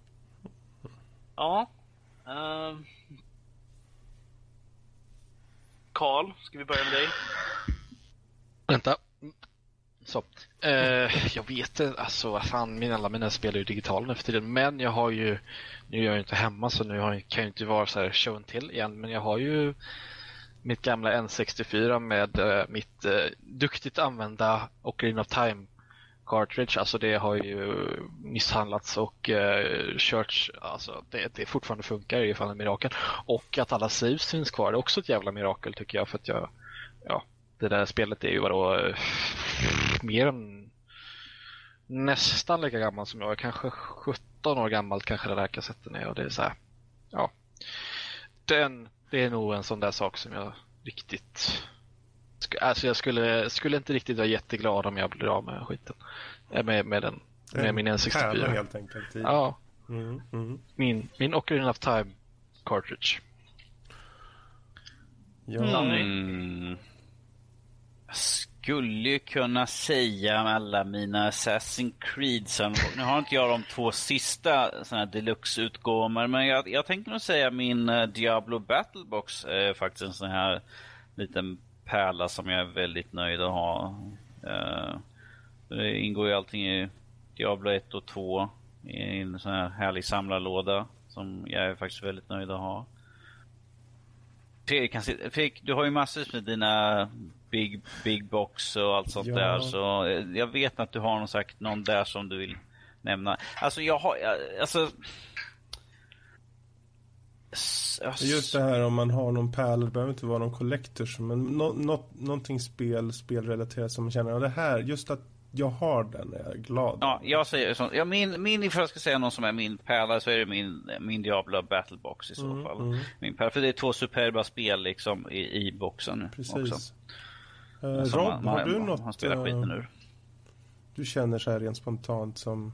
Ja. ehm. Karl, ska vi börja med dig? Vänta. Så. Eh, jag vet inte, alltså fan, min, alla mina spel är ju digitala nu för tiden. Men jag har ju, nu är jag ju inte hemma så nu har, jag- kan jag inte vara så här show till igen. Men jag har ju mitt gamla N64 med eh, mitt eh, duktigt använda Ocarina of Time cartridge. Alltså det har ju misshandlats och eh, körts, alltså det, det fortfarande funkar är i alla fall en mirakel. Och att alla saves finns kvar det är också ett jävla mirakel tycker jag för att jag, ja, det där spelet är ju vadå, eh, mer än nästan lika gammalt som jag. Kanske 17 år gammalt kanske den här kassetten är och det är så här, ja. Den, det är nog en sån där sak som jag riktigt Alltså jag skulle, skulle inte riktigt vara jätteglad om jag blir av med skiten. Eh, Med, med den, med min Pärla N64. helt enkelt. Ja, Mm, mm. min, min Ocarina of Time cartridge. Ja. Mm. Jag skulle ju kunna säga alla mina Assassin's Creed som, Nu har inte jag de två sista såna här deluxe-utgåvorna men jag, jag tänkte nog säga min eh, Diablo Battlebox är faktiskt en sån här liten pärla som jag är väldigt nöjd att ha. Eh, det ingår ju allting i Diablo 1 och 2 i en sån här härlig samlarlåda som jag är faktiskt väldigt nöjd att ha. Fredrik, se- Fredrik, du har ju massor med dina big, big box och allt sånt Ja. där. Så eh, jag vet att du har någon, sagt, någon där som du vill nämna. Alltså jag har, alltså... Alltså- Just det här om man har någon pärla, det behöver inte vara någon collectors, men nå något, någonting spel, spelrelaterat som man känner, ja, det här, just att jag har den är jag glad. Ja, jag säger så. Ja, min, min, ifall jag ska säga någon som är min pärla så är det min, min Diablo Battlebox i så Mm, fall. mm. Min pärla, för det är två superba spel liksom i, i boxen Precis. också. Eh, Rob, man- har man- du man något spelar eh, skiten ur. du känner så här rent spontant som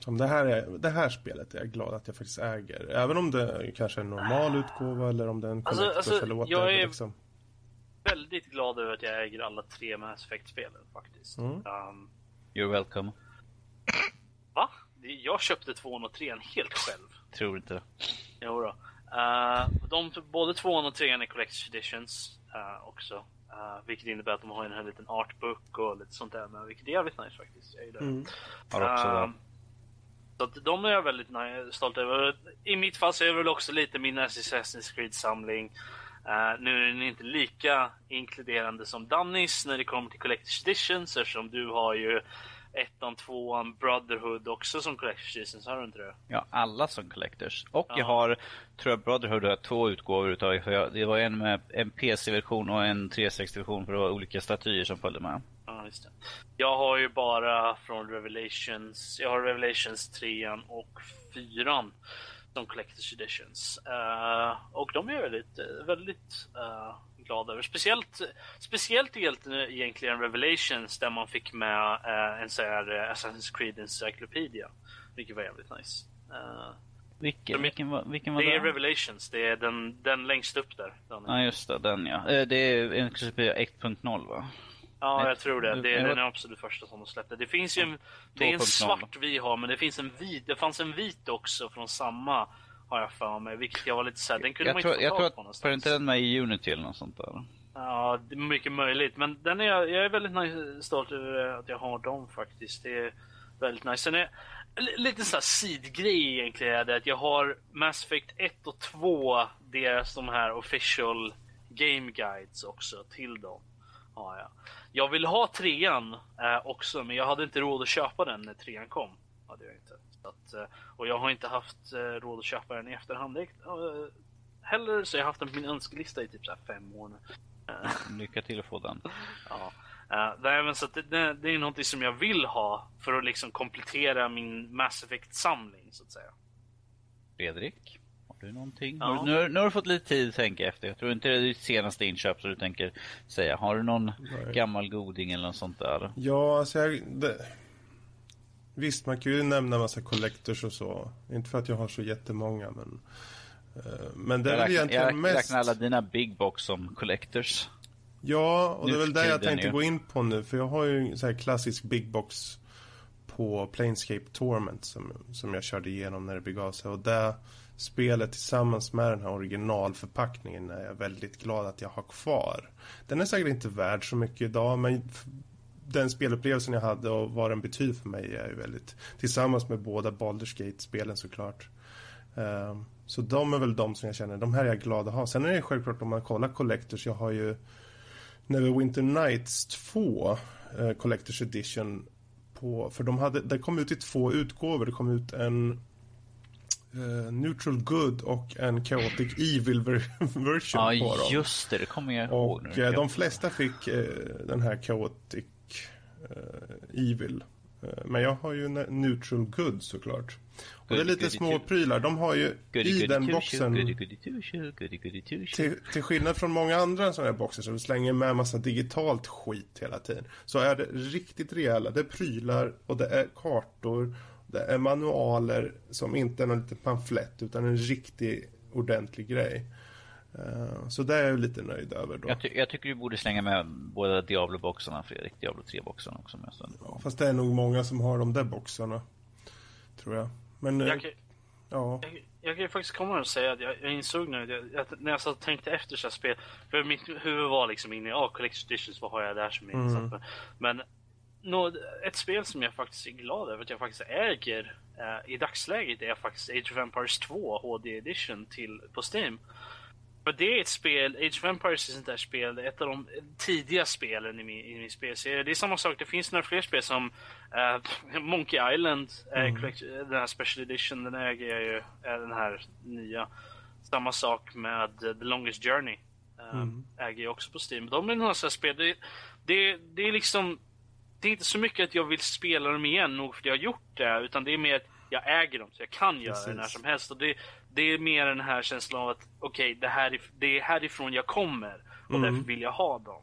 som det här, är, det här spelet är jag glad att jag faktiskt äger. Även om det kanske är en normal utgåva eller om det är en Alltså- alltså, eller jag whatever. är- Liksom. Väldigt glad över att jag äger alla tre Mass Effect-spelen faktiskt. Mm. Um, You're welcome. va? Jag köpte tvåan och trean helt själv. Tror inte det. Jo då. Uh, de, både tvåan och trean är Collector's Editions uh, också. Uh, vilket innebär att de har en här liten artbook och lite sånt där med, vilket är jävligt nice faktiskt. Jag gillar det. Mm. Har också Ehm, Så att de är jag väldigt stolt över. I mitt fall så är det väl också lite min Assassin's Creed-samling. Eh, nu är den inte lika inkluderande som Dannys när det kommer till Collector's Editions eftersom du har ju ettan, tvåan, Brotherhood också som Collector's Editions, har du inte det? Ja, alla som collectors. Och Ja. jag har, tror jag Brotherhood har två utgåvor utav det. Det var en med en PC-version och en 360-version för det var olika statyer som följde med. Just det. Jag har ju bara från Revelations, jag har Revelations 3 och 4 som Collector's Editions. Eh, och de är jag väldigt, eh, väldigt uh, glad över. Speciellt, speciellt egentligen, Revelations där man fick med eh, en sån här eh, Assassin's Creed Encyclopedia. Vilket var jävligt nice. Eh, Vilken, är- vilken, var, vilken var det är det? Revelations, det är den, den längst upp där. Är- Ja, just det. Den ja. Eh, Det är inklusive 1.0 va? Ja, jag tror det. Det är den absolut första som de släppte. Det finns ju en, det är en 2.0. svart vi har, men det finns en vit. Det fanns en vit också från samma, har jag för mig. Vilket jag var lite såhär, den kunde Jag man tror, inte jag få tror tag på att, någonstans. för inte den med i Unity eller något sånt där? Ja, det är mycket möjligt. Men den är jag, jag är väldigt stolt över att jag har dem faktiskt. Det är väldigt nice. Sen är li- lite sån här sidgrej egentligen är det att jag har Mass Effect 1 och 2, deras de här official game guides också till dem. Ja, ja. Jag vill ha trean eh, också, men jag hade inte råd att köpa den när trean kom. Hade jag inte. Att, eh, och jag har inte haft eh, råd att köpa den i efterhand eh, heller, så jag har haft den på min önskelista i typ så fem år nu. Lycka till att få den. Ja. Uh, nej, men så att det, det, det är någonting som jag vill ha för att liksom komplettera min Mass Effect-samling så att säga. Fredrik? Du någonting? Ja. Har nu, har- nu har du fått lite tid att tänka efter. Jag tror inte det är ditt senaste inköp så du tänker säga. Har du någon Nej. gammal goding eller något sånt där? Ja, alltså jag... Det... Visst, man kan ju nämna en massa collectors och så. Inte för att jag har så jättemånga, men... eh, Men det är jag väl räknar, egentligen jag mest... räknar alla dina big box som collectors. Ja, och det är Nu väl det jag tänkte ju. gå in på nu. För jag har ju en sån här klassisk big box på Planescape Torment som, som jag körde igenom när det begav sig. Och det spelet tillsammans med den här originalförpackningen är jag väldigt glad att jag har kvar. Den är säkert inte värd så mycket idag, men den spelupplevelsen jag hade och vad den betyder för mig är ju väldigt... Tillsammans med båda Baldur's Gate-spelen såklart. Ehm, så de är väl de som jag känner, de här är jag glad att ha. Sen är det självklart om man kollar Collectors, jag har ju Neverwinter Nights 2 eh, Collector's Edition på, för de hade, det kom ut i två utgåvor. Det kom ut en eh, Neutral Good och en Chaotic Evil ver- version Ja, på dem. just det. Det kommer jag ihåg Och nu. eh, de flesta fick eh, den här Chaotic eh, Evil. Men jag har ju ne- Neutral Good såklart. Och det är lite goody, små prylar. De har ju Goody, i goody, den boxen till, till skillnad från många andra sådana här boxar som slänger med massa digitalt skit hela tiden. Så är det riktigt rejäla. Det är prylar och det är kartor. Det är manualer som inte är någon liten pamflett utan en riktig ordentlig grej. Eh, så det är jag lite nöjd över då. Jag, ty jag tycker du borde slänga med båda Diablo-boxarna, Fredrik. Diablo 3-boxarna också. Med sen. Fast det är nog många som har de där boxarna. Tror jag. Men eh, Jag kan, ja. jag, jag kan ju faktiskt komma och säga att jag, jag insåg nu, att när jag satt och tänkte efter så här spel, för mitt huvud var liksom inne i, ja, Collector's Editions, vad har jag där som är Mm. Men nå, ett spel som jag faktiskt är glad över att jag faktiskt äger eh, i dagsläget är faktiskt Age of Empires 2 HD Edition till, på Steam. För det är ett spel, Age of Empires är sånt där spel, ett av de tidiga spelen i min, i min spelserie. Det är samma sak, det finns några fler spel som eh, Monkey Island, eh, collect- den här Special Edition, den äger jag ju, eh, den här nya. Samma sak med eh, The Longest Journey. Eh, Mm. Äger jag också på Steam. De är några sådana spel, det, det, det är liksom det är inte så mycket att jag vill spela dem igen, nog för att jag har gjort det, utan det är mer att jag äger dem, så jag kan göra det när Precis. som helst. Och det, det är mer den här känslan av att okej, det, här är, det är härifrån jag kommer och Mm. därför vill jag ha dem.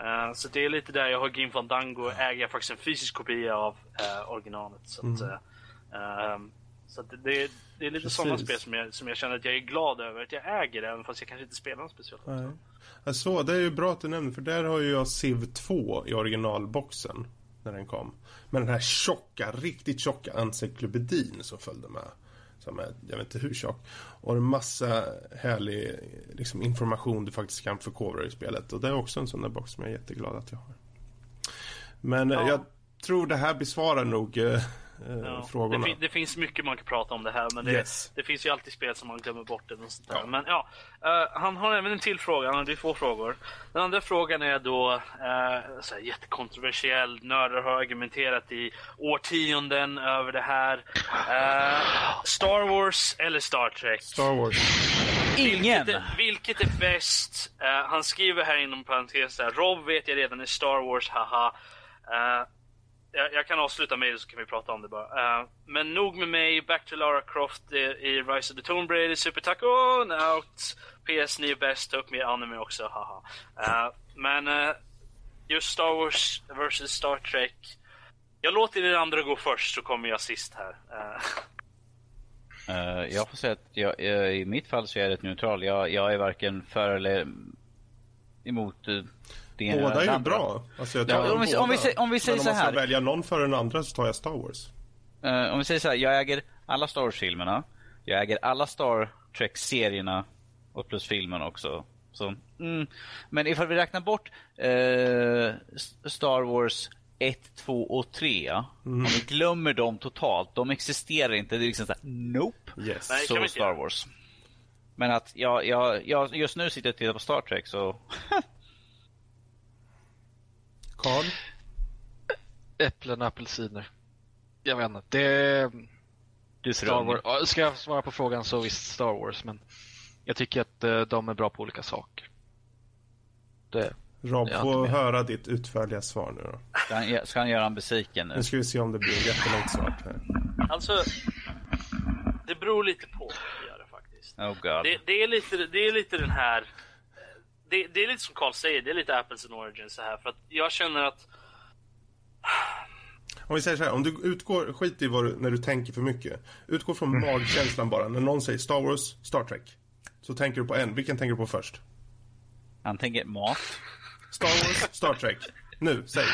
Eh, så det är lite där jag har Grim Fandango, äger jag faktiskt en fysisk kopia av uh, originalet. Så, att, eh, ehm, så det, det, det är lite Precis. sådana spel som jag, som jag känner att jag är glad över att jag äger, även fast jag kanske inte spelar dem speciellt. Nej. Alltså, det är ju bra att du nämner, för där har ju jag Civ 2 i originalboxen när den kom. Men den här tjocka, riktigt tjocka encyklopedin som följde med. Som är, jag vet inte hur tjock. Och en massa härlig liksom, information du faktiskt kan förkovra i spelet. Och det är också en sån där box som jag är jätteglad att jag har. Men eh, Ja. jag tror det här besvarar nog eh, eh, Ja, frågorna. det, fin- det finns mycket man kan prata om det här, men det, Yes. det finns ju alltid spel som man glömmer bort. Eller något sånt där. Ja. Men ja, eh, han har även en till fråga. Han hade två frågor. Den andra frågan är då uh, så här, jättekontroversiell. Nördar har argumenterat i årtionden över det här. Eh, Star Wars eller Star Trek? Star Wars. Ingen! Vilket är, vilket är bäst? Eh, han skriver här inom parentes där. Rob vet jag redan är Star Wars, haha. Jag, jag kan avsluta med det så kan vi prata om det bara. Uh, men nog med mig. Back to Lara Croft i, i Rise of the Tomb Raider, Super Taco out. PS9 är bäst, ta upp mer anime också, haha. Uh, men uh, just Star Wars vs Star Trek. Jag låter er andra gå först så kommer jag sist här. Jag får säga att jag, i mitt fall så är jag rätt neutral. Jag, jag är varken för eller emot uh, det ena eller Båda är ju bra. Alltså, jag tar Ja, om vi- om vi säger- om vi säger Men så om man här. ska välja någon före den andra så tar jag Star Wars. Eh, om vi säger så här, jag äger alla Star Wars-filmerna. Jag äger alla Star Trek-serierna. Och plus filmen också. Så, mm. Men ifall vi räknar bort eh, Star Wars 1, 2 och 3. Om vi glömmer dem totalt. De existerar inte. Det är liksom såhär, nope. Yes. Nej. Så inte Star. Wars. Men att jag, jag, jag just nu sitter jag och tittar på Star Trek så... Carl? Äpplen och apelsiner. Jag vet inte. Det... Du Star Wars. Ska jag svara på frågan så visst Star Wars, men jag tycker att eh, de är bra på olika saker. Det, Rob, Jag är få höra ditt utförliga svar nu då. Ska han, ska han göra en besviken nu? Nu ska vi se om det blir jättelångt svar här. alltså, det beror lite på. Det gör det faktiskt. Oh god. Det, det, är lite, det är lite den här... Det, det är lite som Carl säger, det är lite Apples and Origins så här. För att jag känner att... Om vi säger så här, om du utgår, skit i vad du, när du tänker för mycket. Utgå från magkänslan bara. När någon säger Star Wars, Star Trek. Så tänker du på en. Vilken tänker du på först? Han tänker mat. Star Wars, Star Trek. Nu, säg.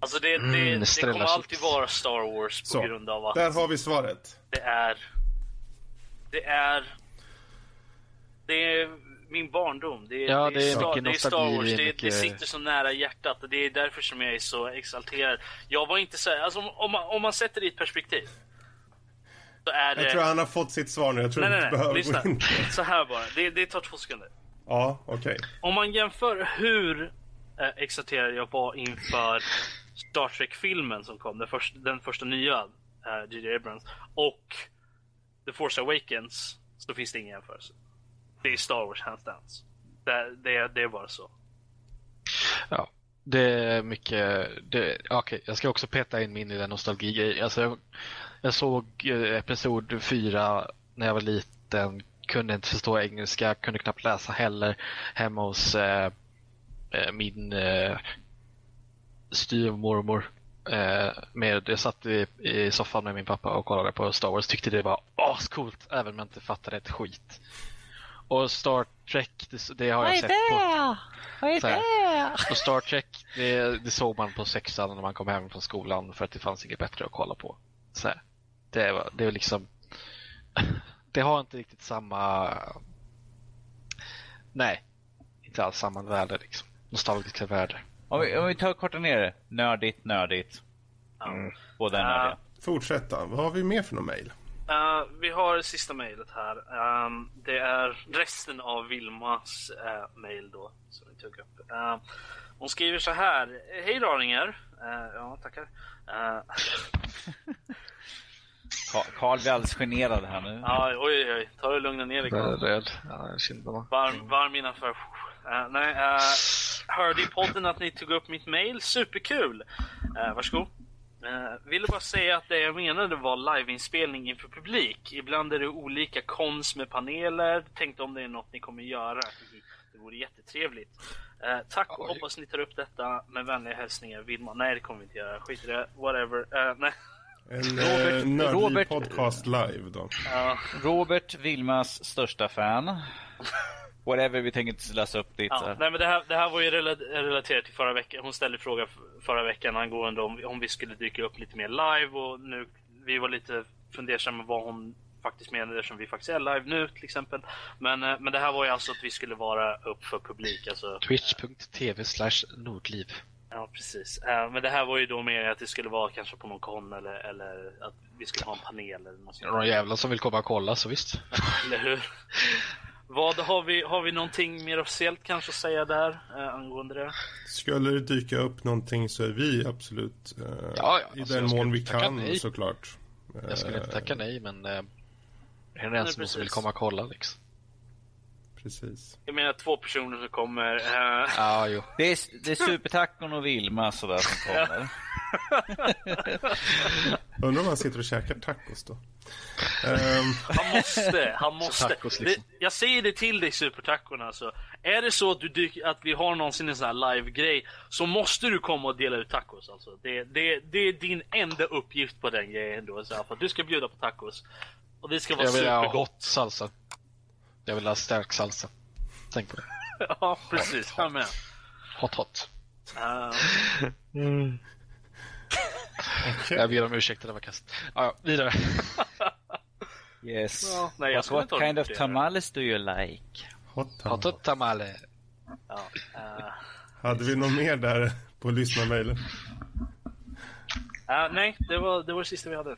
Alltså det, det, Mm, det kommer alltid vara Star Wars på Så, grund av att där har vi svaret. det är... Det är... Det är min barndom. Det är, Ja, det är Star, det är Star Wars. det mycket- det sitter så nära hjärtat och det är därför som jag är så exalterad. Jag var inte så här, alltså om, om, man, om man sätter det i ett perspektiv. Så är det... Jag tror han har fått sitt svar nu. Jag tror Nej, nej, nej. behöver Lyssna. Så här bara. Det, det tar två sekunder. Ja, okej. Om man jämför hur eh, exalterad jag var inför Star Trek-filmen som kom, den första, den första nya, eh, J.J. Abrams, och The Force Awakens, så finns det ingen jämförelse. Det är Star Wars, hands down. Det, det, det är bara så. ja, det är mycket... Det, okay, jag ska också peta in min i den nostalgi alltså, jag, jag såg eh, episod 4 när jag var liten, kunde inte förstå engelska, kunde knappt läsa heller hemma hos eh, eh, min eh, styvmormor. Eh, med, jag satt i, i soffan med min pappa och kollade på Star Wars. Tyckte det var ascoolt även om jag inte fattade ett skit. Och Star Trek, det, det har jag sett på... Så här. Och Star Trek, det, det såg man på sexan när man kom hem från skolan för att det fanns inget bättre att kolla på. Så här. Det, var, det är liksom... Det har inte riktigt samma... Nej, inte alls samma värde liksom. Nostalgiska värde. Om vi, om vi tar och kortar ner det. Nördigt, nördigt. Ja. Båda är Ja. nördiga. Fortsätt då. Vad har vi mer för någon mail? Eh, vi har sista mejlet här. Ehm, det är resten av Vilmas uh, mejl då, som vi tog upp. Eh, hon skriver så här. Hej raringar. Uh, ja, tackar. Eh, Ka- Karl blir alldeles generad här nu. ja, oj, oj, oj. Ta det lugna ner dig. Carl. Röd. Ja, kinderna. Varm, varm innanför. Uh, nej, uh, hörde i podden att ni tog upp mitt mail. Superkul! Uh, varsågod. Uh, ville bara säga att det jag menade var liveinspelning inför publik. Ibland är det olika konst med paneler. Tänkte om det är något ni kommer göra. Det vore jättetrevligt. Uh, tack och hoppas ni tar upp detta med vänliga hälsningar Vilma. Nej det kommer vi inte göra. Skit i det. Whatever. Uh, nej. En Robert, eh, nördlig Robert, podcast live då. Uh, Robert, Vilmas största fan. Whatever, vi tänker inte läsa upp ditt. Ja, nej, men det, här, det här var ju relaterat till förra veckan. Hon ställde fråga förra veckan angående om, om vi skulle dyka upp lite mer live och nu vi var lite fundersamma vad hon faktiskt menade eftersom vi faktiskt är live nu till exempel. Men, eh, men det här var ju alltså att vi skulle vara upp för publik. Alltså, Twitch.tv slash Nordliv. Ja, precis. Uh, men det här var ju då mer att det skulle vara kanske på någon kon eller, eller att vi skulle ha en panel eller något sånt. Några jävlar som vill komma och kolla, så visst. eller hur? Vad har vi, har vi någonting mer officiellt kanske att säga där uh, angående det? Skulle det dyka upp någonting så är vi absolut uh, ja, ja. i alltså, den mån vi kan nej. såklart. Jag skulle inte tacka nej men uh, är det en som vill komma och kolla liksom precis. Jag menar två personer som kommer. Uh... Ja, jo. Det är, det är Supertacon och Vilma sådär som kommer. Undrar om han sitter och käkar tacos då. Um... Han måste, han måste. Tacos, liksom. det, jag säger det till dig Supertacon alltså. Är det så att, du dyker, att vi har någonsin en sån här live-grej så måste du komma och dela ut tacos alltså. Det, det, det är din enda uppgift på den grejen då. Så för att du ska bjuda på tacos. Och det ska vara supergott. Jag vill ha hot salsa. Jag vill ha stark salsa. Tänk på det. ja, precis. Jag med. Hot hot. Uh. Mm. Okay. Jag ber om ursäkt, det var kast. Ja, ja vidare. yes. Ja, nej, jag what what kind of tamales do you like? Hot, tamale. hot tamale. Ja, uh... Hade vi något mer där på lyssnarmailen? Uh, nej, det var, det var det sista vi hade.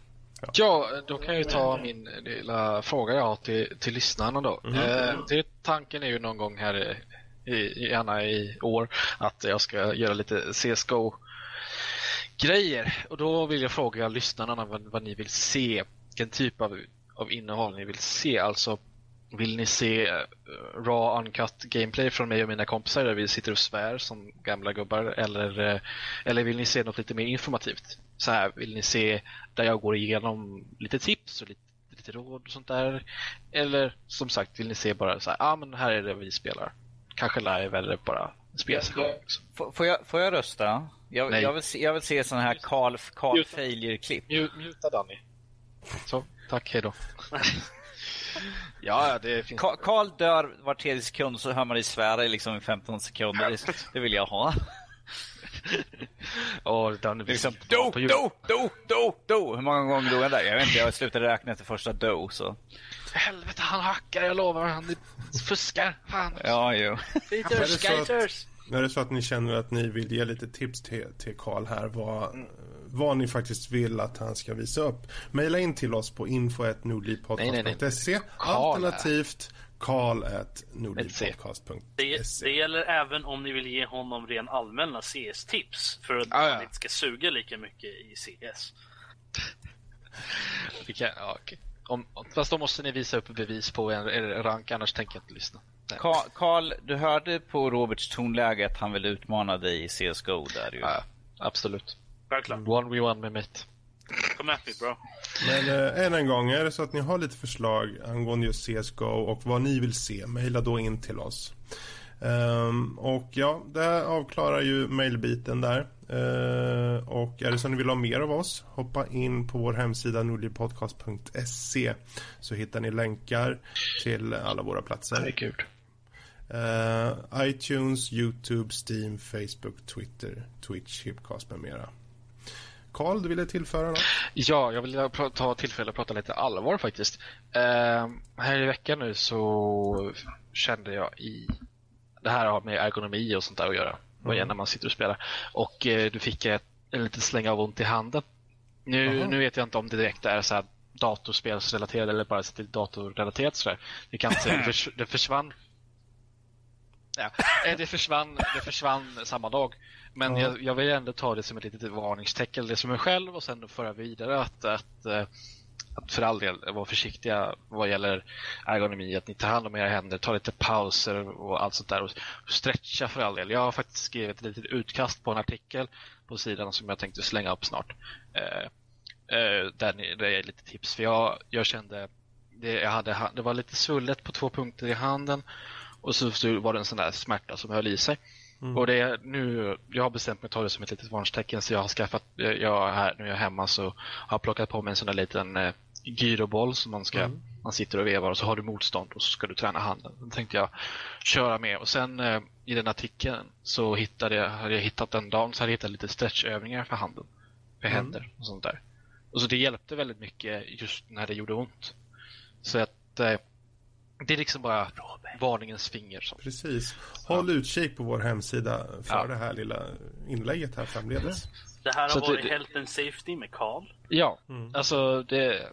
Ja, då kan jag ju ta min lilla fråga jag har till, till lyssnarna då. Mm. Eh, det, tanken är ju någon gång här i, gärna i år att jag ska göra lite CSGO grejer och då vill jag fråga lyssnarna vad, vad ni vill se, vilken typ av, av innehåll ni vill se. Alltså vill ni se uh, raw uncut gameplay från mig och mina kompisar där vi sitter och svär som gamla gubbar eller, uh, eller vill ni se något lite mer informativt? Så här, vill ni se där jag går igenom lite tips och lite, lite råd och sånt där? Eller som sagt, vill ni se bara så här, ja ah, men här är det vi spelar. Kanske live eller bara spelsession. Liksom. Får, jag, får jag rösta? Jag, jag, vill se, jag vill se sån här Carl, Carl Failure-klipp. Muta Danny. Så, tack, hejdå. ja, det finns... Karl dör var tredje sekund så hör man dig svära i liksom 15 sekunder. Det, vill jag ha. oh, den liksom, do, do, do, do, do. Hur många gånger dog han där? Jag vet inte, jag slutade räkna efter första do. Så. Helvete, han hackar, jag lovar. Han fuskar. Fan. Ja, jo. Skaters. Är det så att ni känner att ni vill ge lite tips till, till Carl här vad, mm. vad ni faktiskt vill att han ska visa upp. Maila in till oss på info.nordlivpodcast.se alternativt karl.nordlivpodcast.se det, det gäller även om ni vill ge honom ren allmänna CS-tips för att ah, ja. han inte ska suga lika mycket i CS. Kan, ja, okay. Om, fast då måste ni visa upp bevis på en, en rank, annars tänker jag inte lyssna. Karl, du hörde på Roberts tonläge att han vill utmana dig i CSGO där ju. Ja, absolut. Självklart. One v one med mitt. Come at me bro. Men äh, än en gång, är det så att ni har lite förslag angående just CSGO och vad ni vill se, mejla då in till oss. Um, och ja, det avklarar ju mailbiten där. Uh, och är det så att ni vill ha mer av oss, hoppa in på vår hemsida nordlivpodcast.se så hittar ni länkar till alla våra platser. Herregud. Uh, iTunes, Youtube, Steam, Facebook, Twitter, Twitch, Hipcast med mera. Karl, du ville tillföra något? Ja, jag vill ta tillfälle att prata lite allvar faktiskt. Uh, här i veckan nu så kände jag i... Det här har med ergonomi och sånt där att göra. Mm. När man sitter och spelar. Och uh, du fick ett, en liten släng av ont i handen. Nu, nu vet jag inte om det direkt är så här datorspelsrelaterat eller bara till datorrelaterat sådär. Vi kan säga, det försvann Ja, eh, det, försvann, det försvann samma dag. Men ja. jag, jag, vill ändå ta det som ett litet varningstecken. Det som är själv och sen föra vidare att, att, eh, att för all del vara försiktiga vad gäller ergonomi, att ni tar hand om era händer, tar lite pauser och allt sånt där och stretcha för all del. Jag har faktiskt skrivit ett litet utkast på en artikel på sidan som jag tänkte slänga upp snart. Eh, eh, där, ni, där är lite tips, för jag, jag kände det, jag hade, det var lite svullet på två punkter i handen och så, så var det en sån där smärta som höll i sig. Mm. Och det är nu, jag har bestämt mig att ta det som ett litet varningstecken så jag har skaffat, jag här, nu är jag hemma så har jag plockat på mig en sån där liten eh, gyroboll som man ska, mm. man sitter och vevar och så har du motstånd och så ska du träna handen. Den tänkte jag köra med och sen eh, i den artikeln så hittade jag, hade jag hittat en dag så hade jag hittat lite stretchövningar för handen, för mm. händer och sånt där. Och så det hjälpte väldigt mycket just när det gjorde ont. Så att eh, det är liksom bara varningens finger. Som. Precis. Håll ja. utkik på vår hemsida för ja. det här lilla inlägget här framledes. Det här har så varit det, Health and Safety med Karl. Ja, mm. alltså det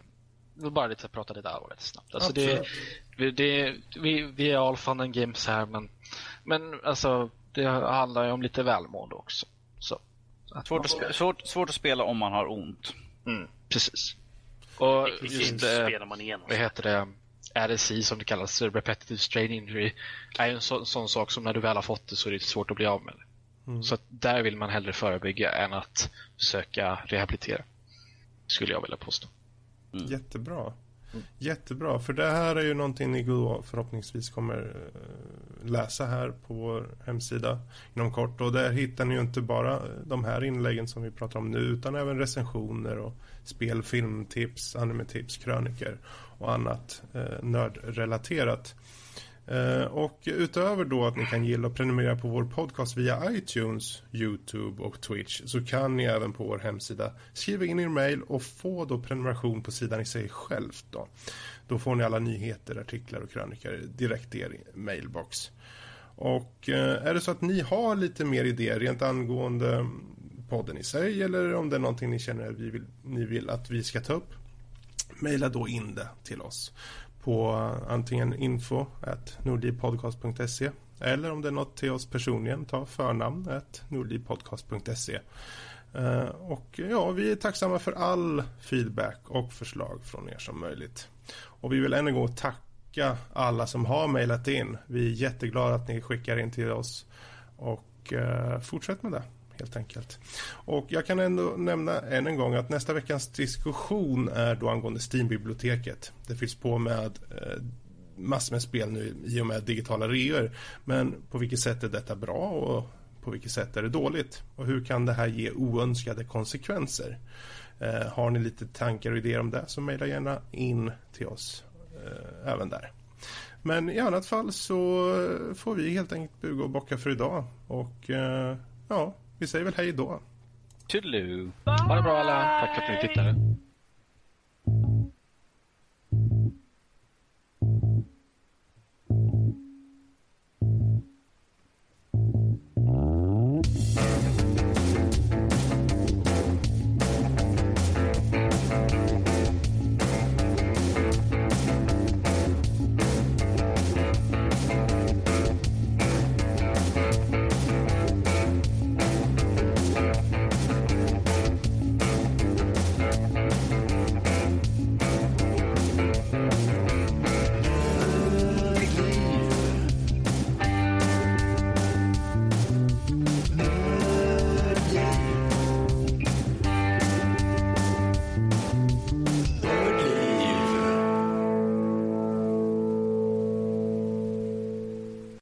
vill bara lite prata lite allvarligt snabbt. Alltså det, det, vi, vi är all fun and games här men, men alltså det handlar ju om lite välmående också. Så, svårt, att spela, svårt, svårt att spela om man har ont. Mm, precis. Och just det, spelar man igenom. Vad heter det? RSI som det kallas, Repetitive Strain Injury, är en så, sån sak som när du väl har fått det så är det svårt att bli av med det. Mm. Så där vill man hellre förebygga än att försöka rehabilitera. Skulle jag vilja påstå. Mm. Jättebra. Jättebra, för det här är ju någonting ni förhoppningsvis kommer eh, läsa här på vår hemsida inom kort. Och där hittar ni ju inte bara de här inläggen som vi pratar om nu utan även recensioner och spel, filmtips, animetips, kröniker och annat eh, nördrelaterat. Eh, och utöver då att ni kan gilla och prenumerera på vår podcast via iTunes, Youtube och Twitch så kan ni även på vår hemsida skriva in er mail och få då prenumeration på sidan i sig självt då. Då får ni alla nyheter, artiklar och krönikor direkt i er mailbox. Och eh, är det så att ni har lite mer idéer rent angående podden i sig eller om det är någonting ni känner att vi vill, ni vill att vi ska ta upp mejla då in det till oss på antingen info nordlivpodcast.se eller om det är något till oss personligen, ta förnamn nordlivpodcast.se eh, och ja, vi är tacksamma för all feedback och förslag från er som möjligt. Och vi vill än en gång tacka alla som har mejlat in. Vi är jätteglada att ni skickar in till oss och eh, fortsätt med det helt enkelt. Och jag kan ändå nämna än en gång att nästa veckans diskussion är då angående Steam-biblioteket. Det fylls på med eh, massor med spel nu i och med digitala reor. Men på vilket sätt är detta bra och på vilket sätt är det dåligt? Och hur kan det här ge oönskade konsekvenser? Eh, har ni lite tankar och idéer om det så mejla gärna in till oss eh, även där. Men i annat fall så får vi helt enkelt buga och bocka för idag. Och eh, ja, vi säger väl hej då. Toodaloo. Ha det bra alla. Tack för att ni tittade.